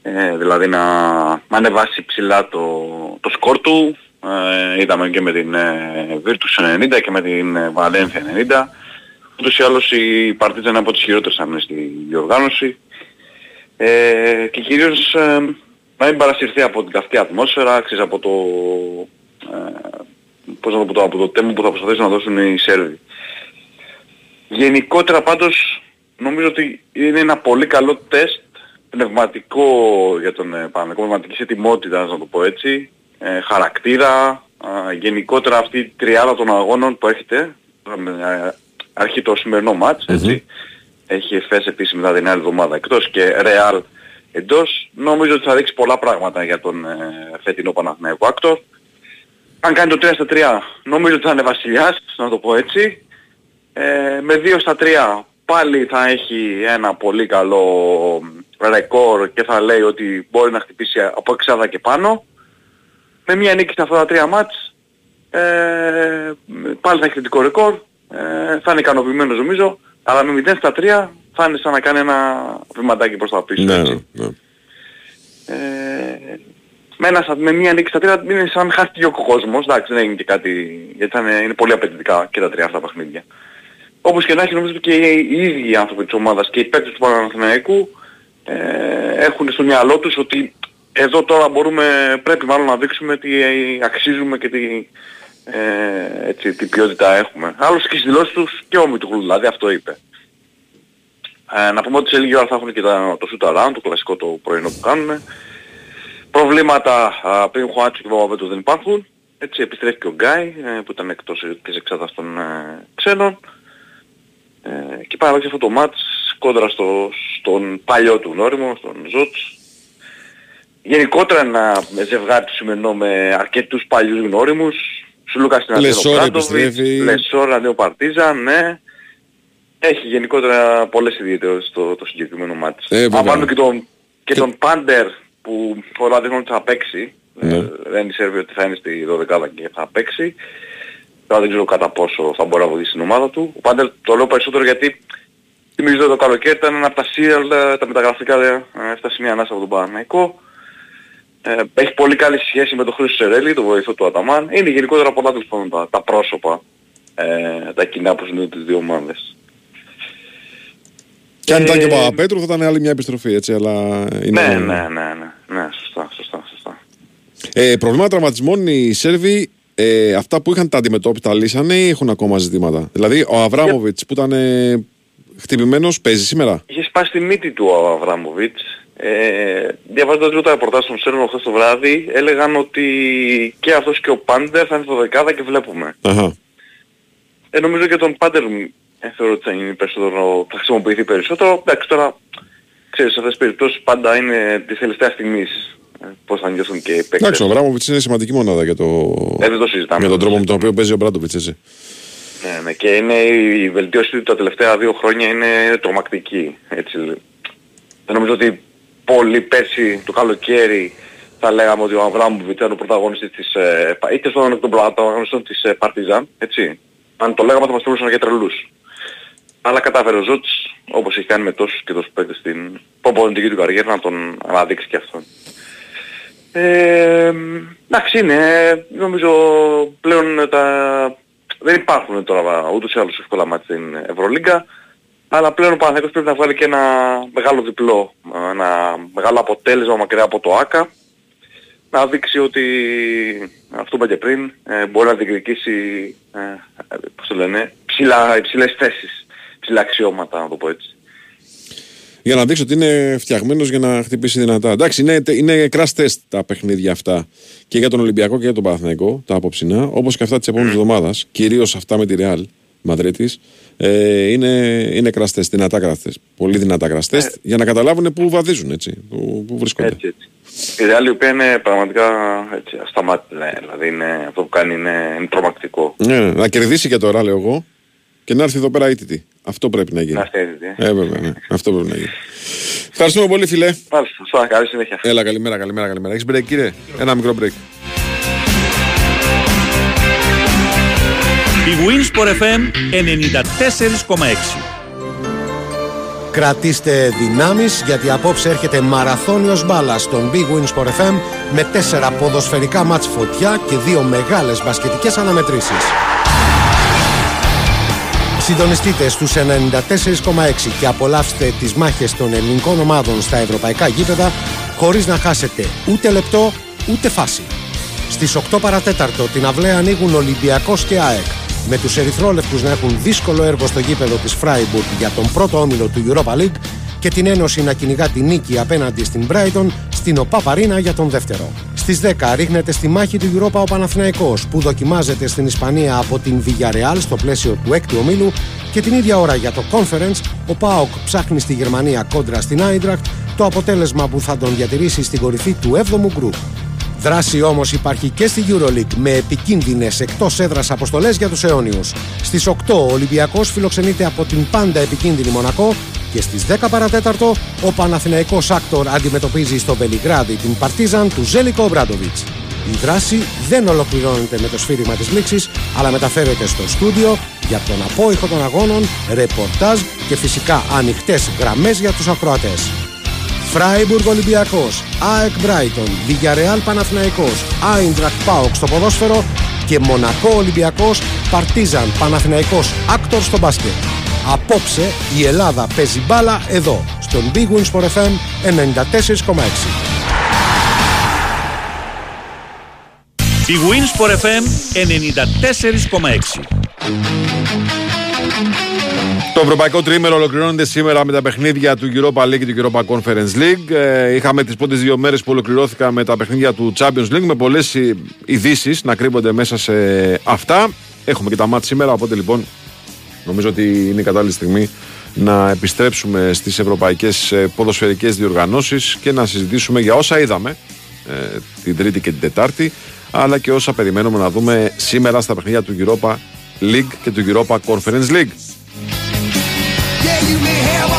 Ε, δηλαδή να, να ανεβάσει ψηλά το, το σκορ του. Ε, είδαμε και με την ε, Virtus 90 και με την ε, Valencia 90 ούτως ή άλλως η Παρτίζα είναι από τις χειρότερες άμυνες στη διοργάνωση ε, και κυρίως ε, να μην παρασυρθεί από την καυτή ατμόσφαιρα, ξέρεις, από το, ε, πώς να το πω, από το τέμο που θα προσπαθήσουν να δώσουν οι Σέρβοι. Γενικότερα πάντως νομίζω ότι είναι ένα πολύ καλό τεστ πνευματικό για τον ε, Παναγικό, πνευματικής ετοιμότητας να το πω έτσι, ε, χαρακτήρα, ε, γενικότερα αυτή η τριάδα των αγώνων που έχετε, ε, αρχή το σημερινό μάτς, έτσι, έχει εφές επίσημα δηλαδή την άλλη εβδομάδα εκτός και Real εντός. Νομίζω ότι θα δείξει πολλά πράγματα για τον ε, φετινό Παναθηναϊκό Άκτορ. Αν κάνει το 3 στα 3 νομίζω ότι θα είναι βασιλιάς, να το πω έτσι. Ε, με 2 στα 3 πάλι θα έχει ένα πολύ καλό ρεκόρ και θα λέει ότι μπορεί να χτυπήσει από εξάδα και πάνω. Με μια νίκη στα αυτά τα τρία μάτς ε, πάλι θα έχει θετικό ρεκόρ. Ε, θα είναι ικανοποιημένος νομίζω. Αλλά με 0 στα 3 θα είναι σαν να κάνει ένα βηματάκι προς τα πίσω. Ναι, έτσι. ναι. Ε, με, ένα, στα- με μία νίκη στα τρία είναι σαν να χάσει ο κόσμος. Εντάξει, δεν έγινε και κάτι, γιατί θα είναι, είναι πολύ απαιτητικά και τα τρία αυτά παιχνίδια. Όπως και να έχει νομίζω ότι και οι, οι ίδιοι οι άνθρωποι της ομάδας και οι παίκτες του Παναθηναϊκού ε, έχουν στο μυαλό τους ότι εδώ τώρα μπορούμε, πρέπει μάλλον να δείξουμε ότι ε, αξίζουμε και τι, ε, έτσι, τι ποιότητα έχουμε. Άλλωστε και στις δηλώσεις τους και ο Μητουγλου, δηλαδή αυτό είπε. Ε, να πούμε ότι σε λίγη ώρα θα έχουν και τα, το shoot around, το κλασικό το πρωινό που κάνουν. Προβλήματα α, πριν Χουάτσου και Παπαβέτο δεν υπάρχουν. Έτσι επιστρέφει και ο Γκάι ε, που ήταν εκτός της εξάδας των ε, ξένων. Ε, και πάει να αυτό το μάτς κόντρα στο, στον παλιό του γνώριμο, στον Ζότς. Γενικότερα ένα ζευγάρι του σημερινό με αρκετούς παλιούς γνώριμους. Σουλούκα στην Λεσόρ επιστρέφει. Λεσόρ, Νέο Παρτίζαν, ναι. Έχει γενικότερα πολλές ιδιαιτερότητες το, το συγκεκριμένο μάτς. Ε, βέβαια. Αν πάρουμε και τον, και τον Πάντερ που πολλά δείχνουν ότι θα παίξει. Ναι. Ε, δεν είναι Σέρβιο ότι θα είναι στη 12 και θα παίξει. Τώρα δεν ξέρω κατά πόσο θα μπορεί να βοηθήσει την ομάδα του. Ο Πάντερ το λέω περισσότερο γιατί θυμίζω ότι το καλοκαίρι ήταν ένα από τα serial, ε, τα μεταγραφικά ε, έφτασε μια ανάσα από τον Παναγικό. Ε, έχει πολύ καλή σχέση με τον Χρήστο Σερέλη, τον βοηθό του Αταμάν. Είναι γενικότερα πολλά τους πάντων τα, τα πρόσωπα, ε, τα κοινά που συνδέουν τις δύο ομάδες. Και αν ήταν και ο Ε, Παπαπέτρου θα ήταν άλλη μια επιστροφή έτσι, αλλά είναι... Ναι, ναι, ναι, ναι, ναι, σωστά, σωστά, σωστά. Ε, προβλήματα τραυματισμών οι Σέρβοι ε, αυτά που είχαν τα αντιμετώπιτα λύσανε ή έχουν ακόμα ζητήματα; Δηλαδή ο Αβράμοβιτς που ήταν ε, χτυπημένος παίζει σήμερα; Είχε σπάσει τη μύτη του ο Αβράμοβιτς. Ε, διαβάζοντας λίγο τα ρεπορτάζ των Σέρβων χθες το βράδυ, έλεγαν ότι και αυτός και ο Πάντερ θα είναι στο δεκάδα και βλέπουμε. Αχα. Ε, νομίζω και τον Πάντερ ε, θεωρώ ότι θα, είναι περισσότερο, θα χρησιμοποιηθεί περισσότερο. Εντάξει τώρα, ξέρεις, σε αυτές τις περιπτώσεις πάντα είναι της τελευταίας στιγμής ε, πώς θα νιώθουν και οι παίκτες. Εντάξει, ο Αβράμοβιτς είναι σημαντική μονάδα για, το... Ε, δεν το συζητάμε. για τον τρόπο με τον οποίο παίζει ο Μπράντοβιτς έτσι. Ναι, ναι, και είναι η βελτίωση του τα τελευταία δύο χρόνια είναι τρομακτική. Έτσι. Δεν νομίζω ότι πολύ πέρσι το καλοκαίρι θα λέγαμε ότι ο Αβράμοβιτ ήταν ο πρωταγωνιστής της, ε, πα- είτε στον εκ των πρωταγωνιστών της ε, Παρτιζάν, έτσι. Αν το λέγαμε θα μας θεωρούσαν για τρελούς. Αλλά κατάφερε ο Ζώτς, όπως έχει κάνει με τόσους και τόσους παίκτες στην προπονητική του καριέρα, να τον αναδείξει και αυτόν. Ε, εντάξει είναι, νομίζω πλέον τα... δεν υπάρχουν τώρα ούτως ή άλλως εύκολα μάτια στην Ευρωλίγκα, αλλά πλέον ο Παναθηναϊκός πρέπει να βγάλει και ένα μεγάλο διπλό, ένα μεγάλο αποτέλεσμα μακριά από το ΆΚΑ, να δείξει ότι αυτό που είπα και πριν ε, μπορεί να διεκδικήσει ε, ε, πώς το λένε, ψηλά, υψηλές θέσεις, ψηλά αξιώματα να το πω έτσι. Για να δείξει ότι είναι φτιαγμένος για να χτυπήσει δυνατά. Εντάξει, είναι, είναι crash test τα παιχνίδια αυτά και για τον Ολυμπιακό και για τον Παναθηναϊκό, τα απόψινά, όπως και αυτά της επόμενης εβδομάδας, κυρίως αυτά με τη Real Μαδρίτη. Ε, είναι, είναι crash test, δυνατά crash test. Πολύ δυνατά crash test για να καταλάβουν πού βαδίζουν, έτσι, πού, πού βρίσκονται. Έτσι, έτσι. Η Real η οποία είναι πραγματικά έτσι, ασταμάτητη, ναι, δηλαδή είναι, αυτό που κάνει είναι, είναι τρομακτικό. Ναι, ναι, να κερδίσει και τώρα, λέω εγώ, και να έρθει εδώ πέρα ήττητη. Αυτό πρέπει να γίνει. Να έρθει ήττητη, Ε, βέβαια, ναι. Αυτό πρέπει να γίνει. Ευχαριστούμε πολύ, φιλέ. Μάλιστα, σωστά, καλή συνέχεια. Έλα, καλημέρα, καλημέρα, καλημέρα. Έχεις break, κύριε; Ένα μικρό break. Η Winsport FM 94,6. Κρατήστε δυνάμεις γιατί απόψε έρχεται μαραθώνιος μπάλας στον Big Win Sport FM με τέσσερα ποδοσφαιρικά μάτς φωτιά και δύο μεγάλες μπασκετικές αναμετρήσεις. Συντονιστείτε στους 94,6 και απολαύστε τις μάχες των ελληνικών ομάδων στα ευρωπαϊκά γήπεδα χωρίς να χάσετε ούτε λεπτό ούτε φάση. Στις 8 παρατέταρτο την αυλαία ανοίγουν Ολυμπιακός και ΑΕΚ με τους ερυθρόλευκους να έχουν δύσκολο έργο στο γήπεδο της Φράιμπουργκ για τον πρώτο όμιλο του Europa League και την Ένωση να κυνηγά τη νίκη απέναντι στην Brighton στην ΟΠΑ Παρίνα για τον δεύτερο. Στις 10 ρίχνεται στη μάχη του Europa ο Παναθηναϊκός που δοκιμάζεται στην Ισπανία από την Villarreal στο πλαίσιο του έκτου ομίλου και την ίδια ώρα για το Conference ο ΠΑΟΚ ψάχνει στη Γερμανία κόντρα στην Άιντρακτ το αποτέλεσμα που θα τον διατηρήσει στην κορυφή του του γκρουπ. Δράση όμως υπάρχει και στη Euroleague με επικίνδυνες εκτός έδρας αποστολές για τους αιώνιους. Στις 8 ο Ολυμπιακός φιλοξενείται από την πάντα επικίνδυνη Μονακό και στις 10 παρά τέταρτο ο Παναθηναϊκός Άκτορ αντιμετωπίζει στο Βελιγράδι την Παρτίζαν του Ζέλικο Ομπράντοβιτς. Η δράση δεν ολοκληρώνεται με το σφύριγμα της λήξης, αλλά μεταφέρεται στο στούντιο για τον απόηχο των αγώνων, ρεπορτάζ και φυσικά ανοιχτές γραμμές για τους ακροατές. Φράιμπουργκ Ολυμπιακός, ΑΕΚ Μπράιτον, Villarreal Παναθηναϊκός, Άιντραχτ ΠΑΟΚ στο ποδόσφαιρο και Μονακό Ολυμπιακός, Παρτίζαν Παναθηναϊκός Άκτορ στο μπάσκετ. Απόψε η Ελλάδα παίζει μπάλα εδώ, στον bwin ΣΠΟΡ FM 94,6. Η bwin ΣΠΟΡ FM 94,6. Το ευρωπαϊκό τρίμερο ολοκληρώνεται σήμερα με τα παιχνίδια του Europa League και του Europa Conference League. Ε, είχαμε τις πρώτες δύο μέρες που ολοκληρώθηκαν με τα παιχνίδια του Champions League με πολλές ειδήσεις να κρύβονται μέσα σε αυτά. Έχουμε και τα μάτια σήμερα, οπότε λοιπόν νομίζω ότι είναι η κατάλληλη στιγμή να επιστρέψουμε στις ευρωπαϊκές ε, ποδοσφαιρικές διοργανώσεις και να συζητήσουμε για όσα είδαμε ε, την Τρίτη και την Τετάρτη αλλά και όσα περιμένουμε να δούμε σήμερα στα παιχνίδια του Europa League και του Europa Conference League.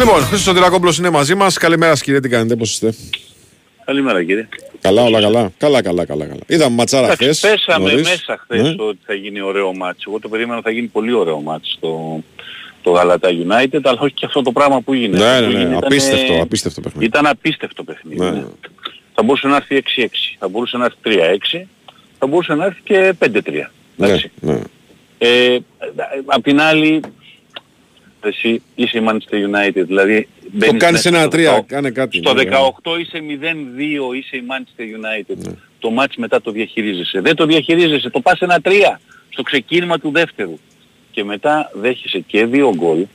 Λοιπόν, Χρήστος Σωτηρακόπουλος είναι μαζί μας. Καλημέρα σας κύριε, τι κάνετε, πώς είστε; Καλημέρα κύριε. Καλά, όλα καλά. Καλά, καλά, καλά. καλά. Είδαμε ματσάρα Εντάξει, χθες. πέσαμε νωρίς. μέσα χθες Ναι. ότι θα γίνει ωραίο μάτς. Εγώ το περίμενα ότι θα γίνει πολύ ωραίο μάτς το, το Γαλατά United, αλλά όχι και αυτό το πράγμα που έγινε. Ναι, Αυτό ναι, που ναι. έγινε ήταν, Απίστευτο, ε, απίστευτο παιχνίδι. Ήταν απίστευτο παιχνίδι. Ναι. ναι. Θα μπορούσε να έρθει 6-6, θα μπορούσε να έρθει 3-6, θα μπορούσε να έρθει και 5-3. Ναι, ναι. Ε, απ' την άλλη, εσύ είσαι η Manchester United, δηλαδή... Το μπαίνεις κάνεις μέσα ένα στο τρία, 18. κάνε κάτι. Στο ναι, 18 είσαι 0-2, είσαι η Manchester United. Το μάτς μετά το διαχειρίζεσαι. Δεν το διαχειρίζεσαι, το πας ένα 3 στο ξεκίνημα του δεύτερου. Και μετά δέχεσαι και δύο γκολ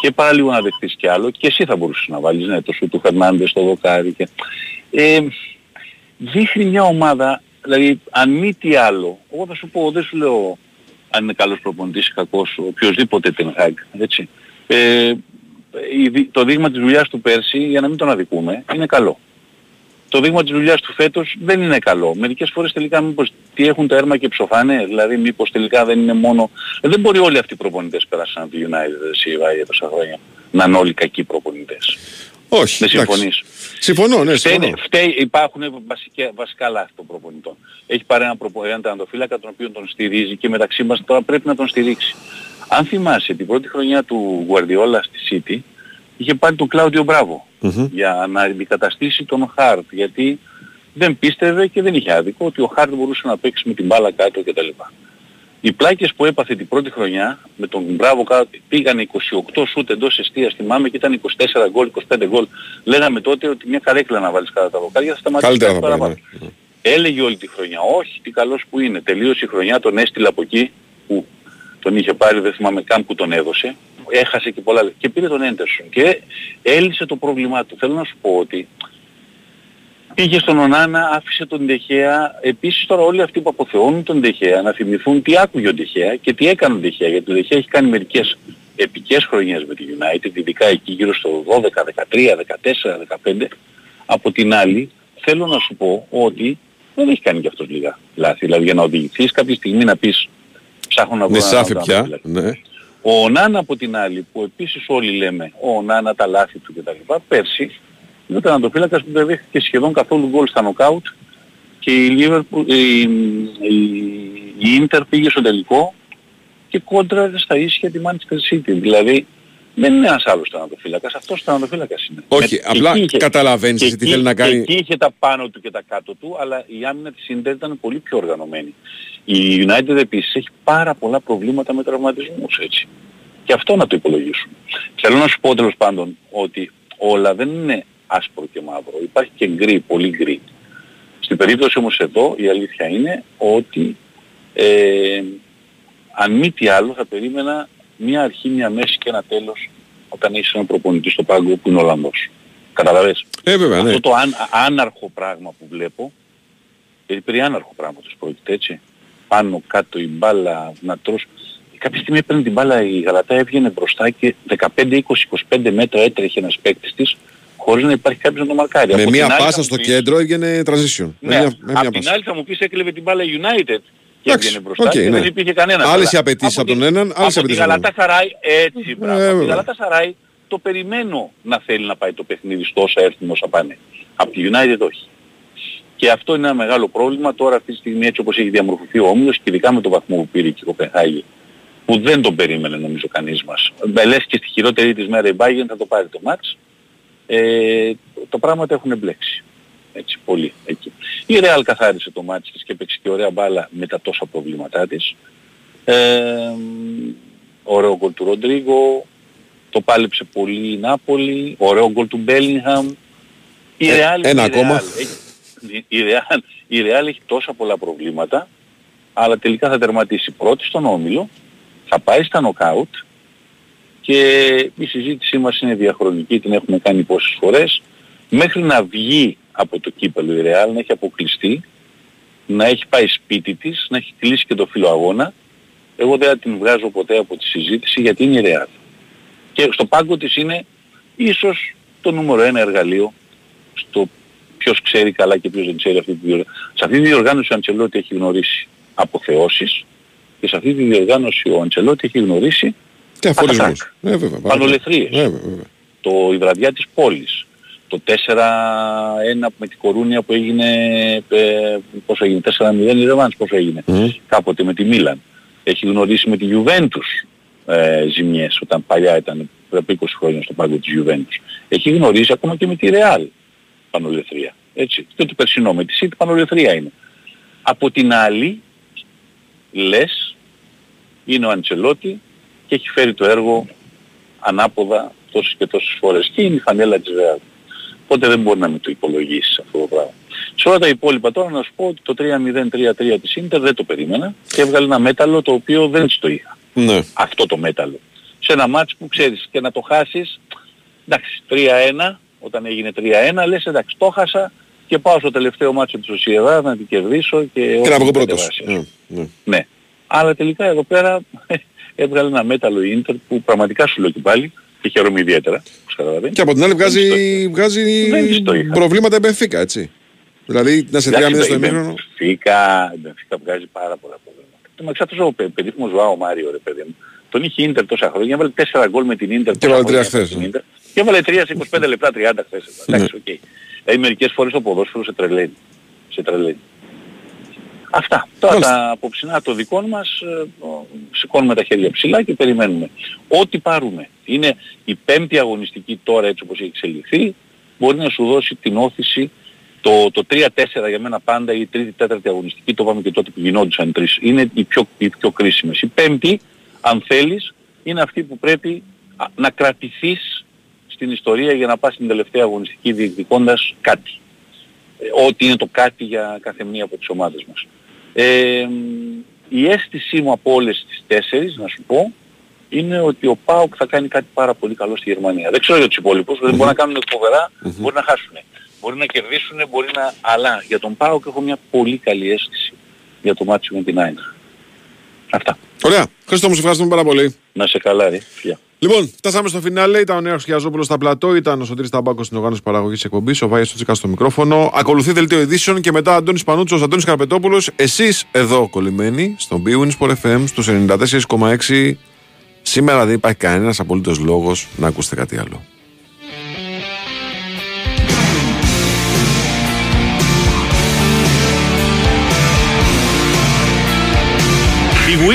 και παραλίγο να δεχτείς κι άλλο και εσύ θα μπορούσες να βάλεις ναι, το σου του Φερνάντες στο δοκάρι. Και... Ε, δείχνει μια ομάδα, δηλαδή αν μη τι άλλο, εγώ θα σου πω, δεν σου λέω αν είναι καλός προπονητής ή κακός, οποιοδήποτε Ten Hag, έτσι. Ε, η δι- το δείγμα της δουλειάς του πέρσι, για να μην τον αδικούμε, είναι καλό. Το δείγμα της δουλειάς του φέτος δεν είναι καλό. Μερικές φορές τελικά μήπως τι έχουν τα έρμα και ψοφάνε, δηλαδή μήπως τελικά δεν είναι μόνο... Ε, δεν μπορεί όλοι αυτοί οι προπονητές που πέρασαν από τη United εσύ βάει για τόσα χρόνια να είναι όλοι κακοί προπονητές. Όχι, Δεν εντάξει. συμφωνείς. Συμφωνώ, ναι, Φταίνε, συμφωνώ. φταίει, υπάρχουν βασικά, βασικά λάθη των προπονητών. Έχει πάρει ένα προπο- έναν τερματοφύλακα τον οποίο τον στηρίζει και μεταξύ μας τώρα πρέπει να τον στηρίξει. Αν θυμάσαι την πρώτη χρονιά του Guardiola στη City είχε πάρει τον Κλάουδιο Μπράβο για να αντικαταστήσει τον Χάρτ γιατί δεν πίστευε και δεν είχε άδικο ότι ο Χάρτ μπορούσε να παίξει με την μπάλα κάτω κτλ. Οι πλάκες που έπαθε την πρώτη χρονιά με τον Μπράβο κάτω πήγανε 28 σούτ εντός εστίας θυμάμαι και ήταν 24 γκολ, 25 γκολ. Λέγαμε τότε ότι μια καρέκλα να βάλεις κατά τα βοκάρια θα σταματήσει Καλύτερα κάτι θα πάει. παραπάνω. ναι. Έλεγε όλη τη χρονιά, όχι τι καλός που είναι. Τελείωσε η χρονιά, τον έστειλε από εκεί που τον είχε πάρει, δεν θυμάμαι καν που τον έδωσε. Έχασε και πολλά λεφτά. Και πήρε τον Έντερσον και έλυσε το πρόβλημά του. Θέλω να σου πω ότι πήγε στον Ονάνα, άφησε τον Ντεχέα. Επίσης τώρα όλοι αυτοί που αποθεώνουν τον Ντεχέα να θυμηθούν τι άκουγε ο Ντεχέα και τι έκανε ο Ντεχέα. Γιατί ο Ντεχέα έχει κάνει μερικές επικές χρονιές με τη United, ειδικά εκεί γύρω στο 12, 13, 14, 15. Από την άλλη, θέλω να σου πω ότι δεν έχει κάνει και αυτός λίγα λάθη. Δηλαδή για να οδηγηθείς κάποια στιγμή να πεις ψάχνω να βρω ένα Νησάφι άλλο πια. τερματοφύλακα». Ναι. Ο Νάνα από την άλλη, που επίσης όλοι λέμε, ο Νάνα τα λάθη του κτλ. Πέρσι είναι ο τερματοφύλακας που δεν δέχτηκε σχεδόν καθόλου γκολ στα νοκάουτ και η, Liverpool, η, η, η Inter πήγε στο τελικό και κόντρα στα ίσια τη Manchester City. Δηλαδή δεν είναι ένας άλλος τερματοφύλακας, αυτός ο τερματοφύλακας είναι. Όχι, Με- απλά και εκεί είχε- καταλαβαίνεις και εσύ τι εκεί- θέλει να και κάνει. Εκεί είχε τα πάνω του και τα κάτω του, αλλά η άμυνα της Inter ήταν πολύ πιο οργανωμένη. Η United επίσης έχει πάρα πολλά προβλήματα με τραυματισμούς έτσι. Και αυτό να το υπολογίσουν. Θέλω να σου πω τέλος πάντων ότι όλα δεν είναι άσπρο και μαύρο. Υπάρχει και γκρι, πολύ γκρι. Στην περίπτωση όμως εδώ η αλήθεια είναι ότι ε, αν μη τι άλλο θα περίμενα μια αρχή, μια μέση και ένα τέλος όταν έχεις έναν προπονητής στο πάγκο που είναι Ολλανδός. Καταλαβες; Ε, βέβαια, ναι. Αυτό το αν, άναρχο πράγμα που βλέπω, γιατί περί άναρχο πράγματος πρόκειται έτσι. Πάνω κάτω η μπάλα να τρως. Κάποια στιγμή έπαιρνε την μπάλα η Γαλατά έβγαινε μπροστά και 15, 20, 25 μέτρα έτρεχε ένας παίκτης της χωρίς να υπάρχει κάποιος να το μαρκάρει. Με Από μία την άλλη θα πάσα μου στο πεις- κέντρο έβγαινε transition. Με ναι, μία- με μία απ' την πάσα. άλλη θα μου πεις έκλεβε την μπάλα United και Εντάξει, έβγαινε μπροστά οκ, και ναι. δεν υπήρχε κανένας. Άλλες οι απαιτήσεις από τον έναν, άλλες οι Από τη απαιτήσεις από τον Γαλατά Σαράι, έτσι μπράβο. Ε, Από τη βέβαια. Γαλατά Σαράι το περιμένω να θέλει να πάει το παιχνίδι στο όσα έρθουν όσα πάνε. Από τη United όχι. Και αυτό είναι ένα μεγάλο πρόβλημα τώρα αυτή τη στιγμή έτσι όπως έχει διαμορφωθεί ο Όμιλος και ειδικά με το βαθμό που πήρε και η Κοπενχάγη που δεν τον περίμενε νομίζω κανείς μας. Με λες και στη χειρότερη της μέρα η Bayern θα το πάρει το ματς. Ε, τα πράγματα έχουν μπλέξει. Έτσι, πολύ εκεί. Η Real καθάρισε το μάτς της και έπαιξε και ωραία μπάλα με τα τόσα προβλήματά της. Ε, ωραίο γκολ του Ροντρίγκο, το πάλεψε πολύ η Νάπολη, ωραίο γκολ του Μπέλιγχαμ. Η Ε, Real, ένα η ακόμα. Real έχει, η, Real, η Real έχει τόσα πολλά προβλήματα, αλλά τελικά θα τερματίσει πρώτη στον Όμιλο, θα πάει στα νοκάουτ και η συζήτησή μας είναι διαχρονική, την έχουμε κάνει πόσες φορές, μέχρι να βγει από το κύπελο η Real, να έχει αποκλειστεί, να έχει πάει σπίτι της, να έχει κλείσει και το φύλλο αγώνα, εγώ δεν θα την βγάζω ποτέ από τη συζήτηση γιατί είναι η Real. Και στο πάγκο της είναι ίσως το νούμερο ένα εργαλείο στο ποιος ξέρει καλά και ποιος δεν ξέρει αυτή τη διοργάνωση. Σε αυτή τη διοργάνωση ο Αντσελότη έχει γνωρίσει αποθεώσεις και σε αυτή τη διοργάνωση ο Αντσελότη έχει γνωρίσει Και αφορισμούς. πατατάκ, Ε, βέβαια. πάρα πανολεθρίες, πολύ. Βέβαια, βέβαια. το η βραδιά της πόλης, το 4-1 με την Κορούνια που έγινε, ε, πόσο έγινε, 4-0 η Ρεβάνς, πόσο έγινε, Μμμ. κάποτε με τη Μίλαν. Έχει γνωρίσει με τη Juventus ε, ζημιές, όταν παλιά ήταν πριν από 20 χρόνια στο πάγκο της Juventus. Έχει γνωρίσει ακόμα και με τη Real πανολεθρία. Έτσι. Και το περσινό με τη City πανολεθρία είναι. Από την άλλη, λες, είναι ο Αντσελότη και έχει φέρει το έργο ανάποδα τόσες και τόσες φορές. Και είναι η φανέλα της Real. Οπότε δεν μπορεί να μην το υπολογίσεις αυτό το πράγμα. Σε όλα τα υπόλοιπα τώρα να σου πω ότι το 3-0-3-3 της Ίντερ δεν το περίμενα και έβγαλε ένα μέταλλο το οποίο δεν της το είχα. Ναι. Αυτό το μέταλλο. Σε ένα μάτς που ξέρεις και να το χάσεις, εντάξει 3-1, όταν έγινε 3-1 λες εντάξει το χάσα και πάω στο τελευταίο ματς τη Σοσιεδάδ να την κερδίσω και, Και να όχι βγω την πρώτος. κατεβάσει. Ναι, ναι. Ναι. Αλλά τελικά εδώ πέρα έβγαλε ένα μέταλλο η Ίντερ που πραγματικά σου λέω και πάλι και χαίρομαι ιδιαίτερα, όπως καταλαβαίνεις. Και από την άλλη βγάζει, βγάζει Δεν της το είχα. προβλήματα η Μπενφίκα, έτσι. Δηλαδή να σε 3-0 Εντάξει, στο η ημίχρονο. Μπενφίκα, η Μπενφίκα βγάζει πάρα πολλά προβλήματα. Το μεταξύ αυτός ο παι- περίφημος Ζωάο Μάριο ρε παιδί μου. Τον είχε η Ίντερ τόσα χρόνια, έβαλε 4 γκολ με την Ίντερ. Και τόσα έβαλε τρία χρόνια με χθες, την ναι. Ίντερ. Και έβαλε 3 σε 25 λεπτά, 30 χθες. Εντάξει, οκ. Δηλαδή μερικές φορές το ποδόσφαιρος σε τρελαίνει. Σε τρελαίνει. Αυτά. Τώρα τα αποψινά το δικό μας ε, ο, σηκώνουμε τα χέρια ψηλά και περιμένουμε. Ό,τι πάρουμε. Είναι η πέμπτη αγωνιστική τώρα έτσι όπως έχει εξελιχθεί μπορεί να σου δώσει την ώθηση το, το 3-4 για μένα πάντα η τρίτη, τέταρτη αγωνιστική, το είπαμε και τότε που γινόντουσαν οι τρεις, είναι οι πιο, οι πιο κρίσιμες. Η πέμπτη, αν θέλεις, είναι αυτή που πρέπει α, να κρατηθείς στην ιστορία για να πας στην τελευταία αγωνιστική διεκδικώντας κάτι. Ε, ό,τι είναι το κάτι για κάθε μία από τις ομάδες μας. Ε, η αίσθησή μου από όλες τις τέσσερις, να σου πω, είναι ότι ο ΠΑΟΚ θα κάνει κάτι πάρα πολύ καλό στη Γερμανία. Δεν ξέρω για τους υπόλοιπους, δεν μπορεί να κάνουν φοβερά, μπορεί να χάσουν. Μπορεί να κερδίσουν, μπορεί να... Αλλά για τον ΠΑΟΚ έχω μια πολύ καλή αίσθηση για το μάτσο με την Άινα. Αυτά. Ωραία. Χριστό μου, σε ευχαριστούμε πάρα πολύ. Να σε καλά, ρε. Φιλιά. Λοιπόν, φτάσαμε στο φινάλε. Ήταν ο Νέο Χιαζόπουλος στα πλατό, ήταν ο Σωτήρης Ταμπάκος στην οργάνωση παραγωγής εκπομπής, ο Βάης Τσίκα στο μικρόφωνο. Ακολουθεί δελτίο ειδήσεων και μετά Αντώνης Πανούτσος, Αντώνης Καρπετόπουλος. Εσείς εδώ κολλημένοι στον Bwin Sport FM στους 94,6. Σήμερα δεν υπάρχει κανένας απολύτως λόγος να ακούσετε κάτι άλλο.